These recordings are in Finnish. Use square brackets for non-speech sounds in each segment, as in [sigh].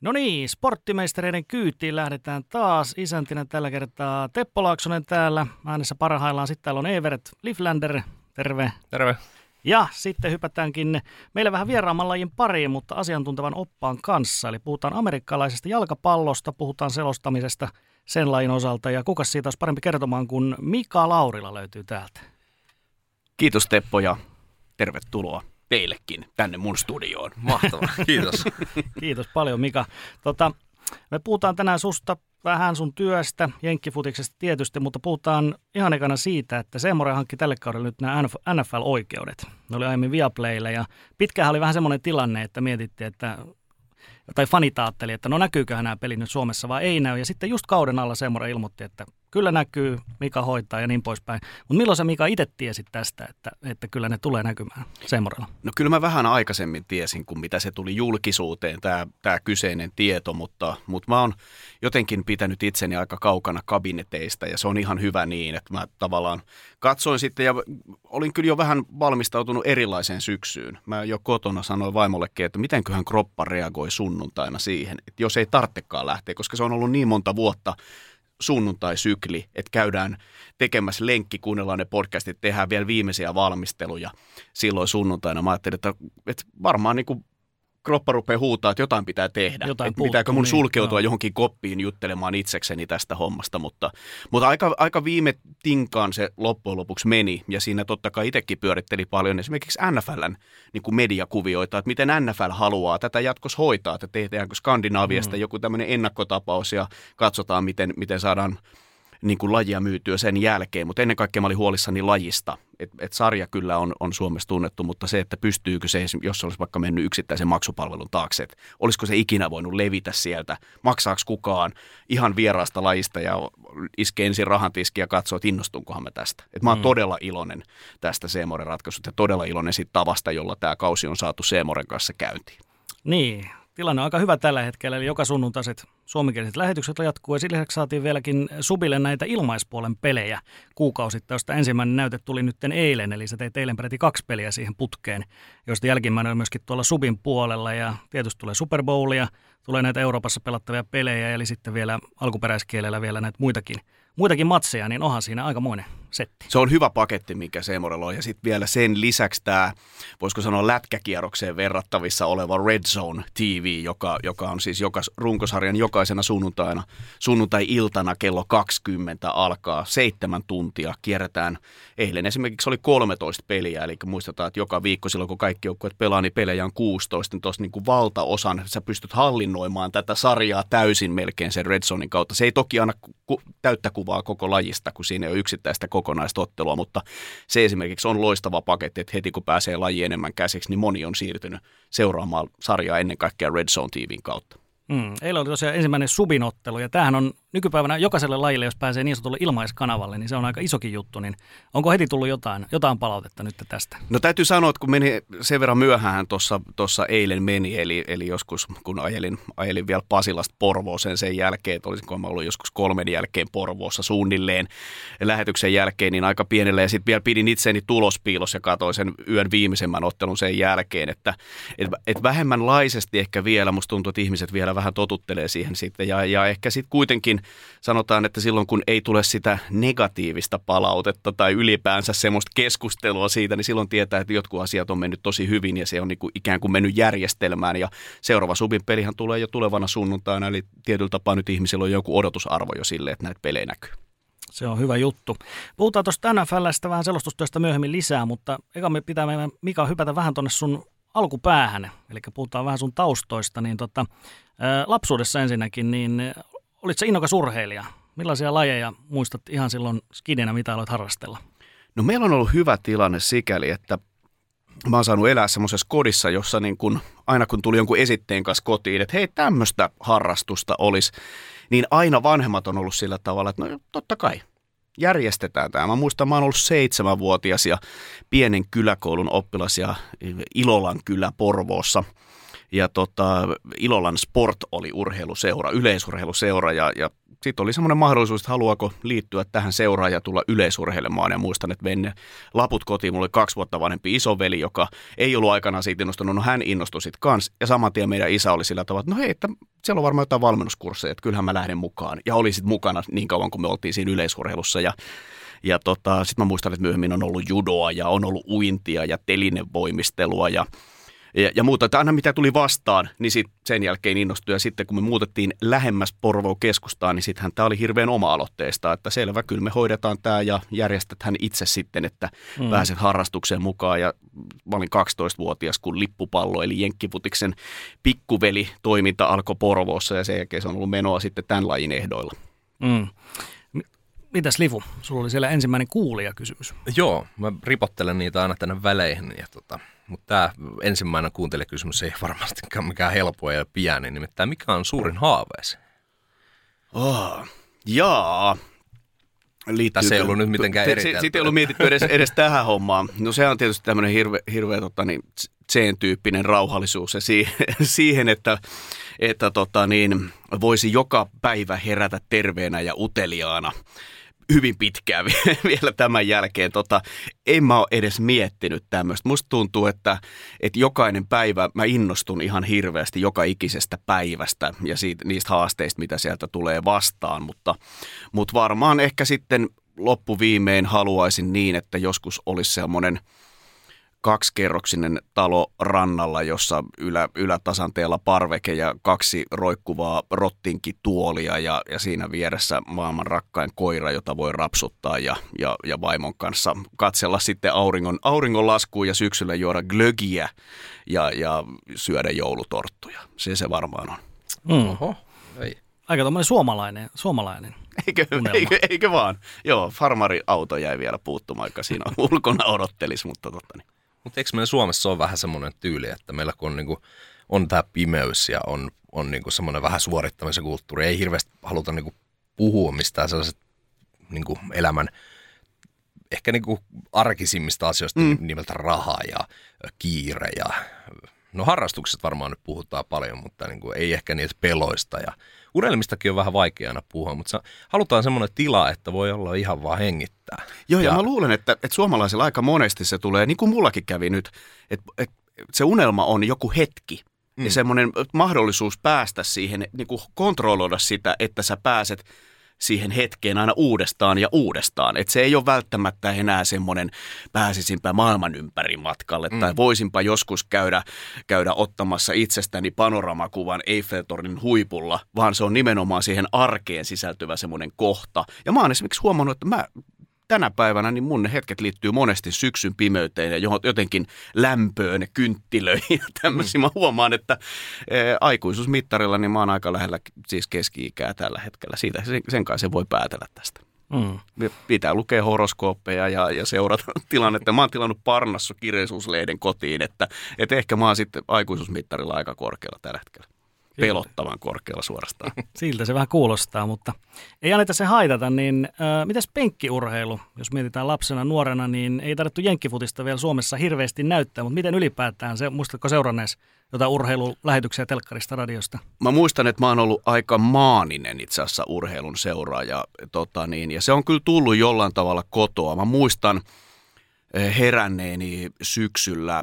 No niin, sporttimeistereiden kyytiin lähdetään taas. Isäntinä tällä kertaa Teppo Laaksonen täällä. Äänessä parhaillaan. Sitten täällä on Evert Liflander. Terve. Terve. Ja sitten hypätäänkin meille vähän vieraamman lajin pariin, mutta asiantuntevan oppaan kanssa. Eli puhutaan amerikkalaisesta jalkapallosta, puhutaan selostamisesta sen lajin osalta. Ja kuka siitä olisi parempi kertomaan, kun Mika Laurila löytyy täältä. Kiitos Teppo ja tervetuloa teillekin tänne mun studioon. Mahtavaa, [laughs] kiitos. [laughs] kiitos paljon Mika. Tota, me puhutaan tänään susta vähän sun työstä, jenkkifutiksesta tietysti, mutta puhutaan ihan ekana siitä, että Semore hankki tälle kaudelle nyt nämä NFL-oikeudet. Ne oli aiemmin Viaplaylle ja pitkään oli vähän semmoinen tilanne, että mietittiin, että tai fanit ajatteli, että no näkyyköhän nämä pelit nyt Suomessa vai ei näy. Ja sitten just kauden alla Semore ilmoitti, että kyllä näkyy, Mika hoitaa ja niin poispäin. Mutta milloin sä Mika itse tiesit tästä, että, että kyllä ne tulee näkymään Semorella? No kyllä mä vähän aikaisemmin tiesin, kun mitä se tuli julkisuuteen, tämä, tämä kyseinen tieto, mutta, mutta mä oon jotenkin pitänyt itseni aika kaukana kabineteista ja se on ihan hyvä niin, että mä tavallaan katsoin sitten ja olin kyllä jo vähän valmistautunut erilaiseen syksyyn. Mä jo kotona sanoin vaimollekin, että mitenköhän kroppa reagoi sunnuntaina siihen, että jos ei tarttekaan lähteä, koska se on ollut niin monta vuotta sunnuntai-sykli, että käydään tekemässä lenkki, kuunnellaan ne podcastit, tehdään vielä viimeisiä valmisteluja silloin sunnuntaina. Mä ajattelin, että, että varmaan niin kuin kroppa rupeaa huutaa, että jotain pitää tehdä. Jotain että puuttuu, pitääkö mun niin, sulkeutua joo. johonkin koppiin juttelemaan itsekseni tästä hommasta, mutta, mutta aika, aika viime tinkaan se loppujen lopuksi meni, ja siinä totta kai itsekin pyöritteli paljon esimerkiksi NFLn niin kuin mediakuvioita, että miten NFL haluaa tätä jatkossa hoitaa, että tehdäänkö Skandinaaviasta mm. joku tämmöinen ennakkotapaus, ja katsotaan, miten, miten saadaan niin kuin lajia myytyä sen jälkeen, mutta ennen kaikkea mä olin huolissani lajista. Et, et sarja kyllä on, on Suomessa tunnettu, mutta se, että pystyykö se, jos se olisi vaikka mennyt yksittäisen maksupalvelun taakse, että olisiko se ikinä voinut levitä sieltä, maksaako kukaan ihan vieraasta lajista ja iskee ensin rahantiski ja katsoo, että innostunkohan mä tästä. Et mä oon mm. todella iloinen tästä Seemoren ratkaisusta ja todella iloinen siitä tavasta, jolla tämä kausi on saatu Seemoren kanssa käyntiin. Niin, tilanne on aika hyvä tällä hetkellä, eli joka sunnuntaiset suomenkieliset lähetykset jatkuu, ja sillä lisäksi saatiin vieläkin Subille näitä ilmaispuolen pelejä kuukausittain, josta ensimmäinen näyte tuli nyt eilen, eli sä teit eilen peräti kaksi peliä siihen putkeen, joista jälkimmäinen on myöskin tuolla Subin puolella, ja tietysti tulee Super Bowlia, tulee näitä Euroopassa pelattavia pelejä, eli sitten vielä alkuperäiskielellä vielä näitä muitakin muitakin matseja, niin onhan siinä aikamoinen setti. Se on hyvä paketti, mikä Seemorella on. Ja sitten vielä sen lisäksi tämä, voisiko sanoa lätkäkierrokseen verrattavissa oleva Red Zone TV, joka, joka on siis joka, runkosarjan jokaisena sunnuntaina, sunnuntai-iltana kello 20 alkaa seitsemän tuntia. Kierretään, eilen esimerkiksi oli 13 peliä, eli muistetaan, että joka viikko silloin, kun kaikki joukkueet pelaa, niin pelejä on 16, niin tuossa niin valtaosan sä pystyt hallinnoimaan tätä sarjaa täysin melkein sen Red Zonein kautta. Se ei toki anna ku, täyttä kuvaa koko lajista, kun siinä ei ole yksittäistä kokonaistottelua, mutta se esimerkiksi on loistava paketti, että heti kun pääsee laji enemmän käsiksi, niin moni on siirtynyt seuraamaan sarjaa ennen kaikkea Red Zone TVn kautta. Mm. Eilen oli tosiaan ensimmäinen subinottelu ja tämähän on nykypäivänä jokaiselle lajille, jos pääsee niin sanotulle ilmaiskanavalle, niin se on aika isokin juttu. Niin onko heti tullut jotain, jotain palautetta nyt tästä? No täytyy sanoa, että kun meni sen verran myöhään tuossa eilen meni, eli, eli joskus kun ajelin, ajelin vielä Pasilasta Porvooseen sen jälkeen, että olisinko mä ollut joskus kolmen jälkeen Porvoossa suunnilleen lähetyksen jälkeen, niin aika pienelle ja sitten vielä pidin itseni tulospiilossa ja katsoin sen yön viimeisemmän ottelun sen jälkeen, että et, et vähemmän laisesti ehkä vielä, musta tuntuu, että ihmiset vielä vähän totuttelee siihen sitten ja, ja ehkä sitten kuitenkin sanotaan, että silloin kun ei tule sitä negatiivista palautetta tai ylipäänsä semmoista keskustelua siitä, niin silloin tietää, että jotkut asiat on mennyt tosi hyvin ja se on niin kuin ikään kuin mennyt järjestelmään ja seuraava subin pelihän tulee jo tulevana sunnuntaina, eli tietyllä tapaa nyt ihmisillä on joku odotusarvo jo sille, että näitä pelejä näkyy. Se on hyvä juttu. Puhutaan tuosta NFLstä vähän selostustyöstä myöhemmin lisää, mutta eka me pitää meidän Mika hypätä vähän tuonne sun alkupäähän, eli puhutaan vähän sun taustoista, niin tota, lapsuudessa ensinnäkin, niin olit se innokas urheilija? Millaisia lajeja muistat ihan silloin skidinä, mitä aloit harrastella? No meillä on ollut hyvä tilanne sikäli, että mä oon saanut elää semmoisessa kodissa, jossa niin kun, aina kun tuli jonkun esitteen kanssa kotiin, että hei tämmöistä harrastusta olisi, niin aina vanhemmat on ollut sillä tavalla, että no totta kai, järjestetään tämä. Mä muistan, mä oon ollut seitsemänvuotias ja pienen kyläkoulun oppilas ja Ilolan kylä Porvoossa – ja tota, Ilolan Sport oli urheiluseura, yleisurheiluseura ja, ja sitten oli semmoinen mahdollisuus, että haluaako liittyä tähän seuraan ja tulla yleisurheilemaan. Ja muistan, että vein laput kotiin. Mulla oli kaksi vuotta vanhempi isoveli, joka ei ollut aikana siitä innostunut. No hän innostui sitten kans. Ja saman tien meidän isä oli sillä tavalla, että no hei, että siellä on varmaan jotain valmennuskursseja, että kyllähän mä lähden mukaan. Ja oli sitten mukana niin kauan, kun me oltiin siinä yleisurheilussa. Ja ja tota, sitten mä muistan, että myöhemmin on ollut judoa ja on ollut uintia ja telinevoimistelua ja ja, ja muuta. Että aina mitä tuli vastaan, niin sit sen jälkeen innostui. Ja sitten kun me muutettiin lähemmäs Porvoon keskustaan, niin sittenhän tämä oli hirveän oma-aloitteesta, että selvä, kyllä me hoidetaan tämä ja järjestät hän itse sitten, että mm. pääset harrastukseen mukaan. Ja mä olin 12-vuotias, kun lippupallo eli Jenkkifutiksen pikkuveli toiminta alkoi Porvoossa ja sen jälkeen se on ollut menoa sitten tämän lajin ehdoilla. Mm. Mitäs Livu, sulla oli siellä ensimmäinen kuulijakysymys. Joo, mä ripottelen niitä aina tänne väleihin ja tota, mutta tämä ensimmäinen kuuntelijakysymys ei [laughs] varmastikaan mikään helppo ja pieni, nimittäin mikä on suurin haaveesi? Oh, jaa. Liittyy, se ei ollut nyt mitenkään eritelty. Sitten ei ollut mietitty edes, edes tähän hommaan. No se on tietysti tämmöinen hirveä, hirveä tota, niin, tyyppinen rauhallisuus ja siihen, [laughs] siihen että, että tota, niin, voisi joka päivä herätä terveenä ja uteliaana hyvin pitkään [laughs] vielä tämän jälkeen. Tota, en mä ole edes miettinyt tämmöistä. Musta tuntuu, että, että jokainen päivä mä innostun ihan hirveästi joka ikisestä päivästä ja siitä, niistä haasteista, mitä sieltä tulee vastaan. Mutta, mutta varmaan ehkä sitten loppuviimein haluaisin niin, että joskus olisi semmoinen – kaksikerroksinen talo rannalla, jossa ylä, ylätasanteella parveke ja kaksi roikkuvaa rottinki tuolia ja, ja siinä vieressä maailman rakkain koira, jota voi rapsuttaa ja, ja, ja vaimon kanssa katsella sitten auringon, auringon laskuun ja syksyllä juoda glögiä ja, ja syödä joulutorttuja. Se se varmaan on. Mm. Oho, ei. Aika tuommoinen suomalainen, suomalainen Eikö, eikö, eikö, vaan? Joo, farmariauto jäi vielä puuttumaan, vaikka siinä [laughs] ulkona odottelisi, mutta totta niin. Mutta eikö meillä Suomessa ole vähän semmoinen tyyli, että meillä kun on, niin kuin, on tämä pimeys ja on, on niin kuin semmoinen vähän suorittamisen kulttuuri, ei hirveästi haluta niin kuin, puhua mistään sellaiset niin kuin, elämän ehkä niin kuin arkisimmista asioista mm. nimeltä raha ja kiire ja no harrastukset varmaan nyt puhutaan paljon, mutta niin kuin, ei ehkä niitä peloista ja Urheilmistakin on vähän vaikea aina puhua, mutta halutaan semmoinen tila, että voi olla ihan vaan hengittää. Joo, ja, ja mä luulen, että, että suomalaisilla aika monesti se tulee, niin kuin mullakin kävi nyt, että, että se unelma on joku hetki. Mm. Ja semmoinen mahdollisuus päästä siihen, niin kuin kontrolloida sitä, että sä pääset siihen hetkeen aina uudestaan ja uudestaan. Että se ei ole välttämättä enää semmoinen pääsisinpä maailman ympäri matkalle mm. tai voisinpa joskus käydä, käydä ottamassa itsestäni panoramakuvan Eiffeltornin huipulla, vaan se on nimenomaan siihen arkeen sisältyvä semmoinen kohta. Ja mä oon esimerkiksi huomannut, että mä tänä päivänä niin mun hetket liittyy monesti syksyn pimeyteen ja jotenkin lämpöön, kynttilöihin ja tämmöisiä. Mm. Mä huomaan, että e, aikuisuusmittarilla niin mä oon aika lähellä siis keski-ikää tällä hetkellä. Siitä sen, sen kai se voi päätellä tästä. Mm. Pitää lukea horoskooppeja ja, ja seurata [laughs] tilannetta. Mä oon tilannut Parnassa kirjallisuuslehden kotiin, että, että ehkä mä oon sitten aikuisuusmittarilla aika korkealla tällä hetkellä pelottavan korkealla suorastaan. [laughs] Siltä se vähän kuulostaa, mutta ei anneta se haitata. Niin äh, mitäs penkkiurheilu, jos mietitään lapsena, nuorena, niin ei tarvittu jenkkifutista vielä Suomessa hirveästi näyttää, mutta miten ylipäätään se, muistatko seurannees jotain urheilulähetyksiä telkkarista radiosta? Mä muistan, että mä oon ollut aika maaninen itse asiassa urheilun seuraaja, tota niin, ja se on kyllä tullut jollain tavalla kotoa. Mä muistan eh, heränneeni syksyllä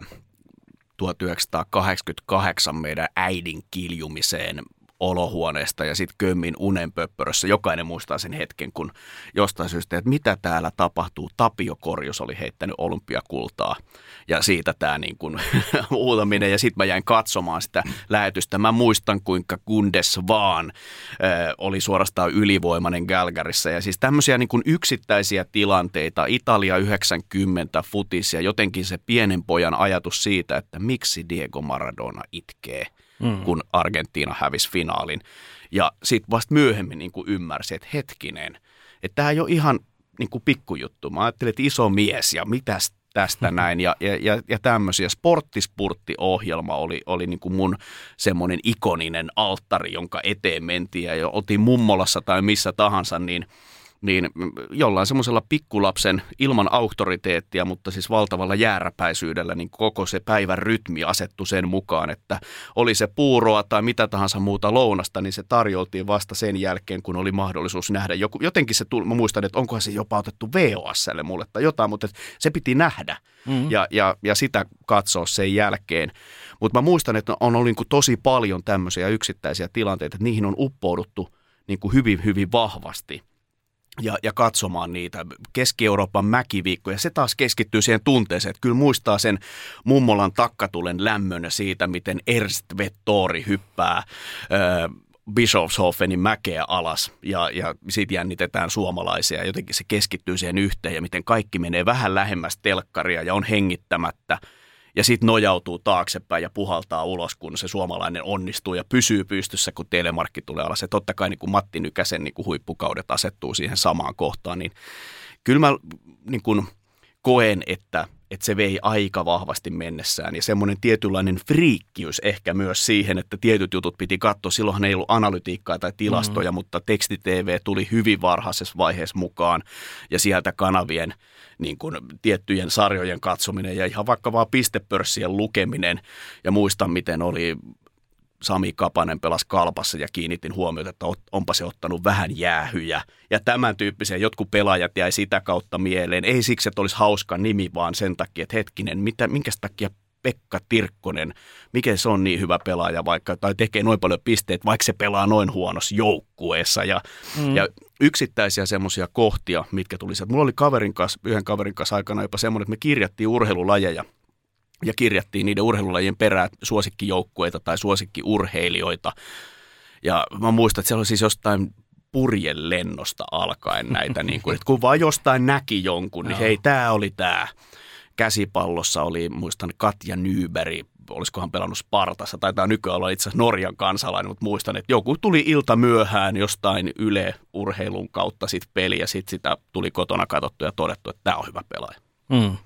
1988 meidän äidin kiljumiseen olohuoneesta ja sitten kömmin unenpöppörössä. Jokainen muistaa sen hetken, kun jostain syystä, että mitä täällä tapahtuu. Tapio Korjus oli heittänyt olympiakultaa ja siitä tämä niin kuin [laughs] huutaminen ja sitten mä jäin katsomaan sitä lähetystä. Mä muistan, kuinka Gundes vaan äh, oli suorastaan ylivoimainen Galgarissa ja siis tämmöisiä niin kuin yksittäisiä tilanteita. Italia 90 futis ja jotenkin se pienen pojan ajatus siitä, että miksi Diego Maradona itkee – mm. kun Argentiina hävisi finaalin. Ja sitten vasta myöhemmin niin kuin ymmärsi, että hetkinen, että tämä ei ole ihan niin kuin pikkujuttu. Mä ajattelin, että iso mies ja mitäs tästä [laughs] näin. Ja, ja, ja, ja tämmöisiä sporttispurtti-ohjelma oli, oli niin kuin mun semmoinen ikoninen alttari, jonka eteen mentiin. Ja jo oltiin mummolassa tai missä tahansa, niin niin jollain semmoisella pikkulapsen ilman auktoriteettia, mutta siis valtavalla jääräpäisyydellä, niin koko se päivän rytmi asettu sen mukaan, että oli se puuroa tai mitä tahansa muuta lounasta, niin se tarjoltiin vasta sen jälkeen, kun oli mahdollisuus nähdä. Joku, jotenkin se tuli, mä muistan, että onkohan se jopa otettu VOSlle mulle tai jotain, mutta se piti nähdä mm. ja, ja, ja sitä katsoa sen jälkeen. Mutta mä muistan, että on ollut niin kuin tosi paljon tämmöisiä yksittäisiä tilanteita, että niihin on uppouduttu niin kuin hyvin, hyvin vahvasti ja, ja katsomaan niitä Keski-Euroopan mäkiviikkoja. Se taas keskittyy siihen tunteeseen, että kyllä muistaa sen mummolan takkatulen lämmön siitä, miten Ernst Vettori hyppää ö, Bischofshofenin mäkeä alas ja, ja siitä jännitetään suomalaisia. Jotenkin se keskittyy siihen yhteen ja miten kaikki menee vähän lähemmäs telkkaria ja on hengittämättä – ja sitten nojautuu taaksepäin ja puhaltaa ulos, kun se suomalainen onnistuu ja pysyy pystyssä, kun telemarkki tulee alas. Ja totta kai niin kuin Matti Nykäsen niin kuin huippukaudet asettuu siihen samaan kohtaan, niin kyllä mä niin kuin koen, että, että se vei aika vahvasti mennessään. Ja semmoinen tietynlainen friikkiys ehkä myös siihen, että tietyt jutut piti katsoa. Silloinhan ei ollut analytiikkaa tai tilastoja, mm-hmm. mutta tekstitv tuli hyvin varhaisessa vaiheessa mukaan. Ja sieltä kanavien niin kuin tiettyjen sarjojen katsominen ja ihan vaikka vaan pistepörssien lukeminen. Ja muistan, miten oli Sami Kapanen pelasi kalpassa ja kiinnitin huomiota, että onpa se ottanut vähän jäähyjä. Ja tämän tyyppisiä jotkut pelaajat jäi sitä kautta mieleen. Ei siksi, että olisi hauska nimi, vaan sen takia, että hetkinen, mitä, minkä takia Pekka Tirkkonen, mikä se on niin hyvä pelaaja vaikka, tai tekee noin paljon pisteet, vaikka se pelaa noin huonossa joukkueessa. Ja, mm. ja yksittäisiä semmoisia kohtia, mitkä tuli sieltä. Mulla oli kaverin kanssa, yhden kaverin kanssa aikana jopa semmoinen, että me kirjattiin urheilulajeja ja kirjattiin niiden urheilulajien perään suosikkijoukkueita tai suosikkiurheilijoita. Ja mä muistan, että siellä oli siis jostain purjelennosta alkaen näitä, [laughs] niin kuin, että kun vaan jostain näki jonkun, niin hei, tämä oli tämä. Käsipallossa oli, muistan, Katja Nyberg, olisikohan pelannut Spartassa, tai tämä nykyään olla itse asiassa Norjan kansalainen, mutta muistan, että joku tuli ilta myöhään jostain Yle-urheilun kautta sit peli, ja sitten sitä tuli kotona katsottu ja todettu, että tämä on hyvä pelaaja. Mm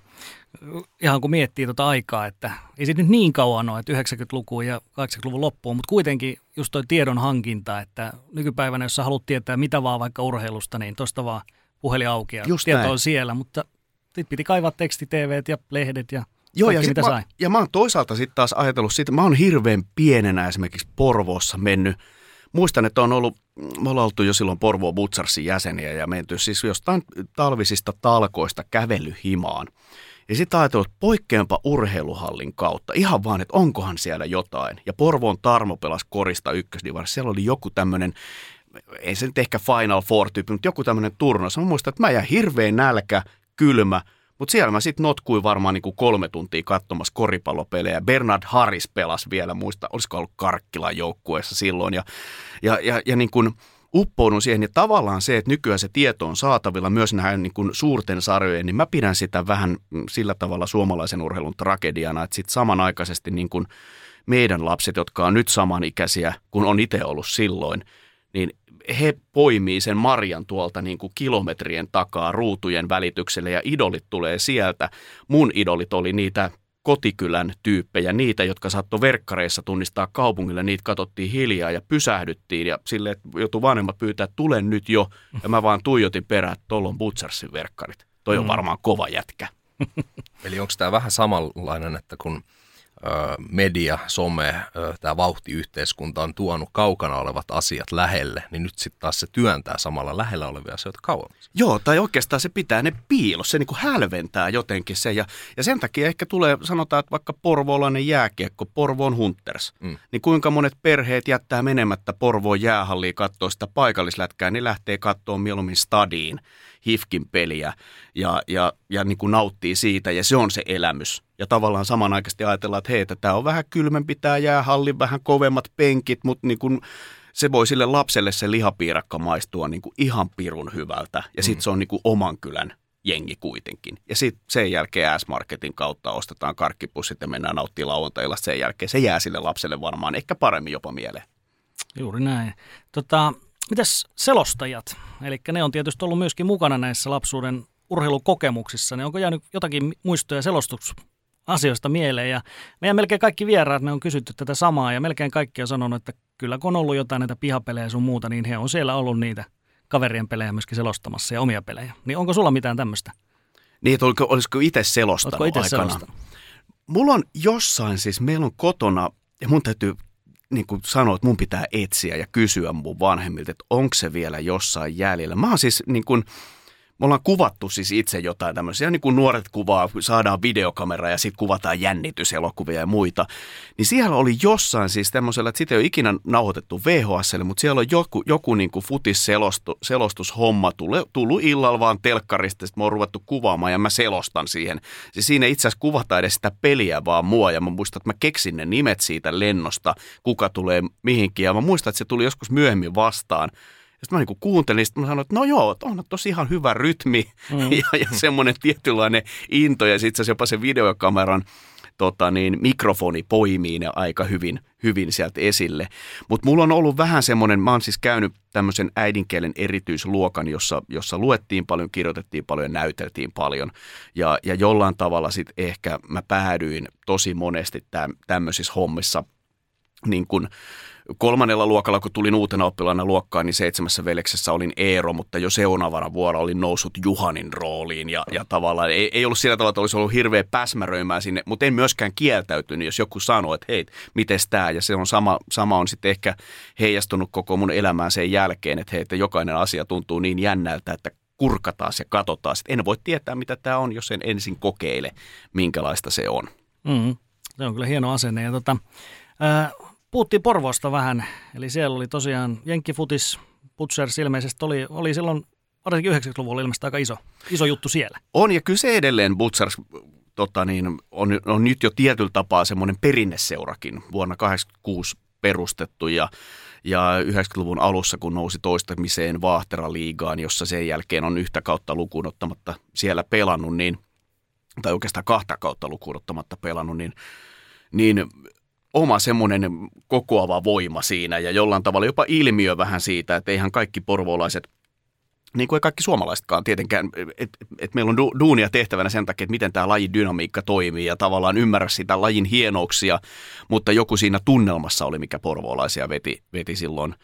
ihan kun miettii tuota aikaa, että ei se nyt niin kauan ole, että 90-lukuun ja 80-luvun loppuun, mutta kuitenkin just toi tiedon hankinta, että nykypäivänä, jos sä haluat tietää mitä vaan vaikka urheilusta, niin tuosta vaan puhelin auki ja just tieto näin. on siellä, mutta sitten piti kaivaa teksti-TVt ja lehdet ja Joo, kaikki, ja, mitä mä, sai. ja mä oon toisaalta sitten taas ajatellut siitä, mä oon hirveän pienenä esimerkiksi Porvoossa mennyt muistan, että on ollut, me ollaan oltu jo silloin Porvoo Butsarsin jäseniä ja menty siis jostain talvisista talkoista kävelyhimaan. Ja sitten ajatellut, että poikkeampa urheiluhallin kautta, ihan vaan, että onkohan siellä jotain. Ja Porvoon Tarmo pelasi korista ykkösdivarissa, siellä oli joku tämmöinen, ei se nyt ehkä Final Four-tyyppi, mutta joku tämmöinen turnaus. Mä muistan, että mä jäin hirveän nälkä, kylmä, mutta siellä mä sitten notkuin varmaan niin kuin kolme tuntia katsomassa koripallopelejä. Bernard Harris pelasi vielä, muista, olisiko ollut Karkkilan joukkueessa silloin. Ja, ja, ja, ja niin kuin, uppoudun siihen. Ja tavallaan se, että nykyään se tieto on saatavilla myös näin niin kuin suurten sarjojen, niin mä pidän sitä vähän sillä tavalla suomalaisen urheilun tragediana, että sitten samanaikaisesti niin kuin meidän lapset, jotka on nyt samanikäisiä kuin on itse ollut silloin, niin he poimii sen marjan tuolta niin kuin kilometrien takaa ruutujen välitykselle ja idolit tulee sieltä. Mun idolit oli niitä kotikylän tyyppejä, niitä, jotka saattoi verkkareissa tunnistaa kaupungilla, niitä katsottiin hiljaa ja pysähdyttiin ja sille, että joutui vanhemmat pyytää, että tulen nyt jo, ja mä vaan tuijotin perään, että tuolla on Butsarsin verkkarit. Toi on mm. varmaan kova jätkä. [laughs] Eli onko tämä vähän samanlainen, että kun media, some, tämä vauhtiyhteiskunta on tuonut kaukana olevat asiat lähelle, niin nyt sitten taas se työntää samalla lähellä olevia asioita kauemmas. Joo, tai oikeastaan se pitää ne piilossa, se niin kuin hälventää jotenkin se. Ja, ja sen takia ehkä tulee, sanotaan, että vaikka porvoolainen jääkiekko, Porvoon Hunters, mm. niin kuinka monet perheet jättää menemättä Porvoon jäähalliin katsoa sitä paikallislätkää, niin lähtee katsoa mieluummin stadiin Hifkin peliä ja, ja, ja niin kuin nauttii siitä ja se on se elämys. Ja tavallaan samanaikaisesti ajatellaan, että hei, että tämä on vähän kylmempi tämä jäähalli, vähän kovemmat penkit, mutta niin kuin se voi sille lapselle se lihapiirakka maistua niin kuin ihan pirun hyvältä ja sitten mm. se on niin kuin oman kylän jengi kuitenkin. Ja sitten sen jälkeen S-Marketin kautta ostetaan karkkipussit ja mennään nauttimaan lauantailla sen jälkeen. Se jää sille lapselle varmaan ehkä paremmin jopa mieleen. Juuri näin. Tota, Mitäs selostajat? Eli ne on tietysti ollut myöskin mukana näissä lapsuuden urheilukokemuksissa. Ne onko jäänyt jotakin muistoja selostusasioista mieleen? Ja meidän melkein kaikki vieraat, ne on kysytty tätä samaa ja melkein kaikki on sanonut, että kyllä kun on ollut jotain näitä pihapelejä sun muuta, niin he on siellä ollut niitä kaverien pelejä myöskin selostamassa ja omia pelejä. Niin onko sulla mitään tämmöistä? Niin, että olisiko, olisiko itse selostanut Oletko itse aikana? selostanut? Mulla on jossain siis, meillä on kotona, ja mun täytyy niin kuin sanoa, että mun pitää etsiä ja kysyä mun vanhemmilta, että onko se vielä jossain jäljellä. Mä oon siis niin kuin, me ollaan kuvattu siis itse jotain tämmöisiä, niin kuin nuoret kuvaa, saadaan videokamera ja sitten kuvataan jännityselokuvia ja muita. Niin siellä oli jossain siis tämmöisellä, että sitä ei ole ikinä nauhoitettu VHSlle, mutta siellä on joku, joku niin kuin futis-selostushomma tullut, tullut illalla vaan telkkarista, sitten mä oon ruvettu kuvaamaan ja mä selostan siihen. Siis siinä itse asiassa kuvataan edes sitä peliä vaan mua ja mä muistan, että mä keksin ne nimet siitä lennosta, kuka tulee mihinkin ja mä muistan, että se tuli joskus myöhemmin vastaan. Sitten mä niin kuuntelin, sitten mä sanoin, että no joo, on tosi ihan hyvä rytmi mm. [laughs] ja, ja semmoinen tietynlainen into ja sitten jopa se videokameran tota niin, mikrofoni poimii ne aika hyvin, hyvin sieltä esille. Mutta mulla on ollut vähän semmoinen, mä oon siis käynyt tämmöisen äidinkielen erityisluokan, jossa, jossa luettiin paljon, kirjoitettiin paljon ja näyteltiin paljon. Ja, ja jollain tavalla sitten ehkä mä päädyin tosi monesti täm, tämmöisissä hommissa niin kuin, kolmannella luokalla, kun tulin uutena oppilaana luokkaan, niin seitsemässä veljeksessä olin Eero, mutta jo seuraavana vuonna olin noussut Juhanin rooliin ja, ja tavallaan ei, ei ollut sillä tavalla, että olisi ollut hirveä päsmäröimään sinne, mutta en myöskään kieltäytynyt, jos joku sanoo, että hei, miten tämä ja se on sama, sama on sitten ehkä heijastunut koko mun elämään sen jälkeen, että hei, että jokainen asia tuntuu niin jännältä, että kurkataan ja katsotaan. Sitten en voi tietää, mitä tämä on, jos en ensin kokeile, minkälaista se on. Mm, se on kyllä hieno asenne. Ja tota, äh, Puhuttiin Porvoosta vähän, eli siellä oli tosiaan Jenkkifutis, Butchers ilmeisesti oli, oli silloin, varsinkin 90-luvulla ilmeisesti aika iso, iso juttu siellä. On, ja kyse edelleen Butchers tota niin, on, on nyt jo tietyllä tapaa semmoinen perinneseurakin vuonna 1986 perustettu, ja ja 90-luvun alussa, kun nousi toistamiseen Vaahtera-liigaan, jossa sen jälkeen on yhtä kautta lukuun ottamatta siellä pelannut, niin, tai oikeastaan kahta kautta lukuun ottamatta pelannut, niin, niin oma semmoinen kokoava voima siinä ja jollain tavalla jopa ilmiö vähän siitä, että eihän kaikki porvoolaiset – niin kuin ei kaikki suomalaisetkaan tietenkään, että et meillä on du, duunia tehtävänä sen takia, että miten tämä lajin dynamiikka toimii ja tavallaan ymmärrä sitä lajin hienouksia, mutta joku siinä tunnelmassa oli, mikä porvoolaisia veti, veti silloin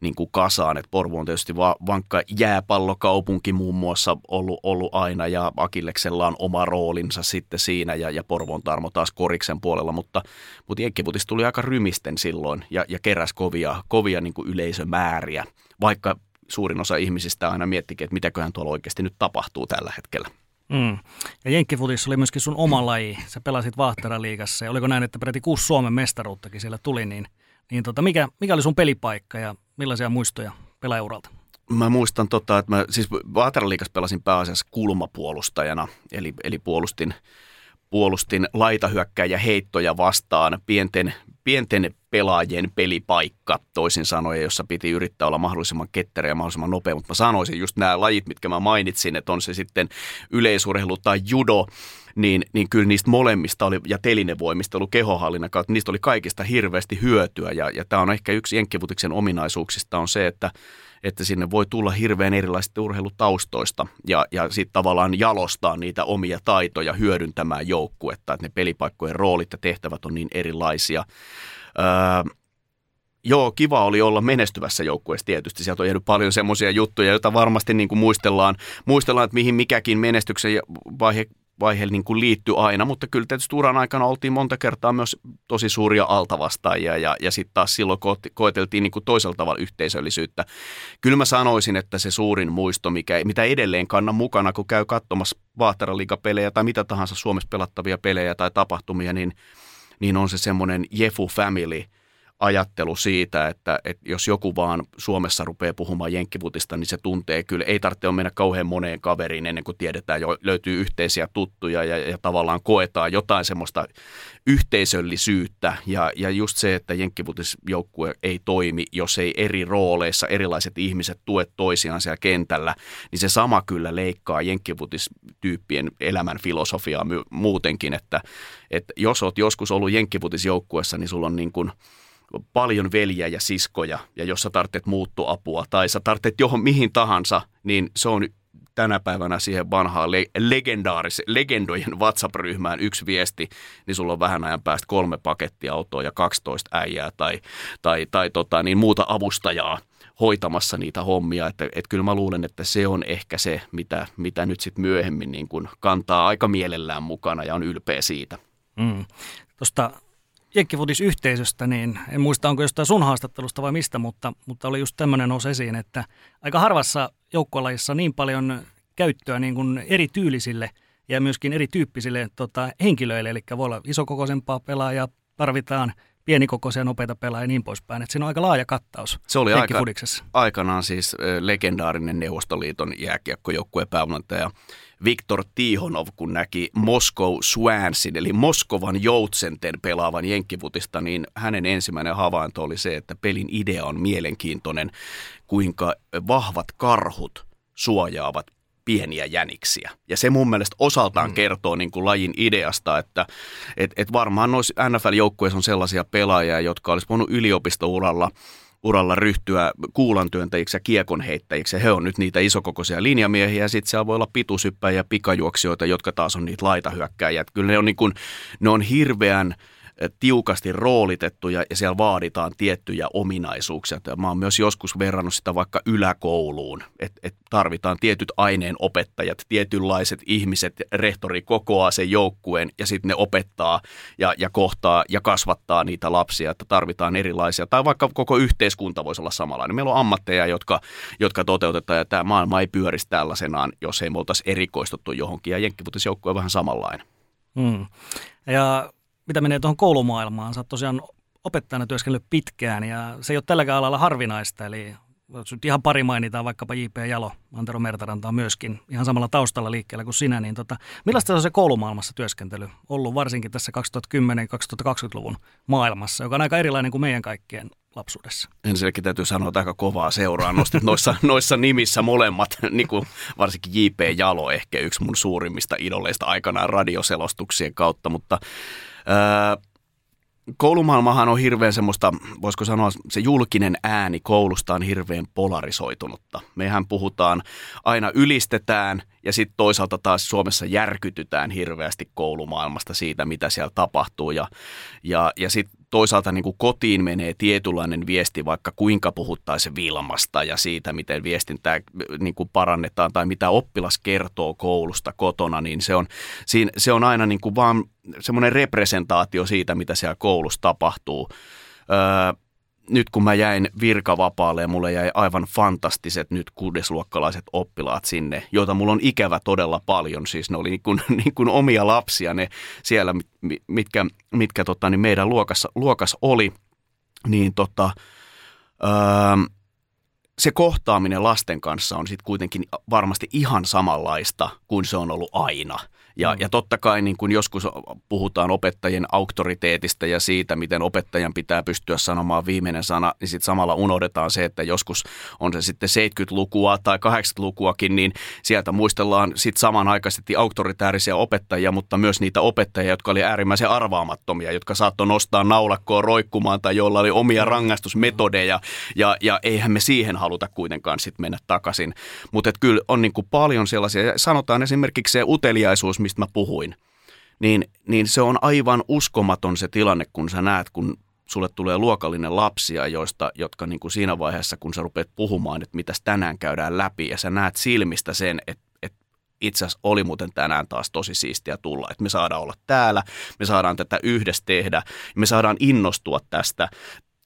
niin kuin kasaan. Et Porvo on tietysti va, vankka jääpallokaupunki muun muassa ollut, ollut aina ja Akilleksella on oma roolinsa sitten siinä ja, ja Porvoon Tarmo taas Koriksen puolella, mutta, mutta Jenkkiputis tuli aika rymisten silloin ja, ja keräs kovia, kovia niin kuin yleisömääriä vaikka suurin osa ihmisistä aina miettikin, että mitäköhän tuolla oikeasti nyt tapahtuu tällä hetkellä. Mm. Ja Jenkkifutis oli myöskin sun oma laji. Sä pelasit Vaahteraliigassa ja oliko näin, että peräti kuusi Suomen mestaruuttakin siellä tuli, niin, niin tota, mikä, mikä oli sun pelipaikka ja millaisia muistoja pelauralta? Mä muistan, tota, että mä siis Vaateraliigassa pelasin pääasiassa kulmapuolustajana, eli, eli puolustin, puolustin laitahyökkäjä heittoja vastaan pienten, pienten pelaajien pelipaikka, toisin sanoen, jossa piti yrittää olla mahdollisimman ketterä ja mahdollisimman nopea. Mutta mä sanoisin just nämä lajit, mitkä mä mainitsin, että on se sitten yleisurheilu tai judo, niin, niin kyllä niistä molemmista oli, ja telinevoimista ollut kehohallinnan kautta, niistä oli kaikista hirveästi hyötyä. Ja, ja tämä on ehkä yksi jenkkivutiksen ominaisuuksista on se, että että sinne voi tulla hirveän erilaisista urheilutaustoista ja, ja sitten tavallaan jalostaa niitä omia taitoja hyödyntämään joukkuetta, että ne pelipaikkojen roolit ja tehtävät on niin erilaisia. Öö, joo, kiva oli olla menestyvässä joukkueessa tietysti. Sieltä on jäänyt paljon semmoisia juttuja, joita varmasti niin kuin muistellaan, muistellaan, että mihin mikäkin menestyksen vaihe vaihe niin kuin liittyy aina, mutta kyllä tietysti uran aikana oltiin monta kertaa myös tosi suuria altavastaajia ja, ja sitten taas silloin ko- koeteltiin niin kuin toisella tavalla yhteisöllisyyttä. Kyllä mä sanoisin, että se suurin muisto, mikä, mitä edelleen kannan mukana, kun käy katsomassa Vaahteraliigapelejä tai mitä tahansa Suomessa pelattavia pelejä tai tapahtumia, niin, niin on se semmoinen Jefu Family – ajattelu siitä, että, että jos joku vaan Suomessa rupeaa puhumaan jenkkivutista, niin se tuntee kyllä. Ei tarvitse mennä kauhean moneen kaveriin ennen kuin tiedetään, jo löytyy yhteisiä tuttuja ja, ja tavallaan koetaan jotain semmoista yhteisöllisyyttä. Ja, ja just se, että jenkkivutisjoukkue ei toimi, jos ei eri rooleissa erilaiset ihmiset tue toisiaan siellä kentällä, niin se sama kyllä leikkaa jenkkivutistyyppien elämän filosofiaa muutenkin, että, että jos olet joskus ollut jenkkivutisjoukkuessa, niin sulla on niin kuin – paljon veljiä ja siskoja, ja jos sä tarvitset muuttoapua tai sä tarvitset johon mihin tahansa, niin se on tänä päivänä siihen vanhaan le- legendaaris- legendojen WhatsApp-ryhmään yksi viesti, niin sulla on vähän ajan päästä kolme pakettiautoa ja 12 äijää tai, tai, tai tota, niin muuta avustajaa hoitamassa niitä hommia. Että, että kyllä mä luulen, että se on ehkä se, mitä, mitä nyt sitten myöhemmin niin kuin kantaa aika mielellään mukana ja on ylpeä siitä. Mm. Tuosta jenkkifutisyhteisöstä, niin en muista onko jostain sun haastattelusta vai mistä, mutta, mutta oli just tämmöinen nousi esiin, että aika harvassa joukkuelajissa niin paljon käyttöä niin kuin eri tyylisille ja myöskin erityyppisille tota, henkilöille, eli voi olla isokokoisempaa pelaajaa, tarvitaan pienikokoisia nopeita pelaajia ja niin poispäin. Että siinä on aika laaja kattaus Se oli aika, aikanaan siis legendaarinen Neuvostoliiton jääkiekkojoukkueen päävalmentaja Viktor Tihonov, kun näki Moscow Swansin, eli Moskovan joutsenten pelaavan jenkkivutista, niin hänen ensimmäinen havainto oli se, että pelin idea on mielenkiintoinen, kuinka vahvat karhut suojaavat pieniä jäniksiä. Ja se mun mielestä osaltaan mm. kertoo niin kuin lajin ideasta, että et, et varmaan noissa NFL-joukkueissa on sellaisia pelaajia, jotka olisi voinut yliopistouralla uralla ryhtyä kuulantyöntäjiksi ja kiekonheittäjiksi. Ja he on nyt niitä isokokoisia linjamiehiä ja sitten siellä voi olla pitusyppäjiä ja pikajuoksijoita, jotka taas on niitä laitahyökkäjiä. Kyllä ne on, niin kuin, ne on hirveän – tiukasti roolitettuja ja siellä vaaditaan tiettyjä ominaisuuksia. Mä oon myös joskus verrannut sitä vaikka yläkouluun, että et tarvitaan tietyt aineenopettajat, tietynlaiset ihmiset, rehtori kokoaa sen joukkueen ja sitten ne opettaa ja, ja kohtaa ja kasvattaa niitä lapsia, että tarvitaan erilaisia. Tai vaikka koko yhteiskunta voisi olla samanlainen. Meillä on ammatteja, jotka, jotka toteutetaan ja tämä maailma ei pyörisi tällaisenaan, jos ei me oltaisi erikoistuttu johonkin ja jenkkivutisjoukkue on vähän samanlainen. Hmm. Ja mitä menee tuohon koulumaailmaan, sä oot tosiaan opettajana työskennellyt pitkään ja se ei ole tälläkään alalla harvinaista, eli nyt ihan pari mainitaan, vaikkapa J.P. Jalo, Antero Mertaranta on myöskin ihan samalla taustalla liikkeellä kuin sinä, niin tota, millaista on se koulumaailmassa työskentely ollut varsinkin tässä 2010-2020-luvun maailmassa, joka on aika erilainen kuin meidän kaikkien lapsuudessa? Ensinnäkin täytyy sanoa, että aika kovaa seuraa. Nostit noissa, [laughs] noissa nimissä molemmat, niin kuin varsinkin J.P. Jalo ehkä yksi mun suurimmista idoleista aikanaan radioselostuksien kautta, mutta koulumaailmahan on hirveän semmoista, voisiko sanoa, se julkinen ääni koulusta on hirveän polarisoitunutta. Mehän puhutaan, aina ylistetään ja sitten toisaalta taas Suomessa järkytytään hirveästi koulumaailmasta siitä, mitä siellä tapahtuu. Ja, ja, ja sitten toisaalta niin kuin kotiin menee tietynlainen viesti, vaikka kuinka puhuttaisiin Vilmasta ja siitä, miten viestintää niin kuin parannetaan tai mitä oppilas kertoo koulusta kotona, niin se on, siinä, se on aina niin kuin vaan semmoinen representaatio siitä, mitä siellä koulussa tapahtuu. Öö, nyt kun mä jäin virkavapaalle ja mulle jäi aivan fantastiset nyt kuudesluokkalaiset oppilaat sinne, joita mulla on ikävä todella paljon. Siis ne oli niin kuin, [laughs] niin kuin omia lapsia ne siellä, mitkä, mitkä tota, niin meidän luokassa, luokas oli. Niin tota, öö, se kohtaaminen lasten kanssa on sitten kuitenkin varmasti ihan samanlaista kuin se on ollut aina – ja, mm. ja totta kai niin kun joskus puhutaan opettajien auktoriteetista ja siitä, miten opettajan pitää pystyä sanomaan viimeinen sana, niin sitten samalla unohdetaan se, että joskus on se sitten 70-lukua tai 80-lukuakin, niin sieltä muistellaan sitten samanaikaisesti auktoritäärisiä opettajia, mutta myös niitä opettajia, jotka oli äärimmäisen arvaamattomia, jotka saattoi nostaa naulakkoa roikkumaan tai joilla oli omia mm. rangaistusmetodeja ja, ja eihän me siihen haluta kuitenkaan sitten mennä takaisin. Mutta kyllä on niin kuin paljon sellaisia, sanotaan esimerkiksi se uteliaisuus, mistä mä puhuin, niin, niin se on aivan uskomaton se tilanne, kun sä näet, kun sulle tulee luokallinen lapsia, joista, jotka niin kuin siinä vaiheessa, kun sä rupeat puhumaan, että mitäs tänään käydään läpi, ja sä näet silmistä sen, että, että itse asiassa oli muuten tänään taas tosi siistiä tulla, että me saadaan olla täällä, me saadaan tätä yhdessä tehdä, me saadaan innostua tästä,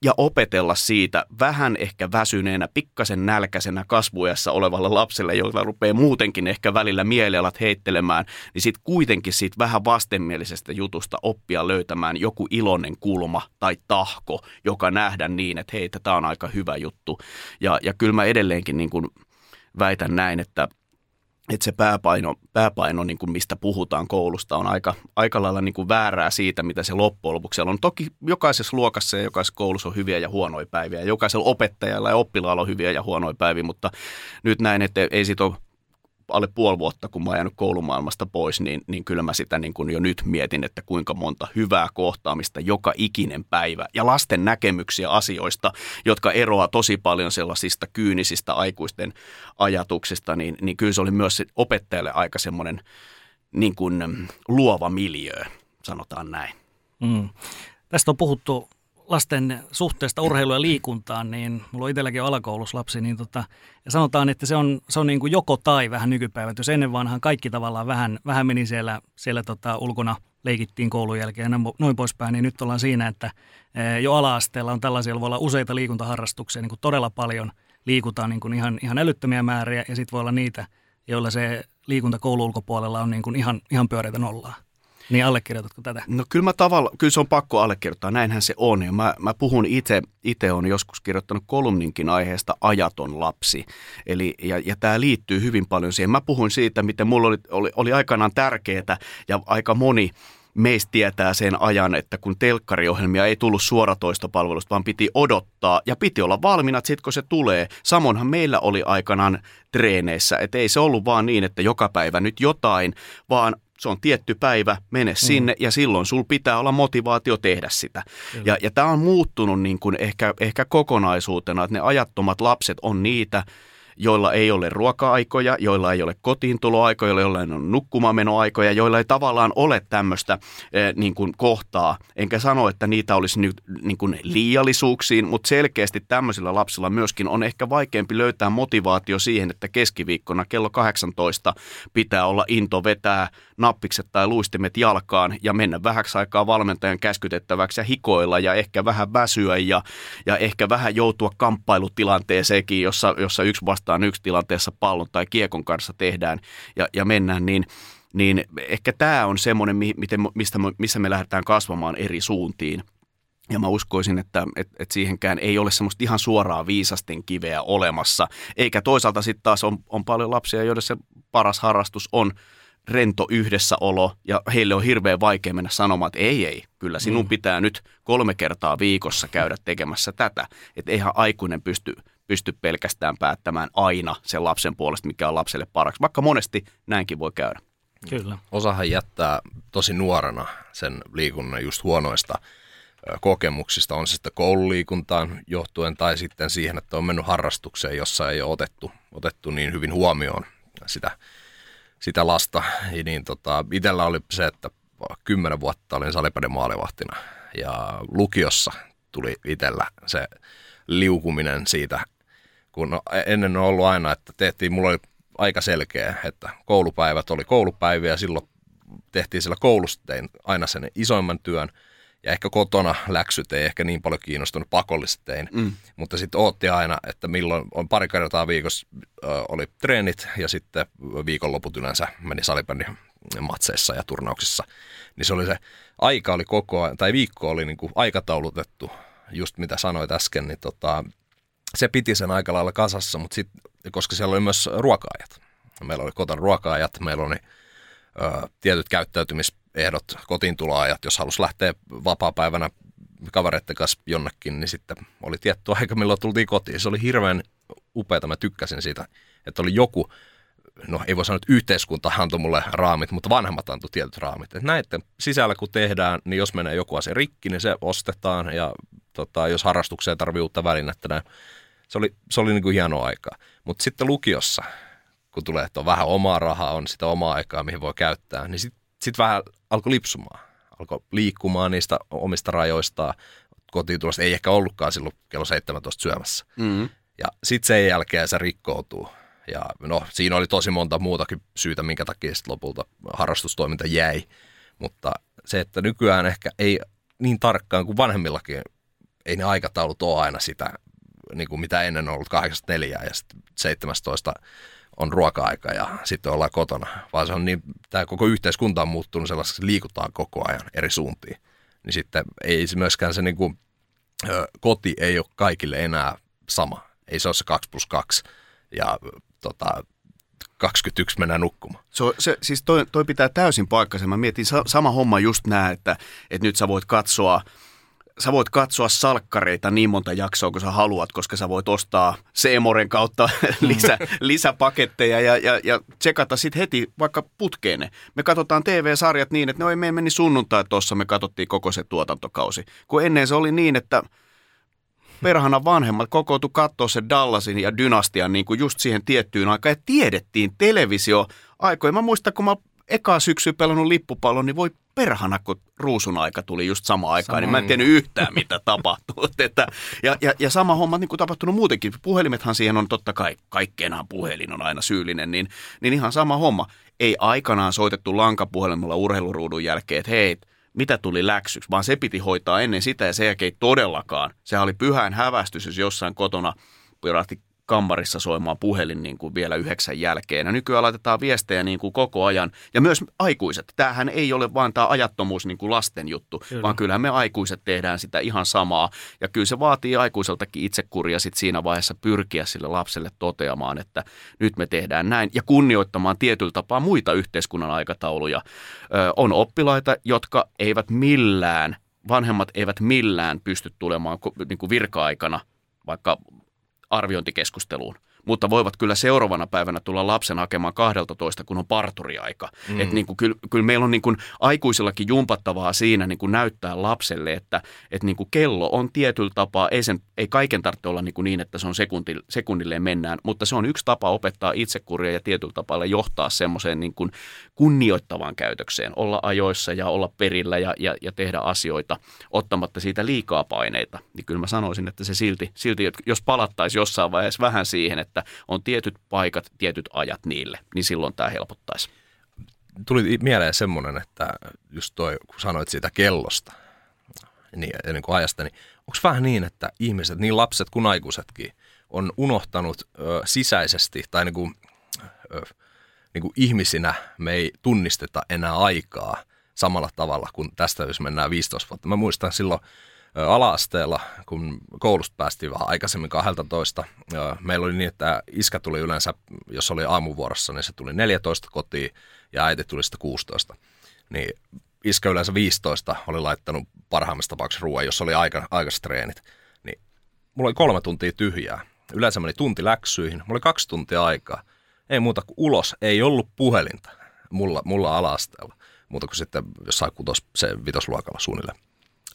ja opetella siitä vähän ehkä väsyneenä, pikkasen nälkäisenä kasvuessa olevalle lapselle, jolla rupeaa muutenkin ehkä välillä mielialat heittelemään, niin sitten kuitenkin siitä vähän vastenmielisestä jutusta oppia löytämään joku iloinen kulma tai tahko, joka nähdä niin, että hei, tämä on aika hyvä juttu. Ja, ja kyllä mä edelleenkin niin kuin väitän näin, että – että se pääpaino, pääpaino niin kuin mistä puhutaan koulusta, on aika, aika lailla niin kuin väärää siitä, mitä se loppujen lopuksi on. Toki jokaisessa luokassa ja jokaisessa koulussa on hyviä ja huonoja päiviä. Jokaisella opettajalla ja oppilaalla on hyviä ja huonoja päiviä, mutta nyt näin, että ei siitä ole alle puoli vuotta, kun mä oon jäänyt koulumaailmasta pois, niin, niin kyllä mä sitä niin kuin jo nyt mietin, että kuinka monta hyvää kohtaamista joka ikinen päivä ja lasten näkemyksiä asioista, jotka eroaa tosi paljon sellaisista kyynisistä aikuisten ajatuksista, niin, niin kyllä se oli myös opettajalle aika semmoinen niin kuin luova miljö, sanotaan näin. Mm. Tästä on puhuttu lasten suhteesta urheilu ja liikuntaan, niin mulla on itselläkin alakouluslapsi, niin tota, ja sanotaan, että se on, se on niin kuin joko tai vähän nykypäivät. Jos ennen vanhaan kaikki tavallaan vähän, vähän meni siellä, siellä tota ulkona, leikittiin koulun jälkeen ja noin poispäin, niin nyt ollaan siinä, että jo ala-asteella on tällaisia, voi olla useita liikuntaharrastuksia, niin kuin todella paljon liikutaan niin kuin ihan, ihan älyttömiä määriä, ja sitten voi olla niitä, joilla se liikunta koulun ulkopuolella on niin kuin ihan, ihan pyöreitä nollaa. Niin allekirjoitatko tätä? No kyllä mä tavalla, kyllä se on pakko allekirjoittaa, näinhän se on. Ja mä, mä puhun itse, itse on joskus kirjoittanut kolumninkin aiheesta ajaton lapsi. Eli, ja, ja tämä liittyy hyvin paljon siihen. Mä puhun siitä, miten mulla oli, oli, oli aikanaan tärkeää ja aika moni meistä tietää sen ajan, että kun telkkariohjelmia ei tullut suoratoistopalvelusta, vaan piti odottaa ja piti olla valmiina, että sitten kun se tulee. Samoinhan meillä oli aikanaan treeneissä, että ei se ollut vaan niin, että joka päivä nyt jotain, vaan se on tietty päivä, mene mm. sinne ja silloin sul pitää olla motivaatio tehdä sitä. Kyllä. Ja, ja tämä on muuttunut niin kuin ehkä, ehkä kokonaisuutena, että ne ajattomat lapset on niitä, joilla ei ole ruoka-aikoja, joilla ei ole kotiintuloaikoja, joilla ei ole nukkumamenoaikoja, joilla ei tavallaan ole tämmöistä eh, niin kuin kohtaa. Enkä sano, että niitä olisi nyt niin kuin liiallisuuksiin, mutta selkeästi tämmöisillä lapsilla myöskin on ehkä vaikeampi löytää motivaatio siihen, että keskiviikkona kello 18 pitää olla into vetää nappikset tai luistimet jalkaan ja mennä vähäksi aikaa valmentajan käskytettäväksi ja hikoilla ja ehkä vähän väsyä ja, ja ehkä vähän joutua kamppailutilanteeseenkin, jossa, jossa yksi vastaan yksi tilanteessa pallon tai kiekon kanssa tehdään ja, ja mennään, niin niin ehkä tämä on semmoinen, miten, mistä, missä me lähdetään kasvamaan eri suuntiin. Ja mä uskoisin, että, että, että siihenkään ei ole semmoista ihan suoraa viisasten kiveä olemassa. Eikä toisaalta sitten taas on, on paljon lapsia, joiden se paras harrastus on rento yhdessäolo ja heille on hirveän vaikea mennä sanomaan, että ei, ei, kyllä sinun mm. pitää nyt kolme kertaa viikossa käydä tekemässä tätä. Että eihän aikuinen pysty, pysty pelkästään päättämään aina sen lapsen puolesta, mikä on lapselle paraksi, vaikka monesti näinkin voi käydä. Kyllä. Osahan jättää tosi nuorena sen liikunnan just huonoista kokemuksista, on se sitten koululiikuntaan johtuen tai sitten siihen, että on mennyt harrastukseen, jossa ei ole otettu, otettu niin hyvin huomioon sitä sitä lasta. Ja niin tota, itellä oli se, että kymmenen vuotta olin salipäden maalivahtina ja lukiossa tuli itellä se liukuminen siitä, kun ennen on ollut aina, että tehtiin, mulla oli aika selkeä, että koulupäivät oli koulupäiviä ja silloin tehtiin siellä koulussa, tein aina sen isoimman työn – ja ehkä kotona läksyt ei ehkä niin paljon kiinnostunut, pakollisesti tein. Mm. Mutta sitten ootti aina, että milloin on pari kertaa viikossa äh, oli treenit ja sitten viikonloput yleensä meni salibändin matseissa ja turnauksissa. Niin se oli se, aika oli koko ajan, tai viikko oli niin kuin aikataulutettu, just mitä sanoit äsken, niin tota, se piti sen aika lailla kasassa, mutta sitten, koska siellä oli myös ruokaajat. Meillä oli kotona ruokaajat, meillä oli ö, tietyt käyttäytymis ehdot kotiin tuloajat, jos halusi lähteä vapaa-päivänä kavereiden kanssa jonnekin, niin sitten oli tietty aika, milloin tultiin kotiin. Se oli hirveän upeata, mä tykkäsin siitä, että oli joku, no ei voi sanoa, että yhteiskunta antoi mulle raamit, mutta vanhemmat antoi tietyt raamit. Että näiden sisällä kun tehdään, niin jos menee joku asia rikki, niin se ostetaan ja tota, jos harrastukseen tarvii uutta välinettä, näin. Se oli, se oli niin kuin hienoa aikaa. Mutta sitten lukiossa, kun tulee, että on vähän omaa rahaa, on sitä omaa aikaa, mihin voi käyttää, niin sitten sit vähän alkoi lipsumaan, alkoi liikkumaan niistä omista rajoistaan. Kotiin tulosta ei ehkä ollutkaan silloin kello 17 syömässä. Mm-hmm. Ja sitten sen jälkeen se rikkoutuu. Ja no, siinä oli tosi monta muutakin syytä, minkä takia sitten lopulta harrastustoiminta jäi. Mutta se, että nykyään ehkä ei niin tarkkaan kuin vanhemmillakin, ei ne aikataulut ole aina sitä, niin kuin mitä ennen on ollut 84 ja sitten 17 on ruoka-aika ja sitten ollaan kotona, vaan se on niin, tämä koko yhteiskunta on muuttunut sellaiseksi, liikutaan koko ajan eri suuntiin. Niin sitten ei se myöskään se niin kuin, koti ei ole kaikille enää sama. Ei se ole se 2 plus 2 ja tota, 21 mennään nukkumaan. Se, se, siis toi, toi pitää täysin paikkansa. Mä mietin sa, sama homma just nää, että, että nyt sä voit katsoa – sä voit katsoa salkkareita niin monta jaksoa kuin sä haluat, koska sä voit ostaa Seemoren kautta [laughs] lisä, lisäpaketteja ja, ja, ja tsekata sitten heti vaikka putkeene. Me katsotaan TV-sarjat niin, että no ei me meni sunnuntai tuossa, me katsottiin koko se tuotantokausi. Kun ennen se oli niin, että perhana vanhemmat kokoutu katsoa se Dallasin ja Dynastian niin kuin just siihen tiettyyn aikaan ja tiedettiin televisio aikoja. Mä muistan, kun mä eka syksy pelannut lippupallon, niin voi perhana, kun ruusun aika tuli just sama aikaan, sama. niin mä en tiennyt yhtään, mitä [laughs] tapahtuu. Että, ja, ja, ja sama homma niin kuin tapahtunut muutenkin. Puhelimethan siihen on totta kai, kaikkeenhan puhelin on aina syyllinen, niin, niin ihan sama homma. Ei aikanaan soitettu lankapuhelimella urheiluruudun jälkeen, että hei, mitä tuli läksyksi, vaan se piti hoitaa ennen sitä ja sen jälkeen todellakaan. Sehän oli pyhään hävästys, jos jossain kotona pirahti kammarissa soimaan puhelin niin kuin vielä yhdeksän jälkeen. Ja nykyään laitetaan viestejä niin kuin koko ajan. Ja myös aikuiset. Tämähän ei ole vaan tämä ajattomuus niin kuin lasten juttu, kyllä. vaan kyllähän me aikuiset tehdään sitä ihan samaa. Ja kyllä se vaatii aikuiseltakin itsekuria sit siinä vaiheessa pyrkiä sille lapselle toteamaan, että nyt me tehdään näin. Ja kunnioittamaan tietyllä tapaa muita yhteiskunnan aikatauluja. Ö, on oppilaita, jotka eivät millään vanhemmat eivät millään pysty tulemaan niin kuin virka-aikana vaikka arviointikeskusteluun mutta voivat kyllä seuraavana päivänä tulla lapsen hakemaan 12, kun on parturiaika. Mm. Että niin kuin, kyllä, kyllä meillä on niin kuin aikuisillakin jumpattavaa siinä niin kuin näyttää lapselle, että, että niin kuin kello on tietyllä tapaa, ei, sen, ei kaiken tarvitse olla niin, kuin niin että se on sekunti, sekunnilleen mennään, mutta se on yksi tapa opettaa itsekuria ja tietyllä tapaa johtaa semmoiseen niin kuin kunnioittavaan käytökseen, olla ajoissa ja olla perillä ja, ja, ja tehdä asioita ottamatta siitä liikaa paineita. Niin kyllä mä sanoisin, että se silti, silti jos palattaisiin jossain vaiheessa vähän siihen, että että on tietyt paikat, tietyt ajat niille, niin silloin tämä helpottaisi. Tuli mieleen semmoinen, että just toi, kun sanoit siitä kellosta niin, niin kuin ajasta, niin onko vähän niin, että ihmiset, niin lapset kuin aikuisetkin, on unohtanut ö, sisäisesti tai niin kuin, ö, niin kuin ihmisinä me ei tunnisteta enää aikaa samalla tavalla kuin tästä, jos mennään 15 vuotta. Mä muistan silloin alaasteella, kun koulusta päästiin vähän aikaisemmin 12. Meillä oli niin, että iskä tuli yleensä, jos oli aamuvuorossa, niin se tuli 14 kotiin ja äiti tuli sitten 16. Niin iskä yleensä 15 oli laittanut parhaimmassa tapauksessa ruoan, jos oli aika, aikaiset treenit. Niin mulla oli kolme tuntia tyhjää. Yleensä meni tunti läksyihin. Mulla oli kaksi tuntia aikaa. Ei muuta kuin ulos. Ei ollut puhelinta mulla, mulla alaasteella. Muuta kuin sitten jossain kutos, se vitosluokalla suunnilleen.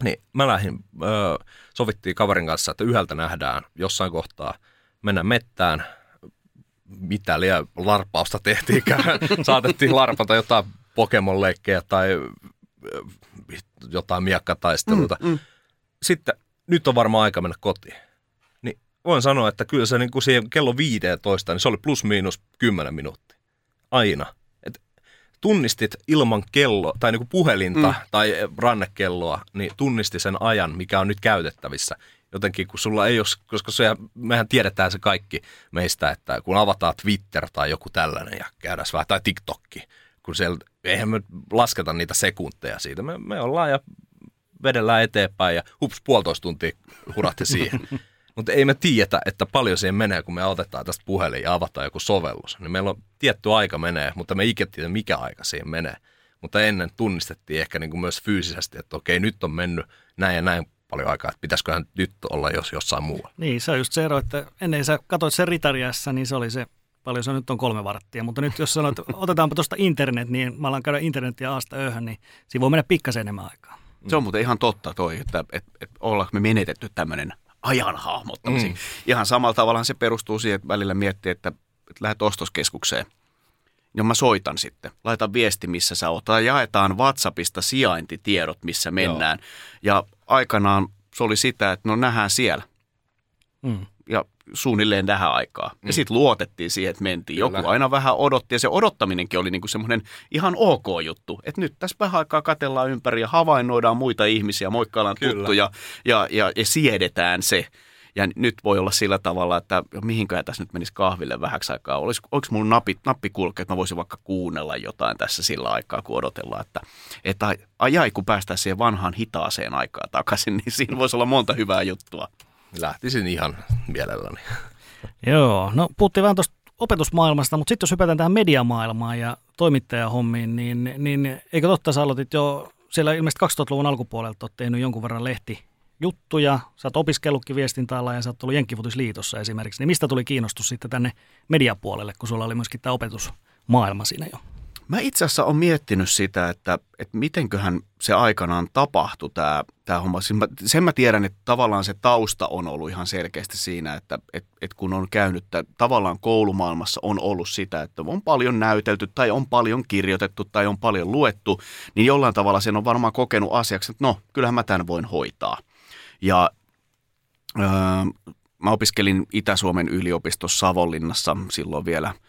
Niin mä lähdin, öö, sovittiin kaverin kanssa, että yhdeltä nähdään jossain kohtaa, mennään mettään, mitä liian larpausta tehtiinkään. [laughs] Saatettiin larpata jotain Pokemon-leikkejä tai jotain miakkataisteluita. Mm, mm. Sitten nyt on varmaan aika mennä kotiin. Niin voin sanoa, että kyllä se niin kuin siihen kello 15, niin se oli plus miinus 10 minuuttia. Aina tunnistit ilman kello tai niin kuin puhelinta mm. tai rannekelloa, niin tunnisti sen ajan, mikä on nyt käytettävissä. Jotenkin kun sulla ei ole, koska se, mehän tiedetään se kaikki meistä, että kun avataan Twitter tai joku tällainen ja käydään vähän, tai TikTokki, kun siellä, eihän me lasketa niitä sekunteja siitä. Me, me ollaan ja vedellään eteenpäin ja hups, puolitoista tuntia hurahti siihen. [laughs] Mutta ei me tiedetä, että paljon siihen menee, kun me otetaan tästä puhelin ja avataan joku sovellus. Niin meillä on tietty aika menee, mutta me ei tiedä, mikä aika siihen menee. Mutta ennen tunnistettiin ehkä niin kuin myös fyysisesti, että okei, nyt on mennyt näin ja näin paljon aikaa, että pitäisiköhän nyt olla jos jossain muualla. Niin, se on just se ero, että ennen sä katsoit sen ritariassa, niin se oli se, paljon se on, nyt on kolme varttia, mutta nyt jos sanoit, että otetaanpa tuosta internet, niin mä alan käydä internetiä aasta ööhön, niin siinä voi mennä pikkasen enemmän aikaa. Se on muuten ihan totta toi, että, että, että ollaanko me menetetty tämmöinen ajan hahmottamisen. Mm. Ihan samalla tavalla se perustuu siihen, että välillä miettii, että, että lähdet ostoskeskukseen. Ja mä soitan sitten. Laitan viesti, missä sä oot. Tai jaetaan WhatsAppista sijaintitiedot, missä mennään. Joo. Ja aikanaan se oli sitä, että no nähdään siellä. Mm ja suunnilleen tähän aikaa. Mm. Ja sitten luotettiin siihen, että mentiin. Kyllä. Joku aina vähän odotti ja se odottaminenkin oli niinku semmoinen ihan ok juttu. Että nyt tässä vähän aikaa katellaan ympäri ja havainnoidaan muita ihmisiä, moikkaillaan Kyllä. tuttuja ja, ja, ja siedetään se. Ja nyt voi olla sillä tavalla, että mihinkään tässä nyt menisi kahville vähäksi aikaa. Olis, oliko mun nappi, nappi kulkea, että mä voisin vaikka kuunnella jotain tässä sillä aikaa, kun odotellaan. Että, että ajai, kun päästään siihen vanhaan hitaaseen aikaan takaisin, niin siinä voisi olla monta hyvää juttua lähtisin ihan mielelläni. Joo, no puhuttiin vähän tuosta opetusmaailmasta, mutta sitten jos hypätään tähän mediamaailmaan ja toimittajahommiin, niin, niin eikö totta sä aloitit jo siellä ilmeisesti 2000-luvun alkupuolelta olet tehnyt jonkun verran lehti juttuja, sä oot opiskellutkin viestintäalalla ja sä oot ollut Jenkkifutisliitossa esimerkiksi, niin mistä tuli kiinnostus sitten tänne mediapuolelle, kun sulla oli myöskin tämä opetusmaailma siinä jo? Mä itse asiassa olen miettinyt sitä, että, että mitenköhän se aikanaan tapahtui tämä, tämä homma. Siis mä, sen mä tiedän, että tavallaan se tausta on ollut ihan selkeästi siinä, että, että, että kun on käynyt, että tavallaan koulumaailmassa on ollut sitä, että on paljon näytelty tai on paljon kirjoitettu tai on paljon luettu, niin jollain tavalla sen on varmaan kokenut asiaksi, että no, kyllähän mä tämän voin hoitaa. Ja öö, mä opiskelin Itä-Suomen yliopistossa Savonlinnassa silloin vielä –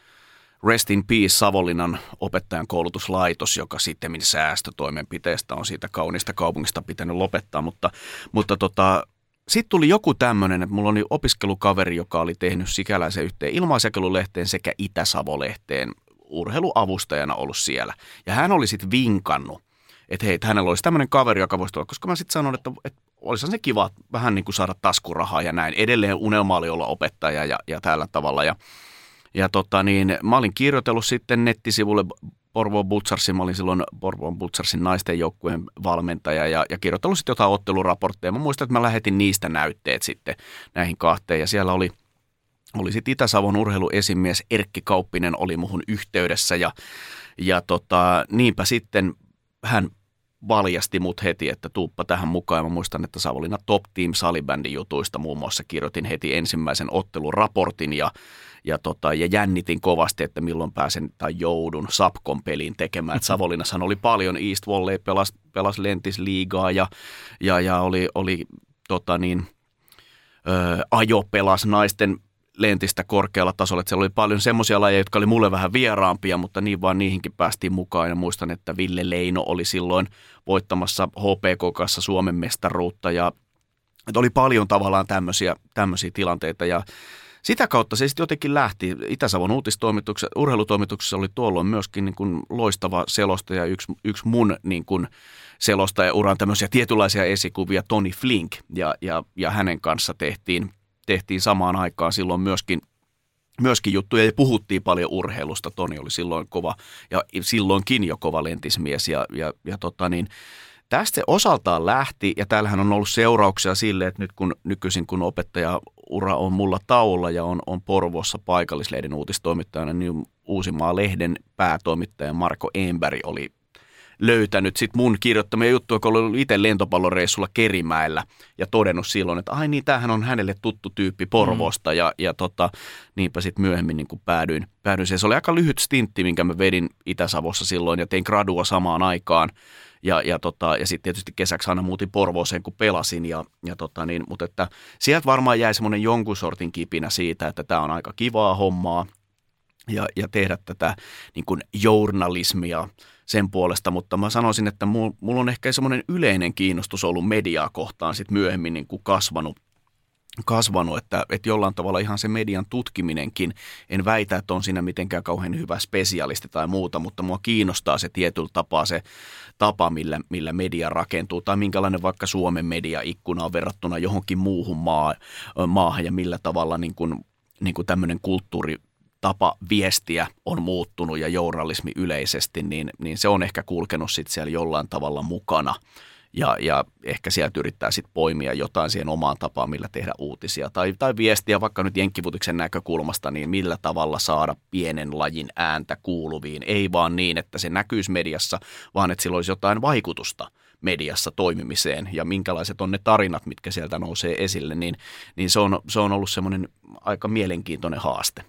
Rest in Peace Savonlinnan opettajan koulutuslaitos, joka sitten säästötoimenpiteestä on siitä kaunista kaupungista pitänyt lopettaa, mutta, mutta tota, sitten tuli joku tämmöinen, että mulla oli opiskelukaveri, joka oli tehnyt sikäläisen yhteen ilmaisjakelulehteen sekä Itä-Savo-lehteen urheiluavustajana ollut siellä. Ja hän oli sitten vinkannut, että hei, että hänellä olisi tämmöinen kaveri, joka voisi tulla, koska mä sitten sanoin, että, että olisihan se kiva vähän niin kuin saada taskurahaa ja näin. Edelleen unelma oli olla opettaja ja, ja tällä tavalla. Ja ja tota niin, mä olin kirjoitellut sitten nettisivulle Porvoon Butsarsin, mä olin silloin Porvoon Butsarsin naisten joukkueen valmentaja ja, ja kirjoitellut sitten jotain otteluraportteja. Mä muistan, että mä lähetin niistä näytteet sitten näihin kahteen ja siellä oli oli sitten Itä-Savon urheiluesimies Erkki Kauppinen oli muhun yhteydessä ja, ja tota, niinpä sitten hän valjasti mut heti, että tuuppa tähän mukaan. Mä muistan, että Savonlinna Top Team salibändin jutuista muun muassa kirjoitin heti ensimmäisen otteluraportin ja ja, tota, ja jännitin kovasti, että milloin pääsen tai joudun Sapkon peliin tekemään. Et [laughs] Savonlinnassahan oli paljon East Volley, pelas, pelas Lentisliigaa ja, ja, ja oli, oli tota niin, ö, ajo pelas naisten lentistä korkealla tasolla. Että siellä oli paljon semmoisia lajeja, jotka oli mulle vähän vieraampia, mutta niin vaan niihinkin päästiin mukaan. Ja muistan, että Ville Leino oli silloin voittamassa HPK kanssa Suomen mestaruutta ja että oli paljon tavallaan tämmöisiä, tämmöisiä tilanteita ja sitä kautta se sitten jotenkin lähti. Itä-Savon uutistoimituksessa, urheilutoimituksessa oli tuolloin myöskin niin kuin loistava selostaja, yksi, yksi mun niin kuin uran tämmöisiä tietynlaisia esikuvia, Tony Flink, ja, ja, ja hänen kanssa tehtiin, tehtiin samaan aikaan silloin myöskin myöskin juttuja ja puhuttiin paljon urheilusta. Toni oli silloin kova ja silloinkin jo kova lentismies ja, ja, ja tota niin, Tästä se osaltaan lähti, ja täällähän on ollut seurauksia sille, että nyt kun nykyisin kun opettaja ura on mulla taulla ja on, on Porvossa paikallislehden uutistoimittajana, niin Uusimaa lehden päätoimittaja Marko Emberi oli löytänyt sit mun kirjoittamia juttuja, kun oli itse lentopalloreissulla Kerimäellä ja todennut silloin, että ai niin, tämähän on hänelle tuttu tyyppi Porvosta mm. ja, ja tota, niinpä sitten myöhemmin niin päädyin, päädyin siihen. Se oli aika lyhyt stintti, minkä mä vedin Itä-Savossa silloin ja tein gradua samaan aikaan ja, ja, tota, ja sitten tietysti kesäksi aina muutin Porvooseen, kun pelasin. Ja, ja tota niin, mutta että sieltä varmaan jäi semmoinen jonkun sortin kipinä siitä, että tämä on aika kivaa hommaa ja, ja tehdä tätä niin kuin journalismia sen puolesta, mutta mä sanoisin, että mulla on ehkä semmoinen yleinen kiinnostus ollut mediaa kohtaan sit myöhemmin niin kuin kasvanut kasvanut, että, että jollain tavalla ihan se median tutkiminenkin, en väitä, että on siinä mitenkään kauhean hyvä spesialisti tai muuta, mutta mua kiinnostaa se tietyllä tapaa se tapa, millä, millä media rakentuu tai minkälainen vaikka Suomen mediaikkuna on verrattuna johonkin muuhun maa, maahan ja millä tavalla niin kuin, niin kuin tämmöinen kulttuuri tapa viestiä on muuttunut ja journalismi yleisesti, niin, niin se on ehkä kulkenut sitten siellä jollain tavalla mukana – ja, ja ehkä sieltä yrittää sitten poimia jotain siihen omaan tapaan, millä tehdä uutisia tai, tai viestiä vaikka nyt jenkkivutiksen näkökulmasta, niin millä tavalla saada pienen lajin ääntä kuuluviin. Ei vaan niin, että se näkyisi mediassa, vaan että sillä olisi jotain vaikutusta mediassa toimimiseen ja minkälaiset on ne tarinat, mitkä sieltä nousee esille, niin, niin se, on, se on ollut semmoinen aika mielenkiintoinen haaste.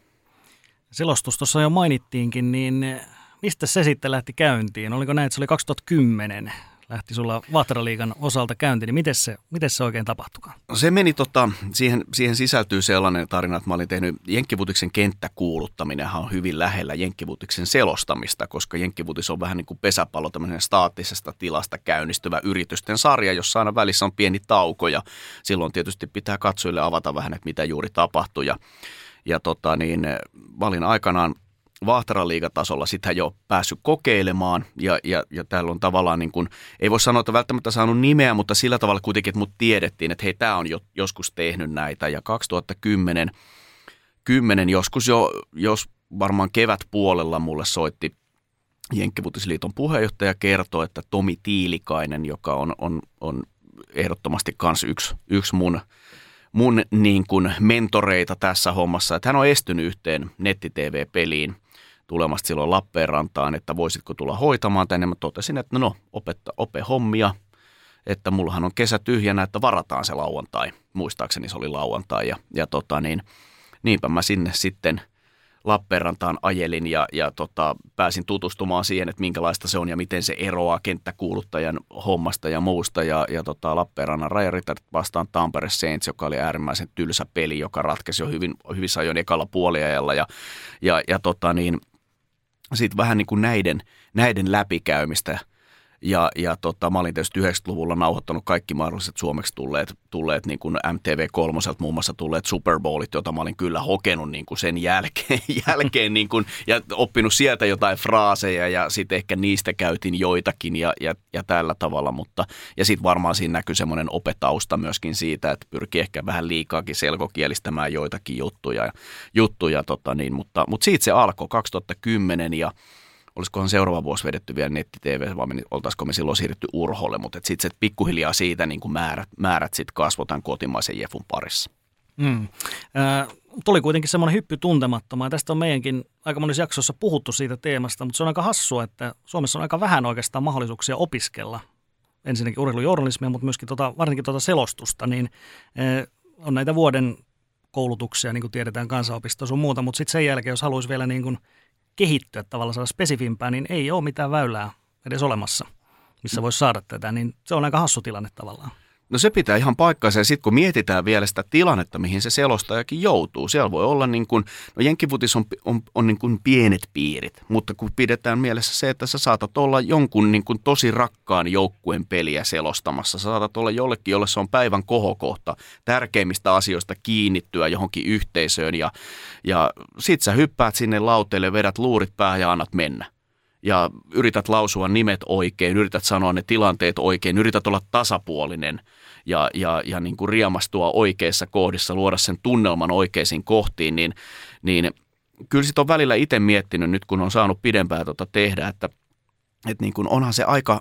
Selostus tuossa jo mainittiinkin, niin mistä se sitten lähti käyntiin? Oliko näin, että se oli 2010 lähti sulla Vatraliigan osalta käyntiin, niin miten se, miten se oikein tapahtukaan? Se meni tota, siihen, siihen sisältyy sellainen tarina, että mä olin tehnyt Jenkkivutiksen kenttäkuuluttaminenhan on hyvin lähellä Jenkkivutiksen selostamista, koska Jenkkivutis on vähän niin kuin pesäpallo tämmöinen staattisesta tilasta käynnistyvä yritysten sarja, jossa aina välissä on pieni tauko. Ja silloin tietysti pitää katsojille avata vähän, että mitä juuri tapahtui. Ja, ja tota niin, mä olin aikanaan Vahtaraliigatasolla sitä jo päässyt kokeilemaan ja, ja, ja täällä on tavallaan niin kuin, ei voi sanoa, että välttämättä saanut nimeä, mutta sillä tavalla kuitenkin, että mut tiedettiin, että hei, tämä on jo joskus tehnyt näitä ja 2010 10 joskus jo, jos varmaan kevät puolella mulle soitti Jenkkivutisliiton puheenjohtaja kertoi, että Tomi Tiilikainen, joka on, on, on ehdottomasti kans yksi, yksi mun – mun niin kuin mentoreita tässä hommassa, että hän on estynyt yhteen netti-tv-peliin tulemasta silloin Lappeenrantaan, että voisitko tulla hoitamaan tänne. Mä totesin, että no, opetta, ope hommia, että mullahan on kesä tyhjänä, että varataan se lauantai. Muistaakseni se oli lauantai ja, ja tota niin, niinpä mä sinne sitten – Lappeenrantaan ajelin ja, ja tota, pääsin tutustumaan siihen, että minkälaista se on ja miten se eroaa kenttäkuuluttajan hommasta ja muusta. Ja, ja tota, Lappeenrannan rajaritat vastaan Tampere Saints, joka oli äärimmäisen tylsä peli, joka ratkesi jo hyvin, hyvissä ajoin ekalla puoliajalla. Ja, ja, ja tota, niin, sitten vähän niin kuin näiden, näiden läpikäymistä – ja, ja tota, mä olin tietysti 90-luvulla nauhoittanut kaikki mahdolliset suomeksi tulleet, tulleet niin kuin MTV3 muun muassa tulleet Super Bowlit, joita mä olin kyllä hokenut niin kuin sen jälkeen, [laughs] jälkeen niin kuin, ja oppinut sieltä jotain fraaseja ja sitten ehkä niistä käytin joitakin ja, ja, ja tällä tavalla, mutta ja sitten varmaan siinä näkyy semmoinen opetausta myöskin siitä, että pyrkii ehkä vähän liikaakin selkokielistämään joitakin juttuja, juttuja tota niin, mutta, mutta siitä se alkoi 2010 ja olisikohan seuraava vuosi vedetty vielä netti-tv, vai oltaisiko me silloin siirrytty urholle, mutta sitten pikkuhiljaa siitä niin kuin määrät, määrät sitten kasvotaan kotimaisen Jefun parissa. Mm. Äh, tuli kuitenkin semmoinen hyppy tuntemattomaan. Tästä on meidänkin aika monissa jaksoissa puhuttu siitä teemasta, mutta se on aika hassua, että Suomessa on aika vähän oikeastaan mahdollisuuksia opiskella ensinnäkin urheilujournalismia, mutta myöskin tota, varsinkin tuota selostusta, niin äh, on näitä vuoden koulutuksia, niin kuin tiedetään kansanopisto sun muuta, mutta sitten sen jälkeen, jos haluaisi vielä niin kuin kehittyä tavallaan saada spesifimpää, niin ei ole mitään väylää edes olemassa, missä voisi saada tätä, niin se on aika hassu tilanne tavallaan. No se pitää ihan paikkaansa ja sitten kun mietitään vielä sitä tilannetta, mihin se selostajakin joutuu, siellä voi olla niin kuin, no Jenkkifutis on, on, on niin kuin pienet piirit, mutta kun pidetään mielessä se, että sä saatat olla jonkun niin kuin tosi rakkaan joukkueen peliä selostamassa, sä saatat olla jollekin, jolle se on päivän kohokohta, tärkeimmistä asioista kiinnittyä johonkin yhteisöön ja, ja sit sä hyppäät sinne lauteelle, vedät luurit päähän ja annat mennä. Ja yrität lausua nimet oikein, yrität sanoa ne tilanteet oikein, yrität olla tasapuolinen – ja, ja, ja niin kuin riemastua oikeissa kohdissa, luoda sen tunnelman oikeisiin kohtiin, niin, niin kyllä sitten on välillä itse miettinyt nyt, kun on saanut pidempään tuota tehdä, että, että niin kuin onhan se aika,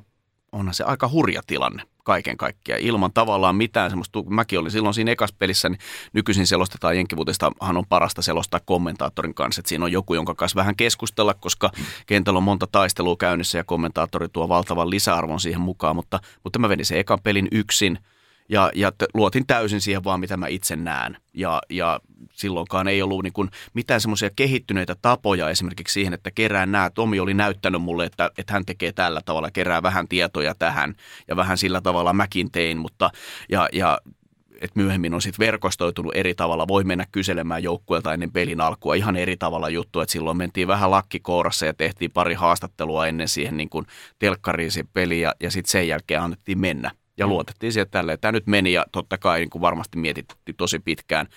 onhan se aika hurja tilanne kaiken kaikkiaan, ilman tavallaan mitään semmoista, mäkin olin silloin siinä ekas pelissä, niin nykyisin selostetaan Jenkkivuutestahan on parasta selostaa kommentaattorin kanssa, että siinä on joku, jonka kanssa vähän keskustella, koska kentällä on monta taistelua käynnissä ja kommentaattori tuo valtavan lisäarvon siihen mukaan, mutta, mutta mä vedin sen ekan pelin yksin – ja, ja t- luotin täysin siihen vaan, mitä mä itse näen. Ja, ja silloinkaan ei ollut niin kuin mitään semmoisia kehittyneitä tapoja esimerkiksi siihen, että kerään nämä. Tomi oli näyttänyt mulle, että, että hän tekee tällä tavalla, kerää vähän tietoja tähän ja vähän sillä tavalla mäkin tein, mutta ja, ja että myöhemmin on sitten verkostoitunut eri tavalla, voi mennä kyselemään joukkueelta ennen pelin alkua ihan eri tavalla juttu, että silloin mentiin vähän lakkikourassa ja tehtiin pari haastattelua ennen siihen niin kuin telkkariin se peli ja, ja sitten sen jälkeen annettiin mennä ja luotettiin siihen tälle. Tämä nyt meni ja totta kai niin kuin varmasti mietittiin tosi pitkään,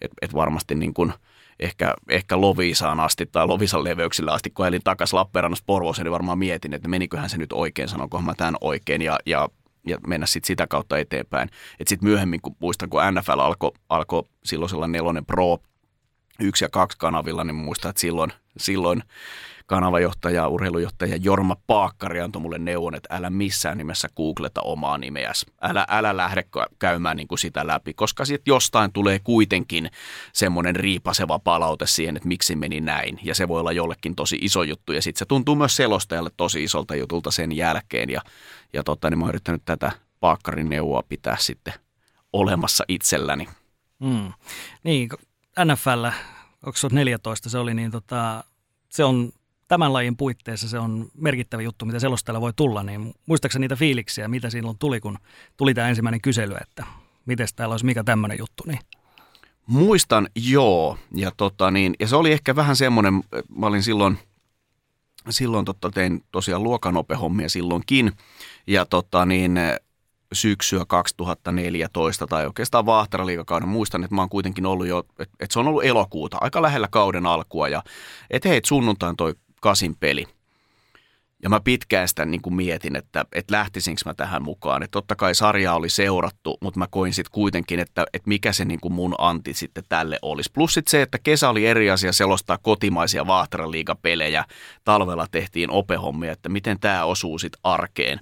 että et varmasti niin kuin ehkä, ehkä Lovisaan asti tai Lovisan leveyksillä asti, kun elin takaisin Lappeenrannassa Porvooseen, niin varmaan mietin, että meniköhän se nyt oikein, sanonkohan mä tämän oikein ja, ja ja mennä sitten sitä kautta eteenpäin. Että sitten myöhemmin, kun muistan, kun NFL alkoi alko silloisella nelonen Pro yksi ja kaksi kanavilla, niin muistan, että silloin, silloin kanavajohtaja, urheilujohtaja Jorma Paakkari antoi mulle neuvon, että älä missään nimessä googleta omaa nimeäsi. Älä, älä lähde käymään niin kuin sitä läpi, koska sitten jostain tulee kuitenkin semmoinen riipaseva palaute siihen, että miksi meni näin. Ja se voi olla jollekin tosi iso juttu. Ja sitten se tuntuu myös selostajalle tosi isolta jutulta sen jälkeen. Ja, ja totta, niin mä oon yrittänyt tätä Paakkarin neuvoa pitää sitten olemassa itselläni. Mm. Niin, NFL 2014 se oli, niin tota, se on tämän lajin puitteissa se on merkittävä juttu, mitä selostajalla voi tulla, niin muistaakseni niitä fiiliksiä, mitä silloin tuli, kun tuli tämä ensimmäinen kysely, että miten täällä olisi mikä tämmöinen juttu, niin Muistan, joo. Ja, tota, niin, ja se oli ehkä vähän semmoinen, mä olin silloin, silloin totta, tein tosiaan luokanopehommia silloinkin. Ja tota, niin, syksyä 2014 tai oikeastaan Vaahtara-liikakauden. Muistan, että mä oon kuitenkin ollut jo, että, että se on ollut elokuuta, aika lähellä kauden alkua. Ja että hei, sunnuntain toi kasin peli. Ja mä pitkään sitä niin kuin mietin, että, että lähtisinkö mä tähän mukaan. Että totta kai sarja oli seurattu, mutta mä koin sitten kuitenkin, että, että mikä se niin kuin mun anti sitten tälle olisi. Plus sitten se, että kesä oli eri asia selostaa kotimaisia Vaahtaran liigapelejä. Talvella tehtiin opehommia, että miten tämä osuu sitten arkeen.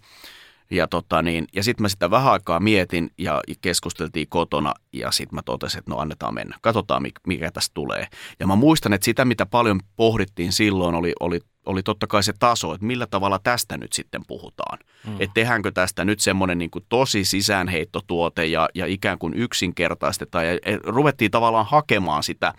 Ja, tota niin, ja sitten mä sitä vähän aikaa mietin ja keskusteltiin kotona ja sitten mä totesin, että no annetaan mennä. Katsotaan, mikä tästä tulee. Ja mä muistan, että sitä mitä paljon pohdittiin silloin oli, oli oli totta kai se taso, että millä tavalla tästä nyt sitten puhutaan. Mm. Että tehdäänkö tästä nyt semmoinen niin kuin tosi sisäänheittotuote ja, ja ikään kuin yksinkertaistetaan. Ja ruvettiin tavallaan hakemaan sitä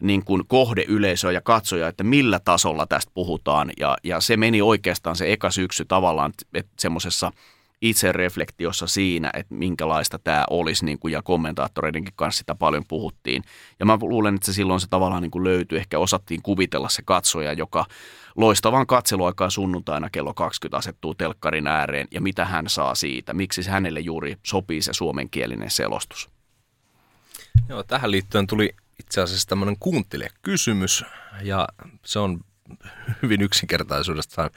niin kuin kohdeyleisöä ja katsoja, että millä tasolla tästä puhutaan. Ja, ja se meni oikeastaan se eka syksy tavallaan semmoisessa – itsereflektiossa siinä, että minkälaista tämä olisi, niin kuin, ja kommentaattoreidenkin kanssa sitä paljon puhuttiin. Ja mä luulen, että se silloin se tavallaan niin kuin löytyi, ehkä osattiin kuvitella se katsoja, joka loistavan katseluaikaan sunnuntaina kello 20 asettuu telkkarin ääreen, ja mitä hän saa siitä, miksi hänelle juuri sopii se suomenkielinen selostus. Joo, tähän liittyen tuli itse asiassa tämmöinen kuuntelijakysymys, ja se on hyvin yksinkertaisuudesta.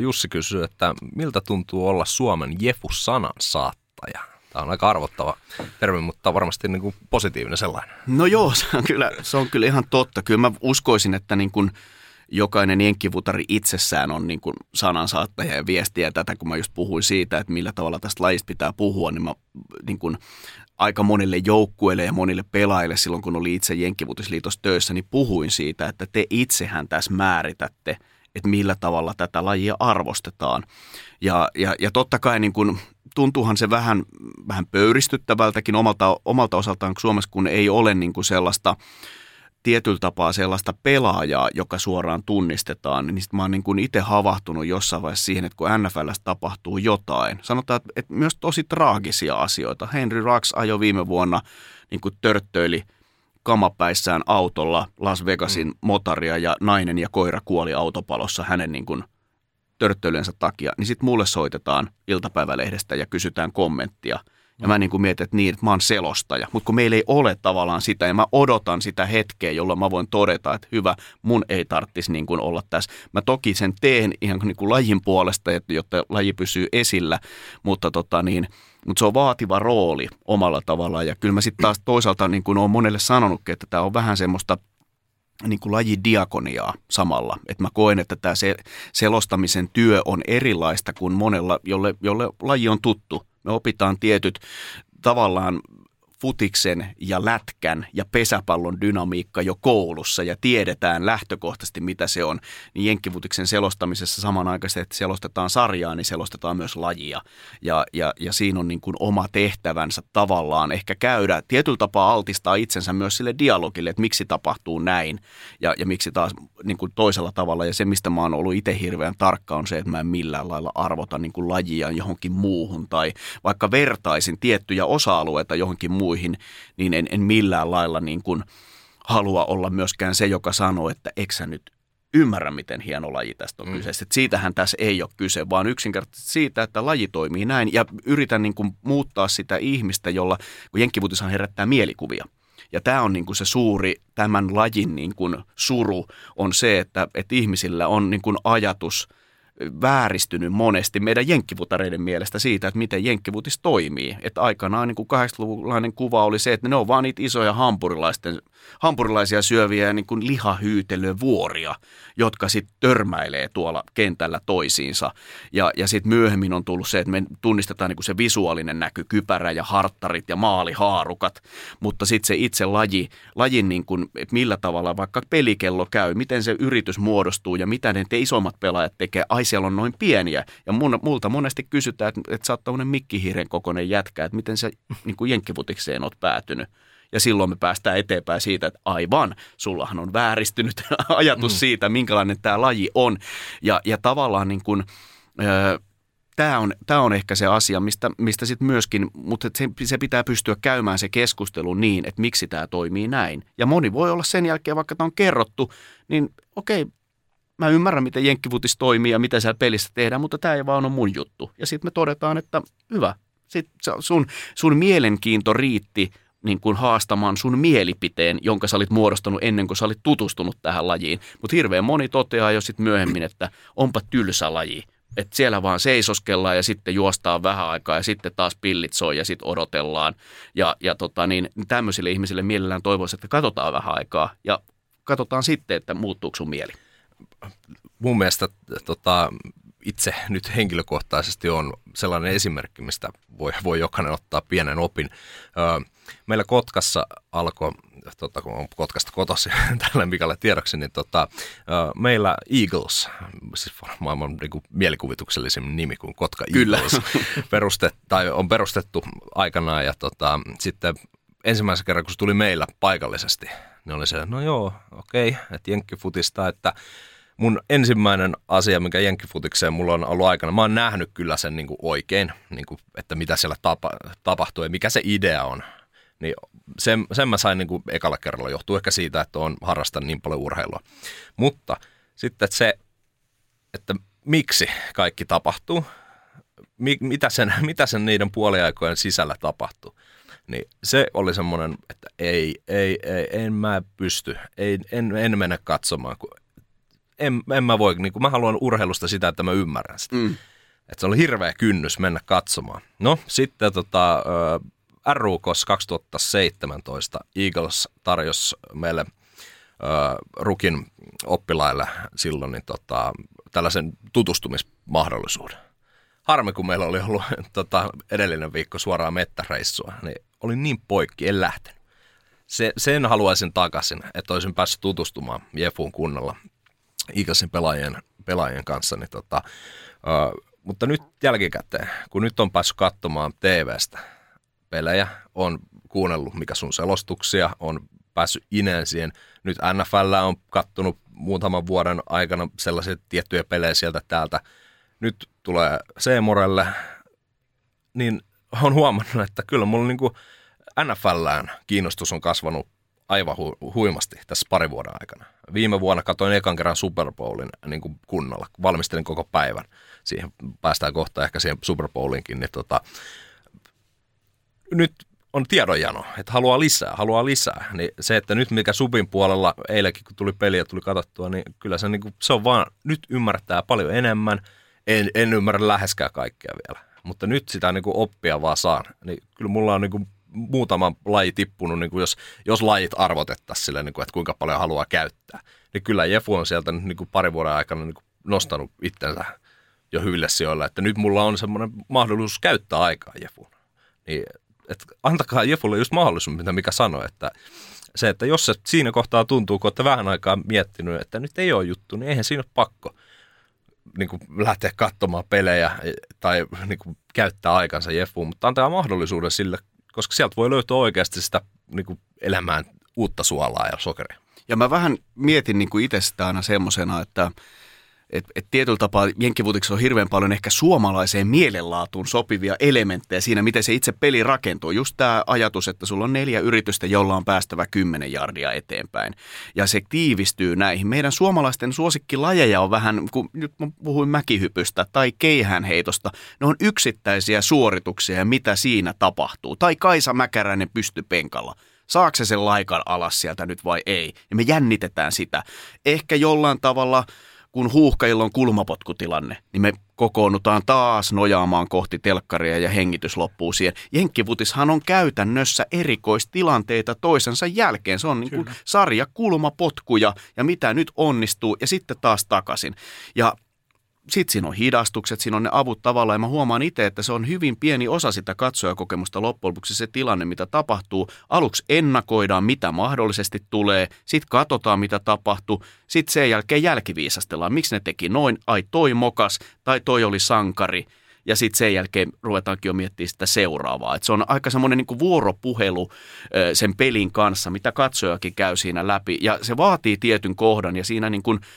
Jussi kysyy, että miltä tuntuu olla Suomen Jefu-sanan saattaja? Tämä on aika arvottava termi, mutta varmasti niin kuin positiivinen sellainen. No joo, se on kyllä, se on kyllä ihan totta. Kyllä mä uskoisin, että niin kuin jokainen jenkkivutari itsessään on niin kuin sanansaattaja ja viestiä. Tätä kun mä just puhuin siitä, että millä tavalla tästä lajista pitää puhua, niin mä niin kuin aika monille joukkueille ja monille pelaajille silloin, kun oli itse Jenkkivutisliitossa töissä, niin puhuin siitä, että te itsehän tässä määritätte, että millä tavalla tätä lajia arvostetaan. Ja, ja, ja totta kai niin kun, tuntuuhan se vähän, vähän pöyristyttävältäkin omalta, omalta osaltaan Suomessa, kun ei ole niin kuin sellaista – tietyllä tapaa sellaista pelaajaa, joka suoraan tunnistetaan, niin sitten mä oon niin kuin itse havahtunut jossain vaiheessa siihen, että kun NFLssä tapahtuu jotain, sanotaan, että, että myös tosi traagisia asioita. Henry Rux ajoi viime vuonna niin kuin törttöili kamapäissään autolla Las Vegasin mm. motaria ja nainen ja koira kuoli autopalossa hänen niin kuin törttöilyensä takia, niin sitten mulle soitetaan iltapäivälehdestä ja kysytään kommenttia – ja mä niin kuin mietin, että niin, että mä oon selostaja. Mutta kun meillä ei ole tavallaan sitä, ja mä odotan sitä hetkeä, jolloin mä voin todeta, että hyvä, mun ei tarvitsisi niin kuin olla tässä. Mä toki sen teen ihan niin kuin lajin puolesta, jotta laji pysyy esillä, mutta tota niin, mutta se on vaativa rooli omalla tavallaan. Ja kyllä mä sitten taas toisaalta niin kuin olen monelle sanonutkin, että tämä on vähän semmoista niin kuin lajidiakoniaa samalla. Että mä koen, että tämä se, selostamisen työ on erilaista kuin monella, jolle, jolle laji on tuttu. Me opitaan tietyt tavallaan futiksen ja lätkän ja pesäpallon dynamiikka jo koulussa ja tiedetään lähtökohtaisesti, mitä se on, niin jenkkifutiksen selostamisessa samanaikaisesti, että selostetaan sarjaa, niin selostetaan myös lajia. Ja, ja, ja siinä on niin kuin oma tehtävänsä tavallaan ehkä käydä, tietyllä tapaa altistaa itsensä myös sille dialogille, että miksi tapahtuu näin ja, ja miksi taas niin kuin toisella tavalla. Ja se, mistä mä oon ollut itse hirveän tarkka, on se, että mä en millään lailla arvota niin kuin lajia johonkin muuhun tai vaikka vertaisin tiettyjä osa-alueita johonkin muuhun, muihin, niin en, en millään lailla niin kuin halua olla myöskään se, joka sanoo, että eksä nyt ymmärrä, miten hieno laji tästä on mm. kyse. Et siitähän tässä ei ole kyse, vaan yksinkertaisesti siitä, että laji toimii näin ja yritän niin kuin muuttaa sitä ihmistä, jolla, kun jenkkivuutishan herättää mielikuvia. Ja tämä on niin kuin se suuri, tämän lajin niin kuin suru on se, että, että ihmisillä on niin kuin ajatus – vääristynyt monesti meidän jenkkivutareiden mielestä siitä, että miten jenkkivutis toimii. Että aikanaan niin kuin 80-luvulainen kuva oli se, että ne on vaan niitä isoja hampurilaisten, hampurilaisia syöviä niin kuin vuoria, jotka sitten törmäilee tuolla kentällä toisiinsa. Ja, ja sitten myöhemmin on tullut se, että me tunnistetaan niin kuin se visuaalinen näky, kypärä ja harttarit ja maalihaarukat, mutta sitten se itse laji, lajin niin kuin, että millä tavalla vaikka pelikello käy, miten se yritys muodostuu ja mitä ne te isommat pelaajat tekee, ai siellä on noin pieniä. Ja mun, multa monesti kysytään, että, että sä oot tämmöinen mikkihiiren kokoinen jätkä, että miten sä niin kuin jenkkivutikseen oot päätynyt. Ja silloin me päästään eteenpäin siitä, että aivan, sullahan on vääristynyt [laughs] ajatus mm. siitä, minkälainen tämä laji on. Ja, ja tavallaan niin kuin, ö, tämä on, tämä on ehkä se asia, mistä, mistä sitten myöskin, mutta se, se pitää pystyä käymään se keskustelu niin, että miksi tämä toimii näin. Ja moni voi olla sen jälkeen, vaikka tämä on kerrottu, niin okei, mä ymmärrän, miten jenkkivutis toimii ja mitä siellä pelissä tehdään, mutta tämä ei vaan ole mun juttu. Ja sitten me todetaan, että hyvä, sit sun, sun mielenkiinto riitti niin kuin haastamaan sun mielipiteen, jonka sä olit muodostanut ennen kuin sä olit tutustunut tähän lajiin. Mutta hirveän moni toteaa jo sitten myöhemmin, että onpa tylsä laji. Että siellä vaan seisoskellaan ja sitten juostaan vähän aikaa ja sitten taas pillit soi ja sitten odotellaan. Ja, ja tota niin, tämmöisille ihmisille mielellään toivoisi, että katsotaan vähän aikaa ja katsotaan sitten, että muuttuuko sun mieli mun mielestä tota, itse nyt henkilökohtaisesti on sellainen esimerkki, mistä voi, voi jokainen ottaa pienen opin. Meillä Kotkassa alkoi, tota, kun on Kotkasta kotosi [laughs] tällä Mikalle tiedoksi, niin tota, meillä Eagles, siis maailman niin kuin mielikuvituksellisin nimi kuin Kotka Kyllä. Eagles, [laughs] perustet, tai on perustettu aikanaan ja tota, sitten ensimmäisen kerran, kun se tuli meillä paikallisesti, niin oli se, no joo, okei, okay, että jenkkifutista, että mun ensimmäinen asia, mikä jenkkifutikseen mulla on ollut aikana, mä oon nähnyt kyllä sen niin kuin oikein, niin kuin, että mitä siellä tapa, tapahtuu ja mikä se idea on. Niin sen, sen mä sain niin kuin ekalla kerralla, johtuu ehkä siitä, että on harrastanut niin paljon urheilua. Mutta sitten että se, että miksi kaikki tapahtuu, mi, mitä, sen, [laughs] mitä sen niiden puoliaikojen sisällä tapahtuu, niin se oli semmoinen, että ei, ei, ei, en mä pysty, ei, en, en mennä katsomaan, kun en, en mä voi, niin kuin mä haluan urheilusta sitä, että mä ymmärrän sitä. Mm. Että se oli hirveä kynnys mennä katsomaan. No sitten tota, RUKOS 2017 Eagles tarjosi meille Rukin oppilaille silloin niin tota, tällaisen tutustumismahdollisuuden. Harmi, kun meillä oli ollut [laughs] tota, edellinen viikko suoraan mettäreissua, niin oli niin poikki, en lähtenyt. Se, sen haluaisin takaisin, että olisin päässyt tutustumaan Jefuun kunnolla Eaglesin pelaajien, pelaajien kanssa. Niin tota, uh, mutta nyt jälkikäteen, kun nyt on päässyt katsomaan TVstä pelejä, on kuunnellut mikä sun selostuksia, on päässyt ineen siihen. Nyt NFL on kattonut muutaman vuoden aikana sellaisia tiettyjä pelejä sieltä täältä. Nyt tulee Seemorelle, niin on huomannut, että kyllä mulla niin kuin NFLään kiinnostus on kasvanut aivan hu- huimasti tässä pari vuoden aikana. Viime vuonna katsoin ekan kerran Super Bowlin niin kuin kunnolla. Valmistelin koko päivän. Siihen päästään kohta ehkä siihen Super Bowlinkin. Niin tota, nyt on tiedonjano, että haluaa lisää, haluaa lisää. Niin se, että nyt mikä Subin puolella eilenkin, kun tuli peli ja tuli katsottua, niin kyllä se, niin kuin, se on vaan, nyt ymmärtää paljon enemmän. En, en ymmärrä läheskään kaikkea vielä. Mutta nyt sitä niin kuin oppia vaan saan. Niin kyllä mulla on niin kuin muutama laji tippunut, niin kuin jos, jos lajit arvotettaisiin sille, niin kuin, että kuinka paljon haluaa käyttää. Niin kyllä Jefu on sieltä niin kuin pari vuoden aikana niin kuin nostanut itsensä jo hyville sijoille, että nyt mulla on semmoinen mahdollisuus käyttää aikaa Jefuun. Niin, että antakaa Jefulle just mahdollisuus, mitä mikä sanoi, että se, että jos se siinä kohtaa tuntuu, kun olette vähän aikaa miettinyt, että nyt ei ole juttu, niin eihän siinä ole pakko niin kuin lähteä katsomaan pelejä tai niin kuin käyttää aikansa Jefuun, mutta antaa mahdollisuuden sille koska sieltä voi löytyä oikeasti sitä niin kuin elämään uutta suolaa ja sokeria. Ja mä vähän mietin niin kuin itse sitä aina semmoisena, että et, et tietyllä tapaa jenkkivutiksi on hirveän paljon ehkä suomalaiseen mielenlaatuun sopivia elementtejä siinä, miten se itse peli rakentuu. Just tämä ajatus, että sulla on neljä yritystä, jolla on päästävä kymmenen jardia eteenpäin. Ja se tiivistyy näihin. Meidän suomalaisten suosikkilajeja on vähän, kun nyt mä puhuin mäkihypystä tai keihänheitosta, ne on yksittäisiä suorituksia ja mitä siinä tapahtuu. Tai Kaisa Mäkäräinen pystypenkalla saako se sen laikan alas sieltä nyt vai ei. Ja me jännitetään sitä. Ehkä jollain tavalla kun huuhkajilla on kulmapotkutilanne, niin me kokoonnutaan taas nojaamaan kohti telkkaria ja hengitys loppuu siihen. Jenkkivutishan on käytännössä erikoistilanteita toisensa jälkeen. Se on niin kuin sarja kulmapotkuja ja mitä nyt onnistuu ja sitten taas takaisin. Ja sitten siinä on hidastukset, siinä on ne avut tavallaan, ja mä huomaan itse, että se on hyvin pieni osa sitä katsojakokemusta loppujen lopuksi se tilanne, mitä tapahtuu. Aluksi ennakoidaan, mitä mahdollisesti tulee, sitten katsotaan, mitä tapahtuu, sitten sen jälkeen jälkiviisastellaan, miksi ne teki noin, ai toi mokas, tai toi oli sankari, ja sitten sen jälkeen ruvetaankin jo miettimään sitä seuraavaa. Et se on aika semmoinen niin vuoropuhelu sen pelin kanssa, mitä katsojakin käy siinä läpi, ja se vaatii tietyn kohdan, ja siinä niin kuin –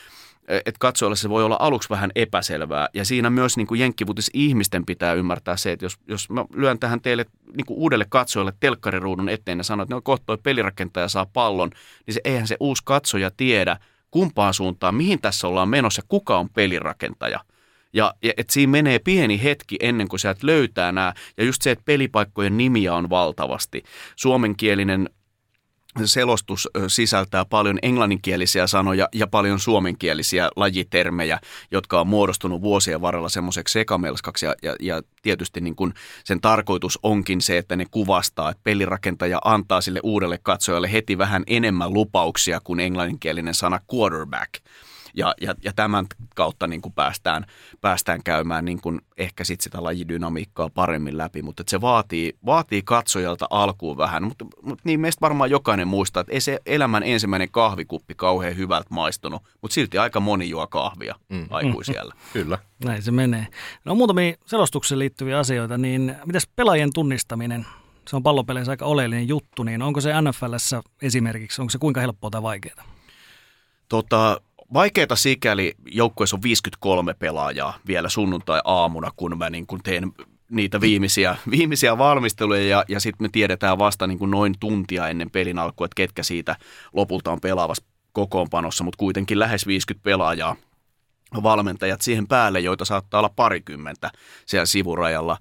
että katsojalle se voi olla aluksi vähän epäselvää. Ja siinä myös niin kuin jenkkivutis ihmisten pitää ymmärtää se, että jos, jos mä lyön tähän teille niin uudelle katsojalle telkkariruudun eteen ja sanon, että no kohta toi pelirakentaja saa pallon, niin se, eihän se uusi katsoja tiedä kumpaan suuntaan, mihin tässä ollaan menossa, kuka on pelirakentaja. Ja, ja että siinä menee pieni hetki ennen kuin sieltä löytää nämä. Ja just se, että pelipaikkojen nimiä on valtavasti. Suomenkielinen selostus sisältää paljon englanninkielisiä sanoja ja paljon suomenkielisiä lajitermejä, jotka on muodostunut vuosien varrella semmoiseksi sekamelskaksi. Ja, ja, ja tietysti niin kun sen tarkoitus onkin se, että ne kuvastaa, että pelirakentaja antaa sille uudelle katsojalle heti vähän enemmän lupauksia kuin englanninkielinen sana quarterback – Ja, ja, ja tämän kautta niin kuin päästään, päästään käymään niin kuin ehkä sit sitä lajidynamiikkaa paremmin läpi, mutta se vaatii, vaatii katsojalta alkuun vähän, mutta, mutta niin meistä varmaan jokainen muistaa, että ei se elämän ensimmäinen kahvikuppi kauhean hyvältä maistunut, mutta silti aika moni juo kahvia mm. aikuisiellä. [laughs] Kyllä. Näin se menee. No muutamia selostukseen liittyviä asioita, niin mitäs pelaajien tunnistaminen? Se on pallopeleissä aika oleellinen juttu, niin onko se NFLssä esimerkiksi, onko se kuinka helppoa tai vaikeaa? Tota, vaikeata sikäli joukkueessa on 53 pelaajaa vielä sunnuntai-aamuna, kun mä niin kun teen niitä viimeisiä, [laughs] viimeisiä valmisteluja ja, ja sitten me tiedetään vasta niin kuin noin tuntia ennen pelin alkua, että ketkä siitä lopulta on pelaavassa kokoonpanossa, mutta kuitenkin lähes 50 pelaajaa valmentajat siihen päälle, joita saattaa olla parikymmentä siellä sivurajalla.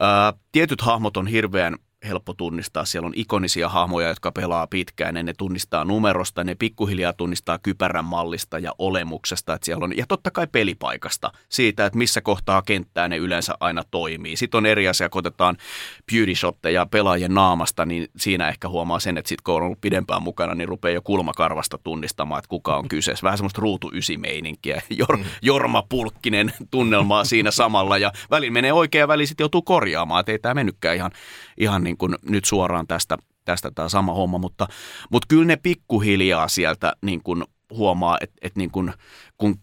Ää, tietyt hahmot on hirveän helppo tunnistaa. Siellä on ikonisia hahmoja, jotka pelaa pitkään, ne, ne tunnistaa numerosta, ne pikkuhiljaa tunnistaa kypärän mallista ja olemuksesta, että siellä on, ja totta kai pelipaikasta, siitä, että missä kohtaa kenttää ne yleensä aina toimii. Sitten on eri asia, kun otetaan beauty shotteja pelaajien naamasta, niin siinä ehkä huomaa sen, että sitten kun on ollut pidempään mukana, niin rupeaa jo kulmakarvasta tunnistamaan, että kuka on kyseessä. Vähän semmoista ruutu meininkiä Jor, mm. Jorma Pulkkinen tunnelmaa siinä samalla, ja väli menee oikein ja väli sitten joutuu korjaamaan, että ei tämä mennytkään ihan, ihan niin kuin nyt suoraan tästä, tästä tämä sama homma, mutta, mutta kyllä ne pikkuhiljaa sieltä niin kuin huomaa, että, että niin kuin, kun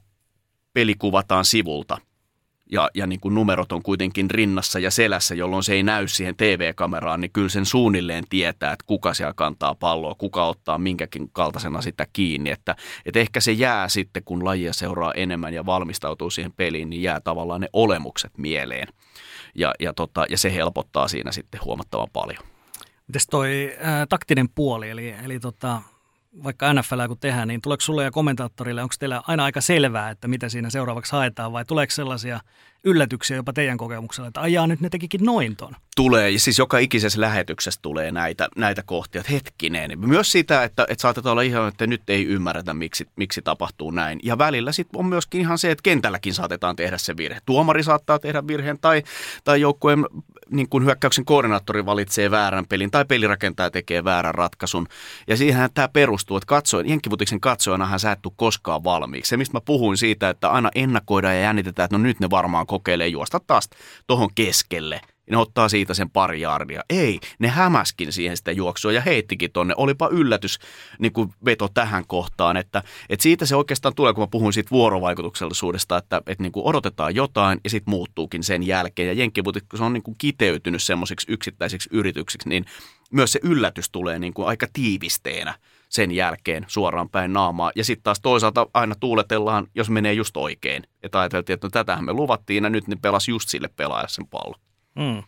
peli kuvataan sivulta ja, ja niin kuin numerot on kuitenkin rinnassa ja selässä, jolloin se ei näy siihen TV-kameraan, niin kyllä sen suunnilleen tietää, että kuka siellä kantaa palloa, kuka ottaa minkäkin kaltaisena sitä kiinni. Että, että ehkä se jää sitten, kun lajia seuraa enemmän ja valmistautuu siihen peliin, niin jää tavallaan ne olemukset mieleen ja, ja, tota, ja se helpottaa siinä sitten huomattavan paljon. Mites toi ää, taktinen puoli, eli, eli tota, vaikka NFL kun tehdään, niin tuleeko sulle ja kommentaattorille, onko teillä aina aika selvää, että mitä siinä seuraavaksi haetaan vai tuleeko sellaisia yllätyksiä jopa teidän kokemuksella, että ajaa nyt ne tekikin noin ton? Tulee, ja siis joka ikisessä lähetyksessä tulee näitä, näitä kohtia, että hetkinen. Myös sitä, että, että saatetaan olla ihan, että nyt ei ymmärretä, miksi, miksi tapahtuu näin. Ja välillä sitten on myöskin ihan se, että kentälläkin saatetaan tehdä se virhe. Tuomari saattaa tehdä virheen, tai, tai joukkueen niin kuin hyökkäyksen koordinaattori valitsee väärän pelin, tai pelirakentaja tekee väärän ratkaisun. Ja siihen tämä perustuu, että katsoin, Jenkkivutiksen katsojanahan sä et koskaan valmiiksi. Se, mistä mä puhuin siitä, että aina ennakoidaan ja jännitetään, että no nyt ne varmaan kokeilee juosta taas tuohon keskelle. Ne ottaa siitä sen pari jardia. Ei, ne hämäskin siihen sitä juoksua ja heittikin tonne. Olipa yllätys niin kuin veto tähän kohtaan, että, että siitä se oikeastaan tulee, kun mä puhun siitä vuorovaikutuksellisuudesta, että, että niin kuin odotetaan jotain ja sitten muuttuukin sen jälkeen. Ja Jenkkibutik, kun se on niin kuin kiteytynyt semmoisiksi yksittäisiksi yrityksiksi, niin myös se yllätys tulee niin kuin aika tiivisteenä sen jälkeen suoraan päin naamaa. Ja sitten taas toisaalta aina tuuletellaan, jos menee just oikein. Että ajateltiin, että no tätähän me luvattiin ja nyt ne pelas just sille pelaajalle sen pallon. Mm.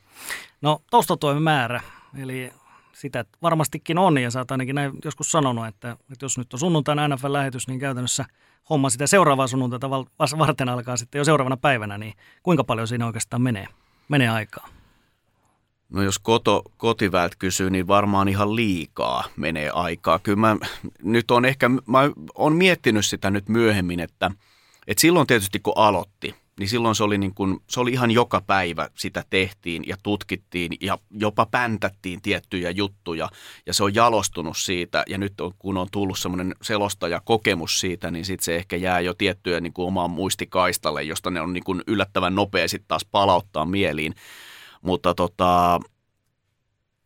No taustatoimen määrä, eli sitä varmastikin on, ja sä oot ainakin näin joskus sanonut, että, että jos nyt on sunnuntaina NFL-lähetys, niin käytännössä homma sitä seuraavaa sunnuntaita varten alkaa sitten jo seuraavana päivänä, niin kuinka paljon siinä oikeastaan menee, menee aikaa? No jos koto, kotiväät kysyy, niin varmaan ihan liikaa menee aikaa. Kyllä mä nyt on ehkä, mä on miettinyt sitä nyt myöhemmin, että, että silloin tietysti kun aloitti, niin silloin se oli, niin kuin, se oli ihan joka päivä sitä tehtiin ja tutkittiin ja jopa päntättiin tiettyjä juttuja ja se on jalostunut siitä ja nyt on, kun on tullut semmoinen selostaja kokemus siitä, niin sitten se ehkä jää jo tiettyjä niin kuin omaan muistikaistalle, josta ne on niin kuin yllättävän nopea sitten taas palauttaa mieliin. Mutta tota,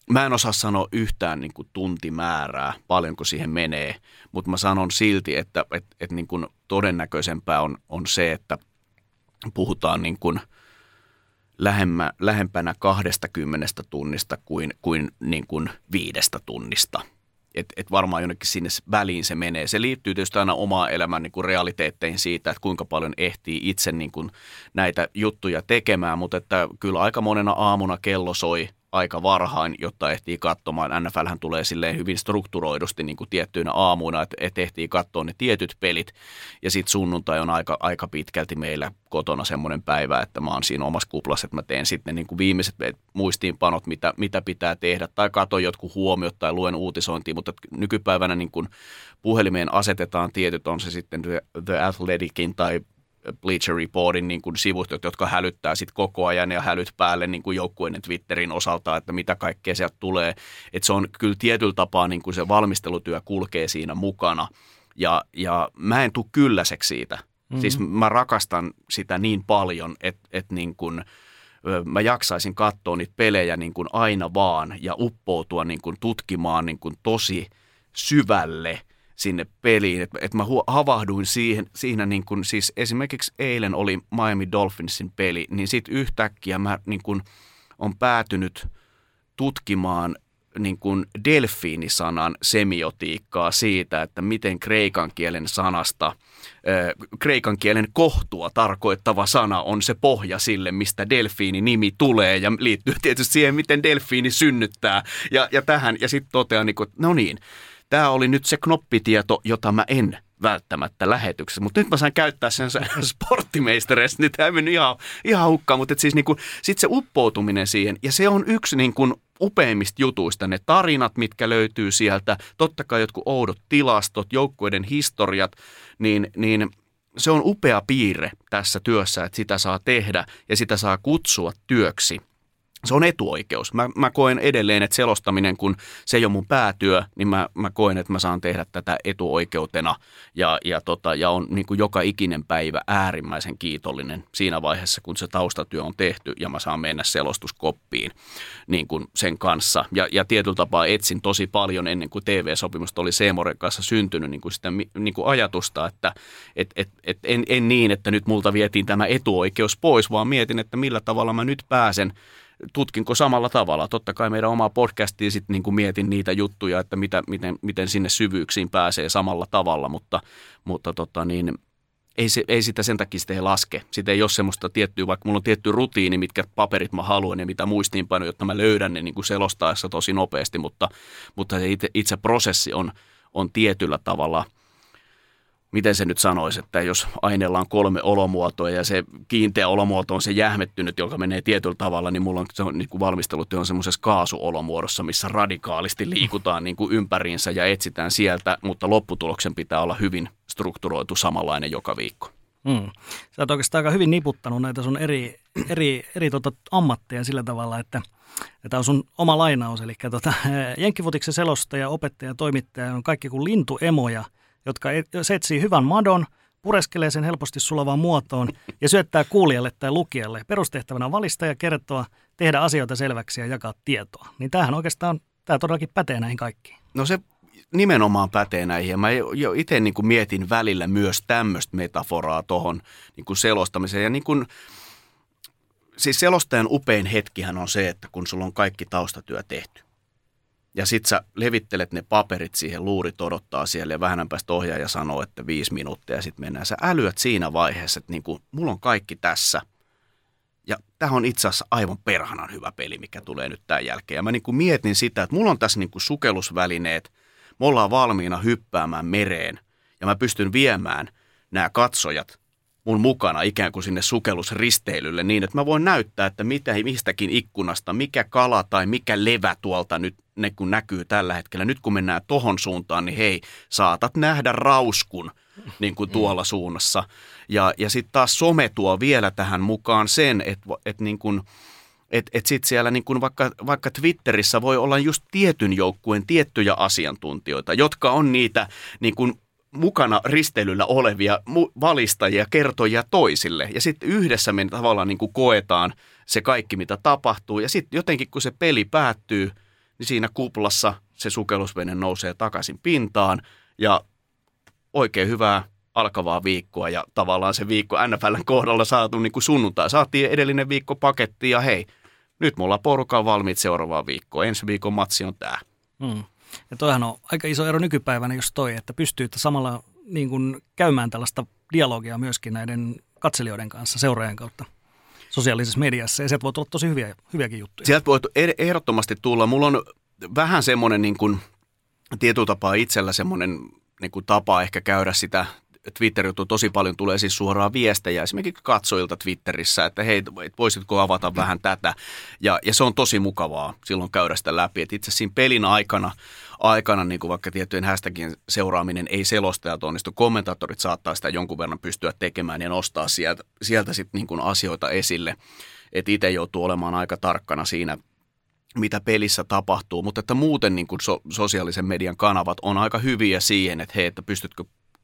mä en osaa sanoa yhtään niin kuin tuntimäärää, paljonko siihen menee, mutta mä sanon silti, että et, et niin kuin todennäköisempää on, on se, että puhutaan niin kuin lähemmä, lähempänä 20 tunnista kuin, kuin, niin kuin viidestä tunnista. Et, et varmaan jonnekin sinne väliin se menee. Se liittyy tietysti aina omaa elämän niin kuin realiteetteihin siitä, että kuinka paljon ehtii itse niin kuin näitä juttuja tekemään, mutta että kyllä aika monena aamuna kello soi – aika varhain, jotta ehtii katsomaan. NFLhän tulee silleen hyvin strukturoidusti niin kuin tiettyinä aamuina, että, että ehtii katsoa ne tietyt pelit. Ja sitten sunnuntai on aika, aika pitkälti meillä kotona semmoinen päivä, että mä oon siinä omassa kuplassa, että mä teen sitten niin kuin viimeiset muistiinpanot, mitä, mitä pitää tehdä. Tai katon jotkut huomiot tai luen uutisointia, mutta nykypäivänä niin kuin puhelimeen asetetaan tietyt, on se sitten The Athleticin tai Bleacher Reportin niin kuin sivut, jotka hälyttää sit koko ajan ja hälyt päälle niin kuin joukkueiden Twitterin osalta, että mitä kaikkea sieltä tulee. Että se on kyllä tietyllä tapaa niin kuin se valmistelutyö kulkee siinä mukana. Ja, ja mä en tule kylläiseksi siitä. Mm-hmm. Siis mä rakastan sitä niin paljon, että et niin kun, mä jaksaisin katsoa niitä pelejä niin kuin aina vaan ja uppoutua niin kuin tutkimaan niin kuin tosi syvälle sinne peliin. Että et mä havahduin siihen, siinä niin kuin, siis esimerkiksi eilen oli Miami Dolphinsin peli, niin sitten yhtäkkiä mä niin kuin, on päätynyt tutkimaan niin kuin delfiinisanan semiotiikkaa siitä, että miten kreikan kielen sanasta, kreikan kielen kohtua tarkoittava sana on se pohja sille, mistä delfiini nimi tulee ja liittyy tietysti siihen, miten delfiini synnyttää ja, ja tähän. Ja sitten totean, niin kuin, no niin, tämä oli nyt se knoppitieto, jota mä en välttämättä lähetyksessä. Mutta nyt mä sain käyttää sen [laughs] sporttimeistereistä, nyt tämä mennyt ihan, ihan hukkaan. Mutta siis niinku, sitten se uppoutuminen siihen, ja se on yksi niinku upeimmista jutuista, ne tarinat, mitkä löytyy sieltä, totta kai jotkut oudot tilastot, joukkueiden historiat, niin, niin se on upea piirre tässä työssä, että sitä saa tehdä ja sitä saa kutsua työksi se on etuoikeus. Mä, mä koen edelleen, että selostaminen, kun se ei ole mun päätyö, niin mä, mä koen, että mä saan tehdä tätä etuoikeutena ja, ja, tota, ja on niin kuin joka ikinen päivä äärimmäisen kiitollinen siinä vaiheessa, kun se taustatyö on tehty ja mä saan mennä selostuskoppiin niin kuin sen kanssa. Ja, ja tietyllä tapaa etsin tosi paljon ennen kuin TV-sopimusta oli Seemoren kanssa syntynyt niin kuin sitä niin kuin ajatusta, että et, et, et en, en niin, että nyt multa vietiin tämä etuoikeus pois, vaan mietin, että millä tavalla mä nyt pääsen – tutkinko samalla tavalla. Totta kai meidän omaa podcastia sitten niin kuin mietin niitä juttuja, että mitä, miten, miten sinne syvyyksiin pääsee samalla tavalla, mutta, mutta tota niin, ei, se, ei sitä sen takia sitä ei laske. Sitä ei ole semmoista tiettyä, vaikka mulla on tietty rutiini, mitkä paperit mä haluan ja mitä muistiinpanoja, jotta mä löydän ne niin kuin selostaessa tosi nopeasti, mutta, mutta se itse, itse prosessi on, on tietyllä tavalla – miten se nyt sanoisi, että jos aineella on kolme olomuotoa ja se kiinteä olomuoto on se jähmettynyt, joka menee tietyllä tavalla, niin mulla on, se on niin kuin valmistelut on semmoisessa kaasuolomuodossa, missä radikaalisti liikutaan niin kuin ympäriinsä ja etsitään sieltä, mutta lopputuloksen pitää olla hyvin strukturoitu samanlainen joka viikko. Hmm. Sä oot oikeastaan aika hyvin niputtanut näitä sun eri, eri, eri tota ammatteja sillä tavalla, että Tämä on sun oma lainaus, eli tota, Jenkkifutiksen selostaja, opettaja, toimittaja on kaikki kuin lintuemoja – jotka etsii hyvän madon, pureskelee sen helposti sulavaan muotoon ja syöttää kuulijalle tai lukijalle. Perustehtävänä on valistaa ja kertoa, tehdä asioita selväksi ja jakaa tietoa. Niin tämähän oikeastaan, tämä todellakin pätee näihin kaikkiin. No se nimenomaan pätee näihin. Ja mä jo itse niin kuin mietin välillä myös tämmöistä metaforaa tuohon niin selostamiseen. Ja niin kuin, siis selostajan upein hetkihän on se, että kun sulla on kaikki taustatyö tehty ja sit sä levittelet ne paperit siihen, luurit odottaa siellä ja vähän päästä ohjaaja sanoo, että viisi minuuttia ja sitten mennään. Sä älyät siinä vaiheessa, että niin kuin, mulla on kaikki tässä. Ja tämä on itse asiassa aivan perhanan hyvä peli, mikä tulee nyt tämän jälkeen. Ja mä niin kuin mietin sitä, että mulla on tässä niin kuin sukellusvälineet, me ollaan valmiina hyppäämään mereen ja mä pystyn viemään nämä katsojat mun mukana ikään kuin sinne sukellusristeilylle niin, että mä voin näyttää, että mitä, mistäkin ikkunasta, mikä kala tai mikä levä tuolta nyt ne kun näkyy tällä hetkellä. Nyt kun mennään tohon suuntaan, niin hei, saatat nähdä rauskun niin kuin tuolla suunnassa. Ja, ja sitten taas some tuo vielä tähän mukaan sen, että et niin kuin, et, et sitten siellä niin kuin vaikka, vaikka Twitterissä voi olla just tietyn joukkueen tiettyjä asiantuntijoita, jotka on niitä niin kuin mukana risteilyllä olevia valistajia, kertojia toisille. Ja sitten yhdessä me tavallaan niin kuin koetaan se kaikki, mitä tapahtuu. Ja sitten jotenkin, kun se peli päättyy, niin siinä kuplassa se sukellusvene nousee takaisin pintaan. Ja oikein hyvää alkavaa viikkoa ja tavallaan se viikko NFLn kohdalla saatu niin kuin sunnuntai. Saatiin edellinen viikko paketti ja hei, nyt me ollaan porukan valmiit seuraavaan viikkoon. Ensi viikon matsi on tämä. Hmm. Ja toihan on aika iso ero nykypäivänä just toi, että pystyy samalla niin kuin käymään tällaista dialogia myöskin näiden katselijoiden kanssa seuraajan kautta sosiaalisessa mediassa. Ja sieltä voi tulla tosi hyviä, hyviäkin juttuja. Sieltä voi ehdottomasti tulla. Mulla on vähän semmoinen niin kuin, tietyllä tapaa itsellä semmoinen niin kuin tapa ehkä käydä sitä twitter tosi paljon tulee siis suoraan viestejä esimerkiksi katsojilta Twitterissä, että hei, voisitko avata vähän tätä. Ja, ja se on tosi mukavaa silloin käydä sitä läpi. Et itse siinä pelin aikana, aikana niin kuin vaikka tiettyjen hashtagien seuraaminen ei selostajat onnistu, kommentaattorit saattaa sitä jonkun verran pystyä tekemään ja nostaa sieltä, sieltä sitten niin asioita esille. Että itse joutuu olemaan aika tarkkana siinä, mitä pelissä tapahtuu, mutta että muuten niin kuin so, sosiaalisen median kanavat on aika hyviä siihen, että hei, että pystytkö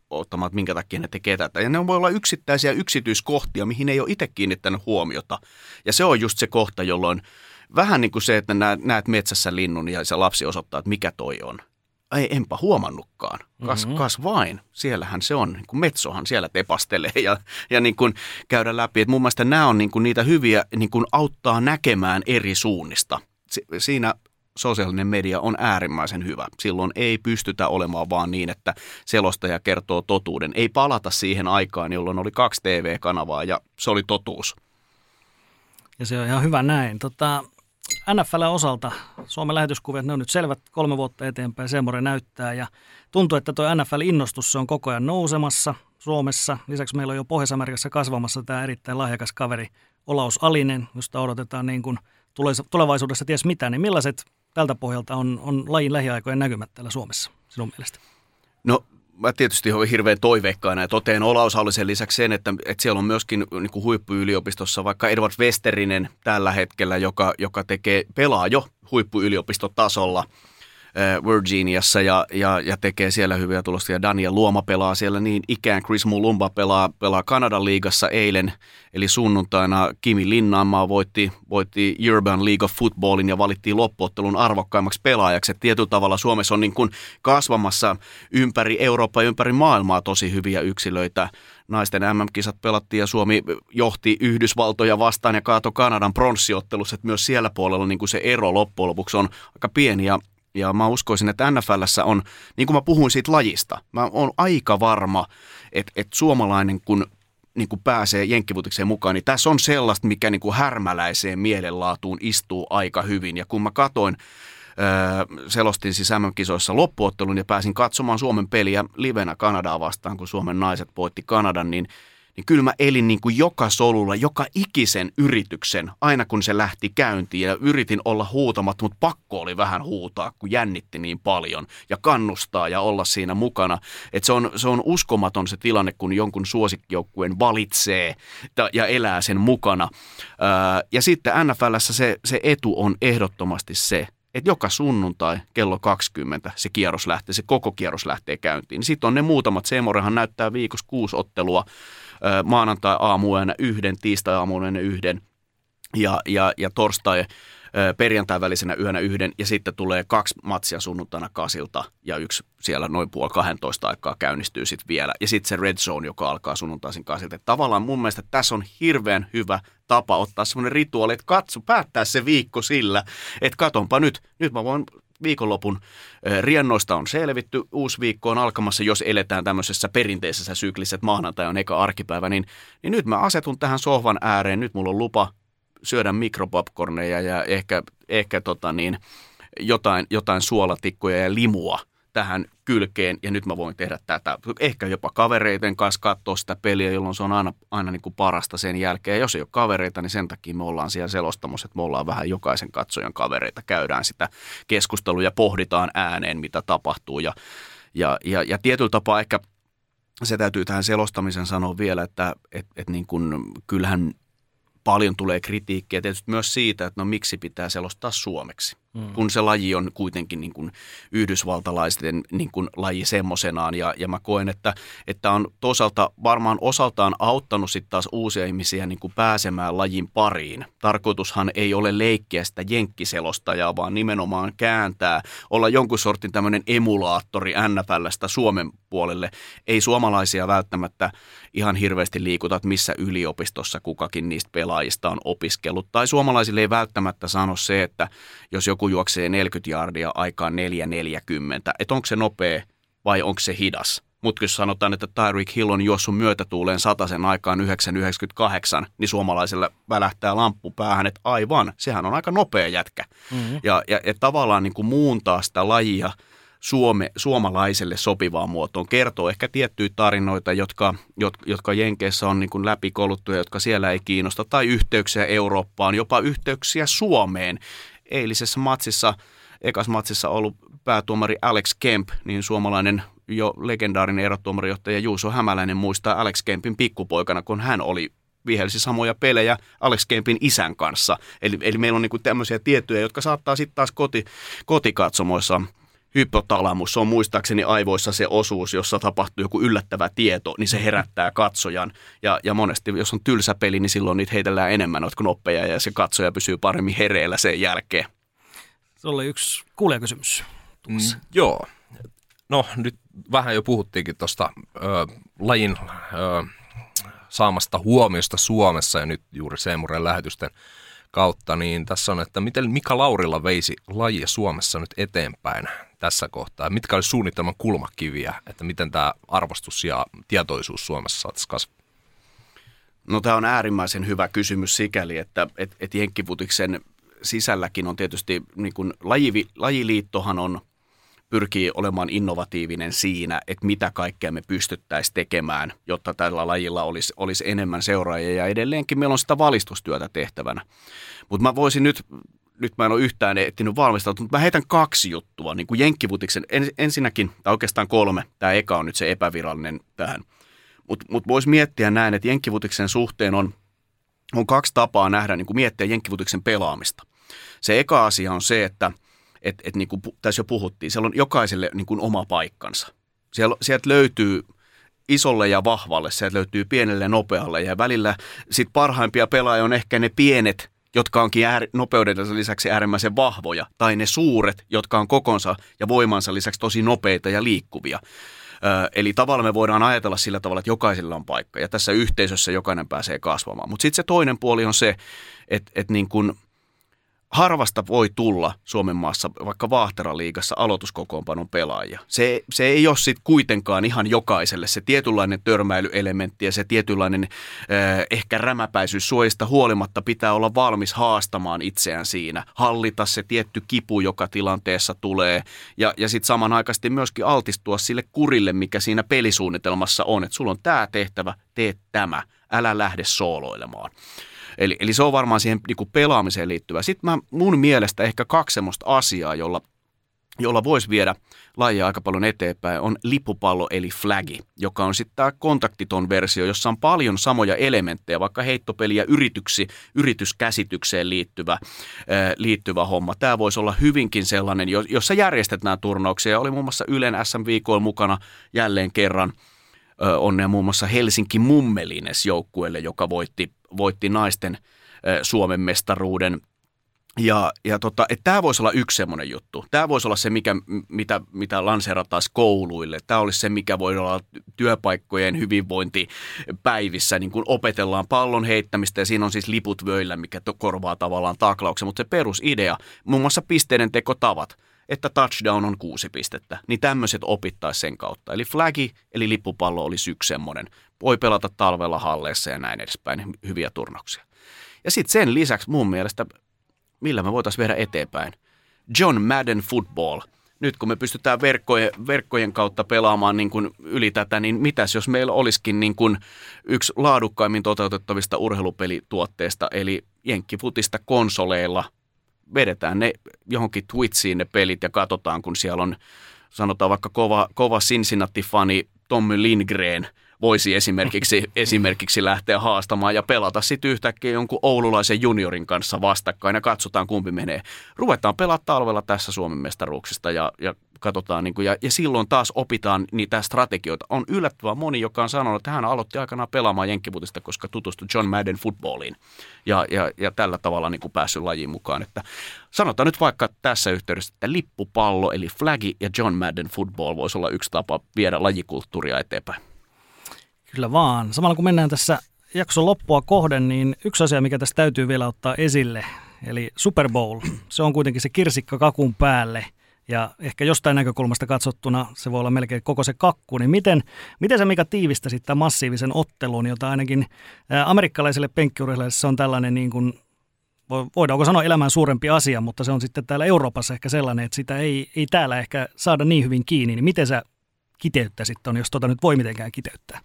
ottamaan, että minkä takia ne tekee tätä. Ja ne voi olla yksittäisiä yksityiskohtia, mihin ei ole itse kiinnittänyt huomiota. Ja se on just se kohta, jolloin vähän niin kuin se, että näet, metsässä linnun ja se lapsi osoittaa, että mikä toi on. Ei, enpä huomannutkaan. Kas, mm-hmm. kas vain. Siellähän se on. Niin kuin metsohan siellä tepastelee ja, ja niin kuin käydä läpi. Et mun mielestä nämä on niin kuin niitä hyviä, niin kuin auttaa näkemään eri suunnista. Si- siinä sosiaalinen media on äärimmäisen hyvä. Silloin ei pystytä olemaan vaan niin, että selostaja kertoo totuuden. Ei palata siihen aikaan, jolloin oli kaksi TV-kanavaa ja se oli totuus. Ja se on ihan hyvä näin. Tota, NFL osalta Suomen lähetyskuvat, ne on nyt selvät kolme vuotta eteenpäin, Semore näyttää ja tuntuu, että tuo NFL-innostus se on koko ajan nousemassa Suomessa. Lisäksi meillä on jo Pohjois-Amerikassa kasvamassa tämä erittäin lahjakas kaveri Olaus Alinen, josta odotetaan niin kuin tulevaisuudessa ties mitä, niin millaiset tältä pohjalta on, on lajin lähiaikojen näkymät täällä Suomessa sinun mielestä? No mä tietysti olen hirveän toiveikkaana ja toteen Olausallisen lisäksi sen, että, että siellä on myöskin niin kuin huippuyliopistossa vaikka Edward Westerinen tällä hetkellä, joka, joka tekee, pelaa jo huippuyliopistotasolla – Virginiassa ja, ja, ja tekee siellä hyviä tulosta. Ja Daniel Luoma pelaa siellä niin ikään. Chris Mulumba pelaa, pelaa Kanadan liigassa eilen, eli sunnuntaina Kimi Linnanmaa voitti, voitti Urban League of Footballin ja valittiin loppuottelun arvokkaimmaksi pelaajaksi. Et tietyllä tavalla Suomessa on niin kuin kasvamassa ympäri Eurooppaa ja ympäri maailmaa tosi hyviä yksilöitä naisten MM-kisat pelattiin ja Suomi johti Yhdysvaltoja vastaan ja kaato Kanadan pronssiottelussa, että myös siellä puolella niin kuin se ero loppujen lopuksi on aika pieni ja ja mä uskoisin, että NFLssä on, niin kuin mä puhuin siitä lajista, mä oon aika varma, että, että suomalainen kun niin kuin pääsee jenkkivutikseen mukaan, niin tässä on sellaista, mikä niin kuin härmäläiseen mielenlaatuun istuu aika hyvin. Ja kun mä katoin, öö, selostin siis MM-kisoissa loppuottelun ja pääsin katsomaan Suomen peliä livenä Kanadaa vastaan, kun Suomen naiset voitti Kanadan, niin – niin kyllä mä elin niin kuin joka solulla, joka ikisen yrityksen, aina kun se lähti käyntiin ja yritin olla huutamatta, mutta pakko oli vähän huutaa, kun jännitti niin paljon ja kannustaa ja olla siinä mukana. Et se, on, se on uskomaton se tilanne, kun jonkun suosikkijoukkueen valitsee ja elää sen mukana. ja sitten NFLssä se, se etu on ehdottomasti se, että joka sunnuntai kello 20 se kierros lähtee, se koko kierros lähtee käyntiin. Sitten on ne muutamat, Seemorehan näyttää viikossa kuusi ottelua, maanantai-aamuena yhden, tiistai-aamuena yhden ja, ja, ja torstai perjantai välisenä yönä yhden ja sitten tulee kaksi matsia sunnuntaina kasilta ja yksi siellä noin puoli 12 aikaa käynnistyy sitten vielä. Ja sitten se red zone, joka alkaa sunnuntaisin kasilta. Tavallaan mun mielestä tässä on hirveän hyvä tapa ottaa semmoinen rituaali, että katso, päättää se viikko sillä, että katonpa nyt, nyt mä voin viikonlopun riennoista on selvitty, uusi viikko on alkamassa, jos eletään tämmöisessä perinteisessä syklissä, että maanantai on eka arkipäivä, niin, niin nyt mä asetun tähän sohvan ääreen, nyt mulla on lupa syödä mikropopcorneja ja ehkä, ehkä tota niin, jotain, jotain suolatikkoja ja limua – tähän kylkeen ja nyt mä voin tehdä tätä. Ehkä jopa kavereiden kanssa katsoa sitä peliä, jolloin se on aina, aina niin kuin parasta sen jälkeen. Ja jos ei ole kavereita, niin sen takia me ollaan siellä selostamossa, että me ollaan vähän jokaisen katsojan kavereita. Käydään sitä keskustelua ja pohditaan ääneen, mitä tapahtuu. Ja, ja, ja, ja tietyllä tapaa ehkä se täytyy tähän selostamisen sanoa vielä, että et, et niin kuin, kyllähän paljon tulee kritiikkiä tietysti myös siitä, että no miksi pitää selostaa suomeksi mm. kun se laji on kuitenkin niin kuin yhdysvaltalaisten niin kuin laji semmoisenaan. Ja, ja mä koen, että, että on toisaalta varmaan osaltaan auttanut sitten taas uusia ihmisiä niin kuin pääsemään lajin pariin. Tarkoitushan ei ole leikkiä sitä jenkkiselostajaa, vaan nimenomaan kääntää, olla jonkun sortin tämmöinen emulaattori NFLstä Suomen puolelle. Ei suomalaisia välttämättä ihan hirveästi liikuta, että missä yliopistossa kukakin niistä pelaajista on opiskellut. Tai suomalaisille ei välttämättä sano se, että jos joku juoksee 40 jardia aikaan 4.40, että onko se nopea vai onko se hidas. Mutta jos sanotaan, että Tyreek Hill on juossut myötätuuleen sataisen aikaan 9.98, niin suomalaiselle välähtää lamppu päähän, että aivan, sehän on aika nopea jätkä. Mm-hmm. Ja, ja, ja tavallaan niin kuin muuntaa sitä lajia – suome, suomalaiselle sopivaan muotoon. Kertoo ehkä tiettyjä tarinoita, jotka, jotka Jenkeissä on niin kuin läpikoluttuja, jotka siellä ei kiinnosta, tai yhteyksiä Eurooppaan, jopa yhteyksiä Suomeen. Eilisessä matsissa, ekas matsissa ollut päätuomari Alex Kemp, niin suomalainen jo legendaarinen erotuomarijohtaja Juuso Hämäläinen muistaa Alex Kempin pikkupoikana, kun hän oli vihelsi samoja pelejä Alex Kempin isän kanssa. Eli, eli meillä on niinku tämmöisiä tiettyjä, jotka saattaa sitten taas koti, kotikatsomoissa hypotalamus on muistaakseni aivoissa se osuus, jossa tapahtuu joku yllättävä tieto, niin se herättää katsojan. Ja, ja monesti, jos on tylsä peli, niin silloin niitä heitellään enemmän noita knoppeja ja se katsoja pysyy paremmin hereillä sen jälkeen. Se oli yksi kuulijakysymys. Mm, joo. No nyt vähän jo puhuttiinkin tuosta lajin ö, saamasta huomiosta Suomessa ja nyt juuri Seemuren lähetysten kautta, niin tässä on, että miten Mika Laurilla veisi lajia Suomessa nyt eteenpäin tässä kohtaa? Mitkä olisi suunnitelman kulmakiviä, että miten tämä arvostus ja tietoisuus Suomessa saataisiin kasvaa? No tämä on äärimmäisen hyvä kysymys sikäli, että et, et Jenkkifutiksen sisälläkin on tietysti, niin kuin laji, lajiliittohan on pyrkii olemaan innovatiivinen siinä, että mitä kaikkea me pystyttäisiin tekemään, jotta tällä lajilla olisi, olisi enemmän seuraajia ja edelleenkin meillä on sitä valistustyötä tehtävänä. Mutta mä voisin nyt, nyt mä en ole yhtään ehtinyt valmistautua, mutta mä heitän kaksi juttua, niin kuin Jenkkivutiksen, ensinnäkin, tai oikeastaan kolme, tämä eka on nyt se epävirallinen tähän. Mutta mut voisi miettiä näin, että Jenkkivutiksen suhteen on, on kaksi tapaa nähdä, niin kuin miettiä Jenkkivutiksen pelaamista. Se eka asia on se, että – että et niin kuin tässä jo puhuttiin, siellä on jokaiselle niin kuin oma paikkansa. Siellä, sieltä löytyy isolle ja vahvalle, sieltä löytyy pienelle ja nopealle ja välillä sit parhaimpia pelaajia on ehkä ne pienet, jotka onkin äär, nopeuden lisäksi äärimmäisen vahvoja, tai ne suuret, jotka on kokonsa ja voimansa lisäksi tosi nopeita ja liikkuvia. Ö, eli tavallaan me voidaan ajatella sillä tavalla, että jokaisella on paikka, ja tässä yhteisössä jokainen pääsee kasvamaan. Mutta sitten se toinen puoli on se, että, että niin kun – harvasta voi tulla Suomen maassa vaikka Vaahteraliigassa aloituskokoonpanon pelaajia. Se, se ei ole sitten kuitenkaan ihan jokaiselle se tietynlainen törmäilyelementti ja se tietynlainen äh, ehkä rämäpäisyys suojista huolimatta pitää olla valmis haastamaan itseään siinä, hallita se tietty kipu, joka tilanteessa tulee ja, ja sitten samanaikaisesti myöskin altistua sille kurille, mikä siinä pelisuunnitelmassa on, että sulla on tämä tehtävä, tee tämä, älä lähde sooloilemaan. Eli, eli se on varmaan siihen niin kuin pelaamiseen liittyvä. Sitten mä, mun mielestä ehkä kaksi semmoista asiaa, jolla jolla voisi viedä lajia aika paljon eteenpäin, on lippupallo eli flagi, joka on sitten tämä kontaktiton versio, jossa on paljon samoja elementtejä, vaikka heittopeli ja yrityksi, yrityskäsitykseen liittyvä, äh, liittyvä homma. Tämä voisi olla hyvinkin sellainen, jossa järjestetään turnauksia. Oli muun muassa Ylen SM mukana jälleen kerran – onnea muun muassa Helsinki Mummelines joukkueelle, joka voitti, voitti naisten Suomen mestaruuden ja, ja tota, tämä voisi olla yksi semmoinen juttu. Tämä voisi olla se, mikä, mitä, mitä lanseerattaisiin kouluille. Tämä olisi se, mikä voi olla työpaikkojen hyvinvointipäivissä. Niin kun opetellaan pallon heittämistä ja siinä on siis liput vöillä, mikä korvaa tavallaan taklauksen. Mutta se perusidea, muun muassa pisteiden tekotavat – että touchdown on kuusi pistettä, niin tämmöiset opittaisi sen kautta. Eli flagi, eli lippupallo olisi yksi semmoinen. Voi pelata talvella halleessa ja näin edespäin, hyviä turnauksia. Ja sitten sen lisäksi mun mielestä, millä me voitaisiin viedä eteenpäin, John Madden Football. Nyt kun me pystytään verkkojen, verkkojen kautta pelaamaan niin kuin yli tätä, niin mitäs jos meillä olisikin niin kuin yksi laadukkaimmin toteutettavista urheilupelituotteista, eli jenkkifutista konsoleilla – vedetään ne johonkin Twitchiin ne pelit ja katsotaan, kun siellä on sanotaan vaikka kova, kova Cincinnati-fani Tommy Lindgren voisi esimerkiksi, [laughs] esimerkiksi lähteä haastamaan ja pelata sitten yhtäkkiä jonkun oululaisen juniorin kanssa vastakkain ja katsotaan kumpi menee. Ruvetaan pelata talvella tässä Suomen mestaruuksista ja, ja katsotaan, niin kuin, ja, ja silloin taas opitaan niitä strategioita. On yllättävän moni, joka on sanonut, että hän aloitti aikanaan pelaamaan jenkkiputista, koska tutustui John Madden footballiin ja, ja, ja tällä tavalla niin kuin päässyt lajiin mukaan. Että sanotaan nyt vaikka tässä yhteydessä, että lippupallo eli flagi ja John Madden football voisi olla yksi tapa viedä lajikulttuuria eteenpäin. Kyllä vaan. Samalla kun mennään tässä jakson loppua kohden, niin yksi asia, mikä tässä täytyy vielä ottaa esille, eli Super Bowl, se on kuitenkin se kirsikka kakun päälle – ja ehkä jostain näkökulmasta katsottuna se voi olla melkein koko se kakku, niin miten, miten se mikä tiivistäisi tämän massiivisen ottelun, jota ainakin amerikkalaiselle penkkiurheilijalle se on tällainen niin kuin, voidaanko sanoa elämän suurempi asia, mutta se on sitten täällä Euroopassa ehkä sellainen, että sitä ei, ei täällä ehkä saada niin hyvin kiinni, niin miten sä kiteyttäisit on, jos tota nyt voi mitenkään kiteyttää?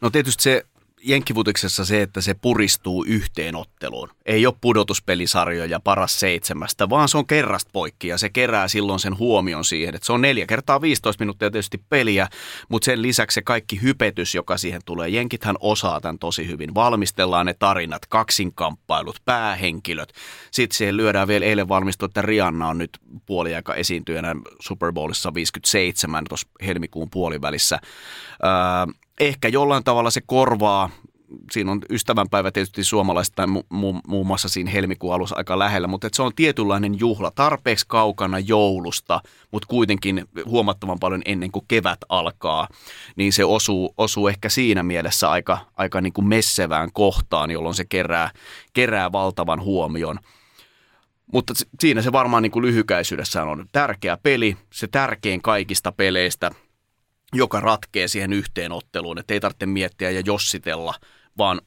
No tietysti se jenkkifutiksessa se, että se puristuu yhteenotteluun. Ei ole pudotuspelisarjoja paras seitsemästä, vaan se on kerrasta poikki ja se kerää silloin sen huomion siihen, että se on neljä kertaa 15 minuuttia tietysti peliä, mutta sen lisäksi se kaikki hypetys, joka siihen tulee. Jenkithän osaa tämän tosi hyvin. Valmistellaan ne tarinat, kaksinkamppailut, päähenkilöt. Sitten siihen lyödään vielä eilen valmistu, että Rihanna on nyt puoliaika esiintyjänä Super Bowlissa 57 tuossa helmikuun puolivälissä. Öö, ehkä jollain tavalla se korvaa siinä on ystävänpäivä tietysti suomalaiset tai mu- mu- muun muassa siinä helmikuun alussa aika lähellä, mutta se on tietynlainen juhla, tarpeeksi kaukana joulusta, mutta kuitenkin huomattavan paljon ennen kuin kevät alkaa, niin se osuu, osuu ehkä siinä mielessä aika, aika niin kuin messevään kohtaan, jolloin se kerää, kerää valtavan huomion. Mutta siinä se varmaan niin kuin lyhykäisyydessään on tärkeä peli, se tärkein kaikista peleistä – joka ratkee siihen yhteenotteluun, että ei tarvitse miettiä ja jossitella, vaan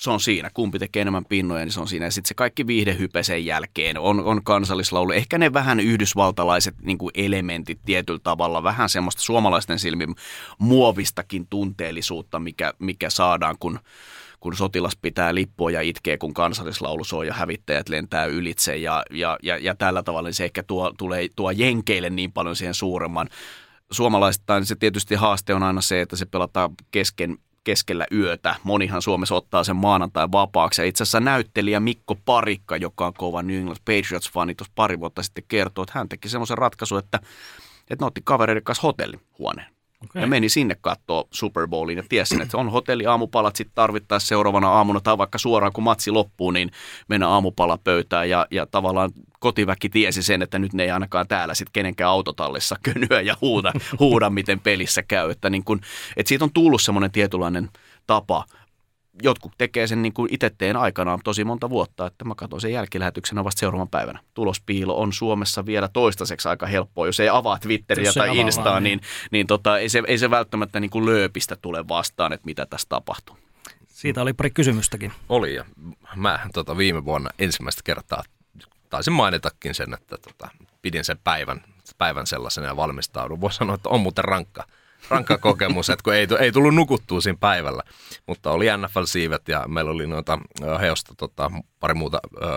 se on siinä. Kumpi tekee enemmän pinnoja, niin se on siinä. Ja sitten se kaikki viihdehype sen jälkeen on, on kansallislaulu. Ehkä ne vähän yhdysvaltalaiset niin kuin elementit tietyllä tavalla, vähän semmoista suomalaisten silmin muovistakin tunteellisuutta, mikä, mikä saadaan, kun, kun sotilas pitää lippua ja itkee, kun kansallislaulu soi ja hävittäjät lentää ylitse. Ja, ja, ja, ja tällä tavalla niin se ehkä tuo, tulee, tuo jenkeille niin paljon siihen suuremman suomalaisittain se tietysti haaste on aina se, että se pelataan kesken keskellä yötä. Monihan Suomessa ottaa sen maanantai vapaaksi. Ja itse asiassa näyttelijä Mikko Parikka, joka on kova New England Patriots-fani, tuossa pari vuotta sitten kertoi, että hän teki semmoisen ratkaisun, että, että ne otti kavereiden kanssa hotellihuoneen. Okay. Ja meni sinne katsoa Super Bowliin ja tiesi, että on hotelli aamupalat sitten tarvittaessa seuraavana aamuna tai vaikka suoraan kun matsi loppuu, niin mennä aamupala pöytään ja, ja tavallaan kotiväki tiesi sen, että nyt ne ei ainakaan täällä sitten kenenkään autotallissa [laughs] könyä ja huuda, huuda miten pelissä käy. Että, niin kun, että siitä on tullut semmoinen tietynlainen tapa – jotkut tekee sen niin kuin itse teen aikanaan tosi monta vuotta, että mä katson sen jälkilähetyksenä vasta seuraavan päivänä. Tulospiilo on Suomessa vielä toistaiseksi aika helppoa. Jos ei avaa Twitteriä tai Instaa, niin, niin, niin tota, ei, se, ei se välttämättä niin kuin lööpistä tule vastaan, että mitä tässä tapahtuu. Siitä oli pari kysymystäkin. Oli ja mä tota, viime vuonna ensimmäistä kertaa taisin mainitakin sen, että tota, pidin sen päivän, päivän sellaisena ja valmistaudun. Voisi sanoa, että on muuten rankka rankka kokemus, että kun ei, ei tullut nukuttua siinä päivällä. Mutta oli NFL-siivet ja meillä oli noita heosta tota, pari muuta äh,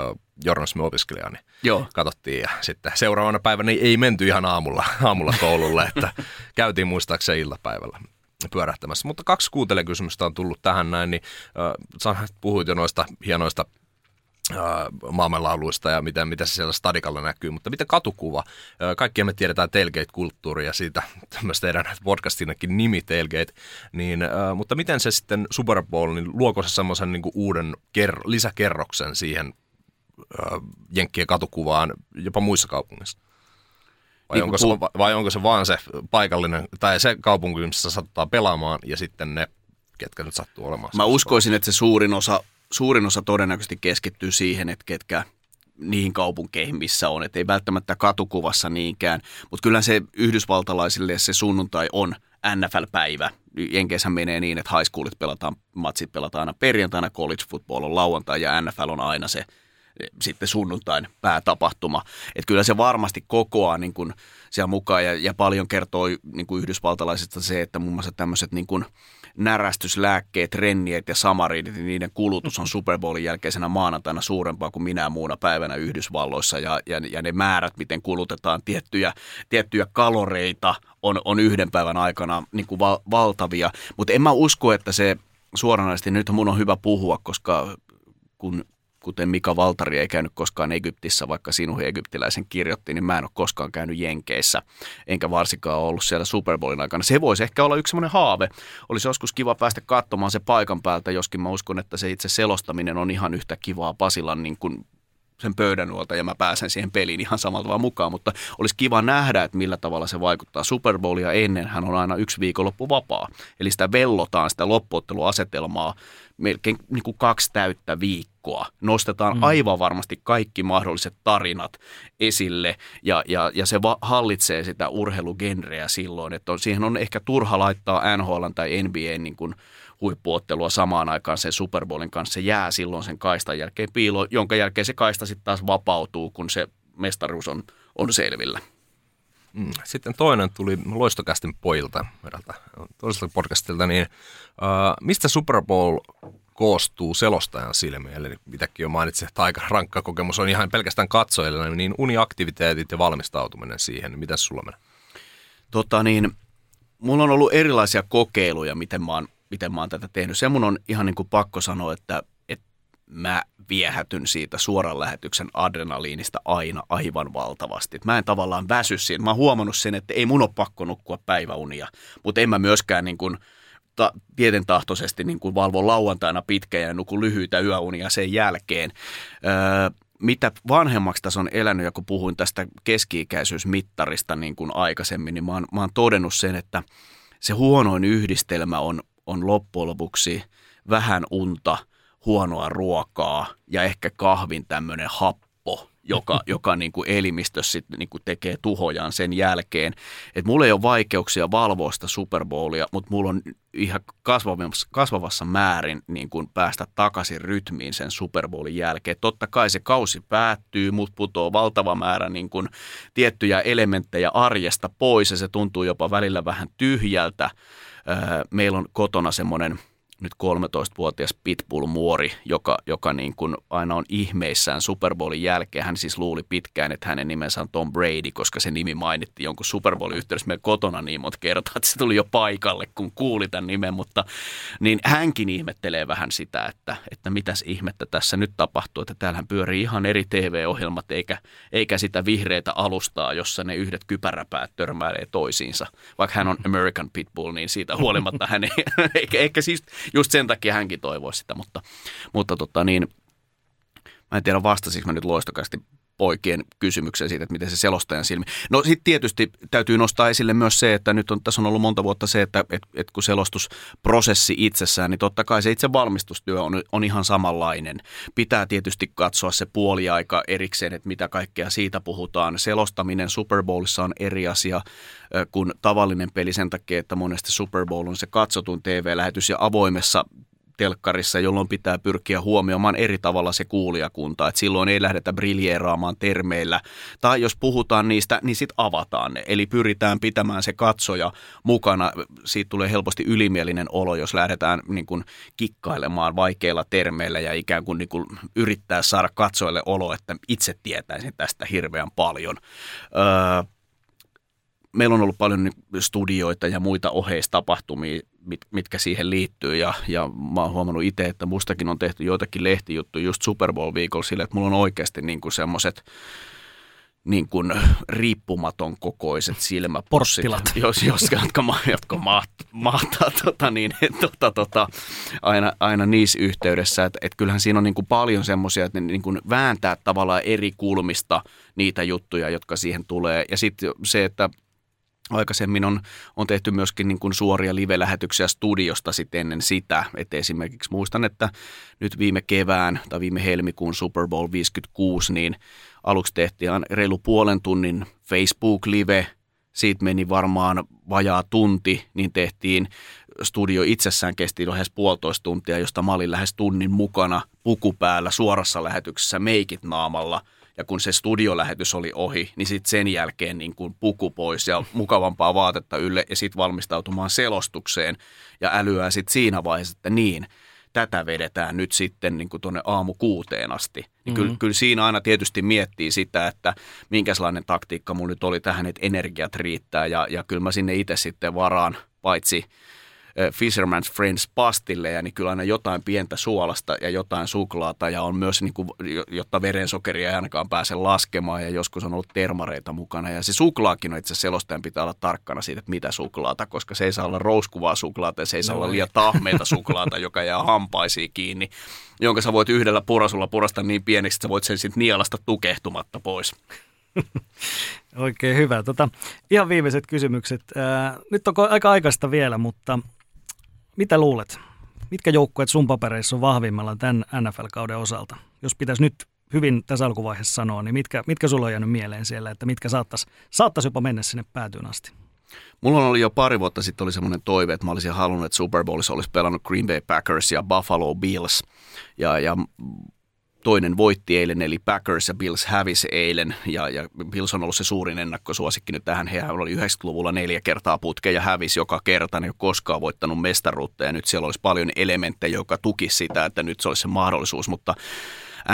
journalismiopiskelijaa, niin Joo. katsottiin. Ja sitten seuraavana päivänä niin ei menty ihan aamulla, [laughs] aamulla koululle, että käytiin muistaakseni iltapäivällä pyörähtämässä. Mutta kaksi kuuntelekysymystä on tullut tähän näin, niin äh, puhuit jo noista hienoista maailmanlauluista ja miten, miten se siellä stadikalla näkyy, mutta miten katukuva? Kaikki me tiedetään tailgate-kulttuuri ja siitä [laughs] myös teidän podcastinakin nimi tailgate, niin, mutta miten se sitten Super Bowl, niin luoko se semmoisen niin uuden ker- lisäkerroksen siihen Jenkkien katukuvaan jopa muissa kaupungeissa? Vai, niin onko se, vai onko se vaan se paikallinen, tai se kaupunki, missä sattuu pelaamaan, ja sitten ne, ketkä nyt sattuu olemaan? Mä uskoisin, että se suurin osa suurin osa todennäköisesti keskittyy siihen, että ketkä niihin kaupunkeihin, missä on. Että ei välttämättä katukuvassa niinkään, mutta kyllä se yhdysvaltalaisille se sunnuntai on NFL-päivä. Jenkeissä menee niin, että high schoolit pelataan, matsit pelataan aina perjantaina, college football on lauantai ja NFL on aina se sitten sunnuntain päätapahtuma. Että kyllä se varmasti kokoaa niin kuin siellä mukaan ja, ja paljon kertoo niin kuin yhdysvaltalaisista se, että muun muassa tämmöiset niin kuin – närästyslääkkeet, renniet ja samaridit, niin niiden kulutus on Super Bowlin jälkeisenä maanantaina suurempaa kuin minä muuna päivänä Yhdysvalloissa. Ja, ja, ja ne määrät, miten kulutetaan tiettyjä, tiettyjä kaloreita on, on yhden päivän aikana niin kuin val, valtavia, mutta en mä usko, että se suoranaisesti, nyt mun on hyvä puhua, koska kun kuten Mika Valtari ei käynyt koskaan Egyptissä, vaikka sinun egyptiläisen kirjoitti, niin mä en ole koskaan käynyt Jenkeissä, enkä varsinkaan ollut siellä Super Bowlin aikana. Se voisi ehkä olla yksi semmoinen haave. Olisi joskus kiva päästä katsomaan se paikan päältä, joskin mä uskon, että se itse selostaminen on ihan yhtä kivaa Pasilan niin kuin sen pöydän nuolta ja mä pääsen siihen peliin ihan samalla tavalla mukaan, mutta olisi kiva nähdä, että millä tavalla se vaikuttaa. Super Bowlia ennen hän on aina yksi viikonloppu vapaa, eli sitä vellotaan sitä loppuotteluasetelmaa melkein niin kuin kaksi täyttä viikkoa. Nostetaan mm. aivan varmasti kaikki mahdolliset tarinat esille ja, ja, ja se va- hallitsee sitä urheilugenreä silloin, että on, siihen on ehkä turha laittaa NHL tai NBA niin kuin huippuottelua samaan aikaan sen Super Bowlin kanssa. Se jää silloin sen kaistan jälkeen piiloon, jonka jälkeen se kaista sitten taas vapautuu, kun se mestaruus on, on selvillä. Mm. Sitten toinen tuli Loistokästin pojilta, toiselta podcastilta, niin uh, mistä Super Bowl koostuu selostajan silmiin, eli mitäkin jo mainitsin, että aika rankka kokemus on ihan pelkästään katsojille, niin uniaktiviteetit ja valmistautuminen siihen, niin miten sulla menee? Tota niin, mulla on ollut erilaisia kokeiluja, miten mä oon, miten mä oon tätä tehnyt. Se mun on ihan niin kuin pakko sanoa, että, että mä viehätyn siitä suoran lähetyksen adrenaliinista aina aivan valtavasti. Mä en tavallaan väsy siinä. Mä oon huomannut sen, että ei mun ole pakko nukkua päiväunia, mutta en mä myöskään niin kuin – ta, tietentahtoisesti niin kuin valvo lauantaina pitkä ja nuku lyhyitä yöunia sen jälkeen. Öö, mitä vanhemmaksi tässä on elänyt ja kun puhuin tästä keski-ikäisyysmittarista niin kuin aikaisemmin, niin mä oon, mä oon todennut sen, että se huonoin yhdistelmä on, on loppujen lopuksi vähän unta, huonoa ruokaa ja ehkä kahvin tämmöinen happi joka, [laughs] joka niin kuin elimistössä sit niin kuin tekee tuhojaan sen jälkeen. Et mulla ei ole vaikeuksia valvoa sitä Super Bowlia, mutta mulla on ihan kasvavassa, kasvavassa määrin niin kuin päästä takaisin rytmiin sen Super Bowlin jälkeen. Totta kai se kausi päättyy, mutta putoo valtava määrä niin kuin tiettyjä elementtejä arjesta pois ja se tuntuu jopa välillä vähän tyhjältä. Meillä on kotona semmoinen – nyt 13-vuotias Pitbull-muori, joka, joka niin kuin aina on ihmeissään Super Bowlin jälkeen. Hän siis luuli pitkään, että hänen nimensä on Tom Brady, koska se nimi mainittiin jonkun Super Bowlin yhteydessä meidän kotona niin monta kertaa, että se tuli jo paikalle, kun kuuli tämän nimen. Mutta niin hänkin ihmettelee vähän sitä, että, että mitäs ihmettä tässä nyt tapahtuu, että täällähän pyörii ihan eri TV-ohjelmat, eikä, eikä sitä vihreitä alustaa, jossa ne yhdet kypäräpäät törmäilee toisiinsa. Vaikka hän on American Pitbull, niin siitä huolimatta hän ei, [laughs] eikä, eikä siis just sen takia hänkin toivoi sitä, mutta, mutta tota niin, mä en tiedä vastasinko mä nyt loistokasti poikien kysymykseen siitä, että miten se selostajan silmi. No sitten tietysti täytyy nostaa esille myös se, että nyt on, tässä on ollut monta vuotta se, että et, et kun selostusprosessi itsessään, niin totta kai se itse valmistustyö on, on ihan samanlainen. Pitää tietysti katsoa se puoli aika erikseen, että mitä kaikkea siitä puhutaan. Selostaminen Super Bowlissa on eri asia kuin tavallinen peli sen takia, että monesti Super Bowl on se katsotun TV-lähetys ja avoimessa telkkarissa, jolloin pitää pyrkiä huomioimaan eri tavalla se kuulijakunta. Et silloin ei lähdetä briljeeraamaan termeillä. Tai jos puhutaan niistä, niin sitten avataan ne. Eli pyritään pitämään se katsoja mukana. Siitä tulee helposti ylimielinen olo, jos lähdetään niin kun, kikkailemaan vaikeilla termeillä ja ikään kuin, niin kun, yrittää saada katsojille olo, että itse tietäisin tästä hirveän paljon. Öö, meillä on ollut paljon studioita ja muita oheistapahtumia, mit, mitkä siihen liittyy ja, ja mä oon huomannut itse, että mustakin on tehty joitakin lehtijuttuja just Super Bowl-viikolla sille, että mulla on oikeasti niin kuin semmoiset niin kuin riippumaton kokoiset silmäpussit, [laughs] jos, jos, jotka, jotka maht, mahtaa tota niin, [laughs] tota, tota, aina, aina niissä yhteydessä. Että et kyllähän siinä on niin kuin paljon semmoisia, että ne niin kuin vääntää tavallaan eri kulmista niitä juttuja, jotka siihen tulee. Ja sitten se, että Aikaisemmin on, on tehty myöskin niin kuin suoria live-lähetyksiä studiosta sitten ennen sitä. Et esimerkiksi muistan, että nyt viime kevään tai viime helmikuun Super Bowl 56, niin aluksi tehtiin reilu puolen tunnin Facebook-live. Siitä meni varmaan vajaa tunti, niin tehtiin studio itsessään kesti lähes puolitoista tuntia, josta mä olin lähes tunnin mukana puku päällä suorassa lähetyksessä meikit naamalla – ja kun se studiolähetys oli ohi, niin sitten sen jälkeen niin kuin puku pois ja mukavampaa vaatetta ylle ja sitten valmistautumaan selostukseen ja älyää sitten siinä vaiheessa, että niin, tätä vedetään nyt sitten niin tuonne aamu kuuteen asti. Niin mm-hmm. kyllä, kyllä siinä aina tietysti miettii sitä, että minkälainen taktiikka mulla nyt oli tähän, että energiat riittää ja, ja kyllä mä sinne itse sitten varaan paitsi – Fisherman's Friends pastilleja, niin kyllä aina jotain pientä suolasta ja jotain suklaata ja on myös, niin kuin, jotta verensokeria ei ainakaan pääse laskemaan ja joskus on ollut termareita mukana. Ja se suklaakin on itse selostajan pitää olla tarkkana siitä, että mitä suklaata, koska se ei saa olla rouskuvaa suklaata ja se ei saa no olla liian tahmeita suklaata, joka jää hampaisiin kiinni, jonka sä voit yhdellä purasulla purasta niin pieneksi, että sä voit sen sitten nielasta tukehtumatta pois. [laughs] Oikein hyvä. Tota, ihan viimeiset kysymykset. Nyt on aika aikaista vielä, mutta mitä luulet? Mitkä joukkueet sun papereissa on vahvimmalla tämän NFL-kauden osalta? Jos pitäisi nyt hyvin tässä alkuvaiheessa sanoa, niin mitkä, mitkä sulla on jäänyt mieleen siellä, että mitkä saattaisi, saattaisi jopa mennä sinne päätyyn asti? Mulla oli jo pari vuotta sitten oli semmoinen toive, että mä olisin halunnut, että Super Bowlissa olisi pelannut Green Bay Packers ja Buffalo Bills. Ja, ja toinen voitti eilen, eli Packers ja Bills hävisi eilen, ja, ja Bills on ollut se suurin ennakkosuosikki nyt tähän. Hehän oli 90-luvulla neljä kertaa putkeja ja hävisi joka kerta, ne ei ole koskaan voittanut mestaruutta, ja nyt siellä olisi paljon elementtejä, joka tuki sitä, että nyt se olisi se mahdollisuus, mutta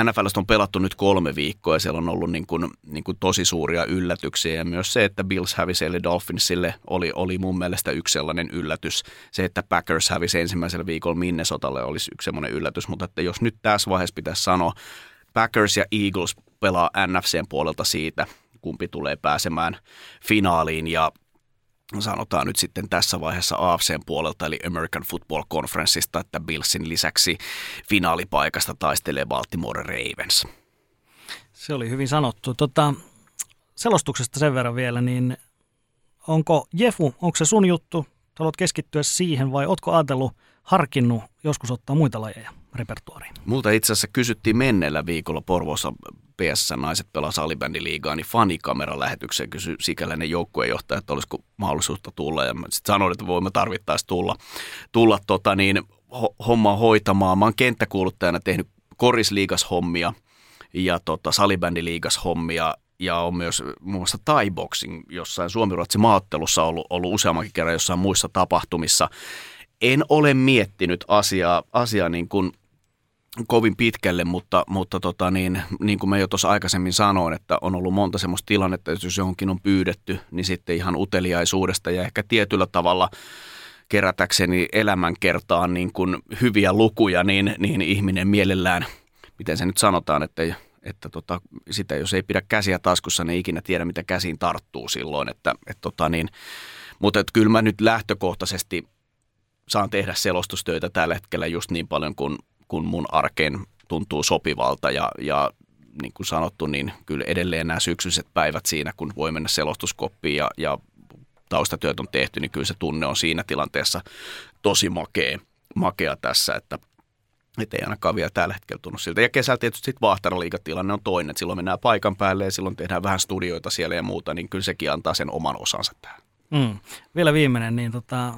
NFL on pelattu nyt kolme viikkoa ja siellä on ollut niin kuin, niin kuin tosi suuria yllätyksiä. Ja myös se, että Bills hävisi eli Dolphinsille oli, oli mun mielestä yksi sellainen yllätys. Se, että Packers hävisi ensimmäisellä viikolla Minnesotalle olisi yksi sellainen yllätys, mutta että jos nyt tässä vaiheessa pitäisi sanoa, Packers ja Eagles pelaa NFCn puolelta siitä, kumpi tulee pääsemään finaaliin. Ja sanotaan nyt sitten tässä vaiheessa AFCn puolelta, eli American Football Conferenceista, että Billsin lisäksi finaalipaikasta taistelee Baltimore Ravens. Se oli hyvin sanottu. Tota, selostuksesta sen verran vielä, niin onko Jefu, onko se sun juttu? Haluat keskittyä siihen vai ootko ajatellut, harkinnut joskus ottaa muita lajeja repertuariin? Multa itse asiassa kysyttiin menneellä viikolla Porvoossa PS naiset pelaa salibändiliigaa, niin fanikameralähetykseen kysyi sikäläinen joukkuejohtaja, että olisiko mahdollisuutta tulla. Ja sitten sanoin, että voimme tarvittaessa tulla, tulla tota niin, ho- hommaa hoitamaan. Mä oon kenttäkuuluttajana tehnyt korisliigas hommia ja tota, salibändiliigas hommia ja on myös muun muassa Thai Boxing jossain Suomi-Ruotsi maattelussa ollut, ollut useammankin kerran jossain muissa tapahtumissa. En ole miettinyt asiaa, asiaa niin kuin kovin pitkälle, mutta, mutta tota niin, niin kuin mä jo tuossa aikaisemmin sanoin, että on ollut monta semmoista tilannetta, jos johonkin on pyydetty, niin sitten ihan uteliaisuudesta ja ehkä tietyllä tavalla kerätäkseni elämänkertaan niin kuin hyviä lukuja, niin, niin ihminen mielellään, miten se nyt sanotaan, että, että tota, sitä jos ei pidä käsiä taskussa, niin ikinä tiedä, mitä käsiin tarttuu silloin. Että, että tota niin, mutta että kyllä mä nyt lähtökohtaisesti saan tehdä selostustöitä tällä hetkellä just niin paljon kuin kun mun arkeen tuntuu sopivalta ja, ja niin kuin sanottu, niin kyllä edelleen nämä syksyiset päivät siinä, kun voi mennä selostuskoppiin ja, ja taustatyöt on tehty, niin kyllä se tunne on siinä tilanteessa tosi makea, makea tässä, että että ei ainakaan vielä tällä hetkellä tunnu siltä. Ja kesällä tietysti sitten vaahtaraliikatilanne on toinen, että silloin mennään paikan päälle ja silloin tehdään vähän studioita siellä ja muuta, niin kyllä sekin antaa sen oman osansa tähän. Mm. Vielä viimeinen, niin tota,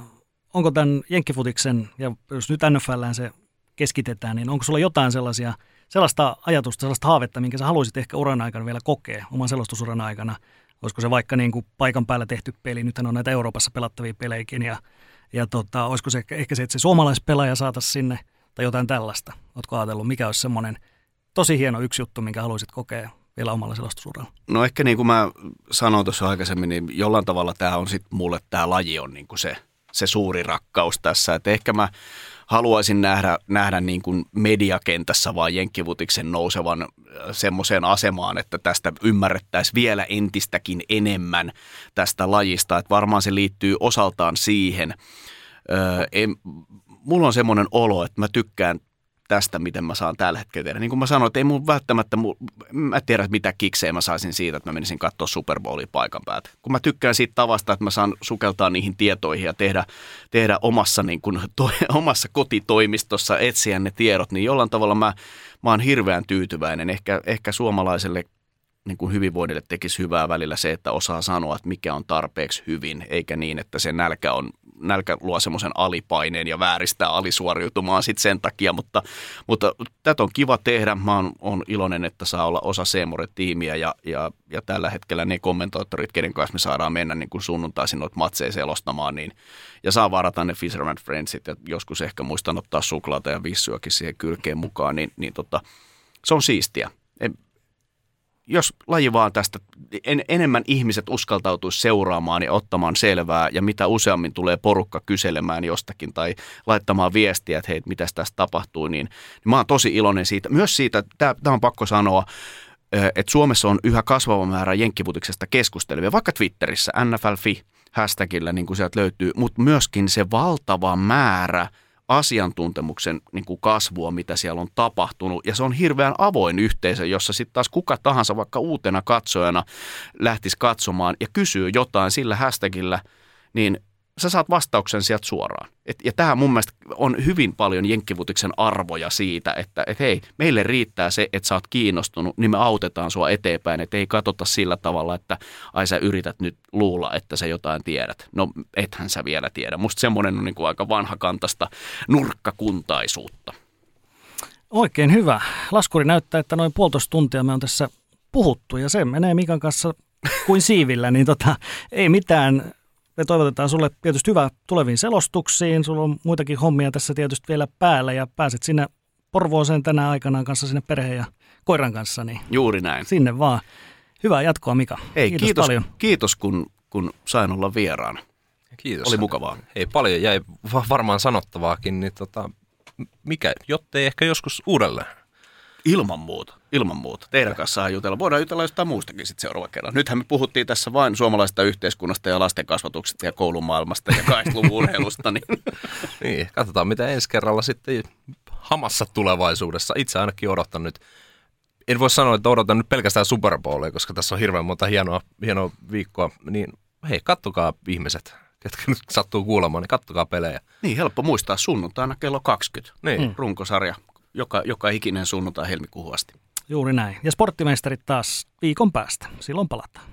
onko tämän Jenkkifutiksen, ja jos nyt NFLään se keskitetään, niin onko sulla jotain sellaisia, sellaista ajatusta, sellaista haavetta, minkä sä haluaisit ehkä uran aikana vielä kokea, oman selostusuran aikana? Olisiko se vaikka niin kuin paikan päällä tehty peli, nythän on näitä Euroopassa pelattavia pelejäkin, ja, ja tota, olisiko se ehkä se, että se suomalaispelaaja saataisiin sinne, tai jotain tällaista? Oletko ajatellut, mikä olisi semmoinen tosi hieno yksi juttu, minkä haluaisit kokea vielä omalla selostusuralla? No ehkä niin kuin mä sanoin tuossa aikaisemmin, niin jollain tavalla tämä on sitten mulle, tämä laji on niin kuin se, se suuri rakkaus tässä. Että ehkä mä haluaisin nähdä, nähdä niin kuin mediakentässä vaan Jenkkivutiksen nousevan semmoiseen asemaan, että tästä ymmärrettäisiin vielä entistäkin enemmän tästä lajista. Että varmaan se liittyy osaltaan siihen. Öö, en, mulla on semmoinen olo, että mä tykkään tästä, miten mä saan tällä hetkellä tehdä. Niin kuin mä sanoin, että ei mun välttämättä, mä tiedä mitä kiksejä mä saisin siitä, että mä menisin katsoa Super Bowlia paikan päältä. Kun mä tykkään siitä tavasta, että mä saan sukeltaa niihin tietoihin ja tehdä, tehdä omassa, niin kuin, [laughs] to, omassa kotitoimistossa, etsiä ne tiedot, niin jollain tavalla mä, mä oon hirveän tyytyväinen. Ehkä, ehkä suomalaiselle niin kuin hyvinvoinnille tekisi hyvää välillä se, että osaa sanoa, että mikä on tarpeeksi hyvin, eikä niin, että se nälkä, on, nälkä luo semmoisen alipaineen ja vääristää alisuoriutumaan sitten sen takia, mutta, mutta tätä on kiva tehdä. Mä oon, oon iloinen, että saa olla osa Seemore-tiimiä ja, ja, ja, tällä hetkellä ne kommentaattorit, kenen kanssa me saadaan mennä niin kuin sunnuntaisin noita matseja selostamaan, niin, ja saa varata ne Fisherman Friendsit ja joskus ehkä muistan ottaa suklaata ja vissuakin siihen kylkeen mukaan, niin, niin tota, se on siistiä jos laji vaan tästä, en, enemmän ihmiset uskaltautuisi seuraamaan ja ottamaan selvää ja mitä useammin tulee porukka kyselemään jostakin tai laittamaan viestiä, että hei, mitä tässä tapahtuu, niin, niin mä oon tosi iloinen siitä. Myös siitä, tämä on pakko sanoa, että Suomessa on yhä kasvava määrä jenkkivutiksesta keskustelevia, vaikka Twitterissä, NFLFi hashtagillä, niin kuin sieltä löytyy, mutta myöskin se valtava määrä – asiantuntemuksen niin kuin kasvua, mitä siellä on tapahtunut. Ja se on hirveän avoin yhteisö, jossa sitten taas kuka tahansa vaikka uutena katsojana lähtisi katsomaan ja kysyy jotain sillä hashtagillä, niin sä saat vastauksen sieltä suoraan. Et, ja tähän mun mielestä on hyvin paljon jenkkivutiksen arvoja siitä, että et hei, meille riittää se, että sä oot kiinnostunut, niin me autetaan sua eteenpäin. Että ei katsota sillä tavalla, että ai sä yrität nyt luulla, että sä jotain tiedät. No ethän sä vielä tiedä. Musta semmoinen on niin kuin aika vanhakantasta nurkkakuntaisuutta. Oikein hyvä. Laskuri näyttää, että noin puolitoista tuntia me on tässä puhuttu ja se menee Mikan kanssa kuin siivillä, niin tota, ei mitään. Me toivotetaan sulle tietysti hyvää tuleviin selostuksiin. Sulla on muitakin hommia tässä tietysti vielä päällä ja pääset sinne Porvooseen tänä aikana kanssa sinne perheen ja koiran kanssa. Niin Juuri näin. sinne vaan. Hyvää jatkoa Mika. Ei, kiitos, kiitos, paljon. kiitos kun, kun sain olla vieraana. Kiitos. Oli mukavaa. Ei paljon jäi va- varmaan sanottavaakin, niin tota, mikä, jottei ehkä joskus uudelleen. Ilman muuta, ilman muuta. Teidän kanssa jutella. Voidaan jutella jostain muustakin sitten seuraava kerran. Nythän me puhuttiin tässä vain suomalaisesta yhteiskunnasta ja lasten kasvatuksesta ja koulumaailmasta ja 80-luvun urheilusta. Niin [laughs] Niin, katsotaan mitä ensi kerralla sitten hamassa tulevaisuudessa. Itse ainakin odotan nyt, en voi sanoa, että odotan nyt pelkästään Super Bowlia, koska tässä on hirveän monta hienoa, hienoa viikkoa. Niin hei, kattokaa ihmiset, ketkä nyt sattuu kuulemaan, niin kattokaa pelejä. Niin, helppo muistaa sunnuntaina kello 20. Niin, Mm. Runkosarja, joka, joka ikinen sunnuntai helmikuuhun asti. Juuri näin. Ja sporttimeisterit taas viikon päästä. Silloin palataan.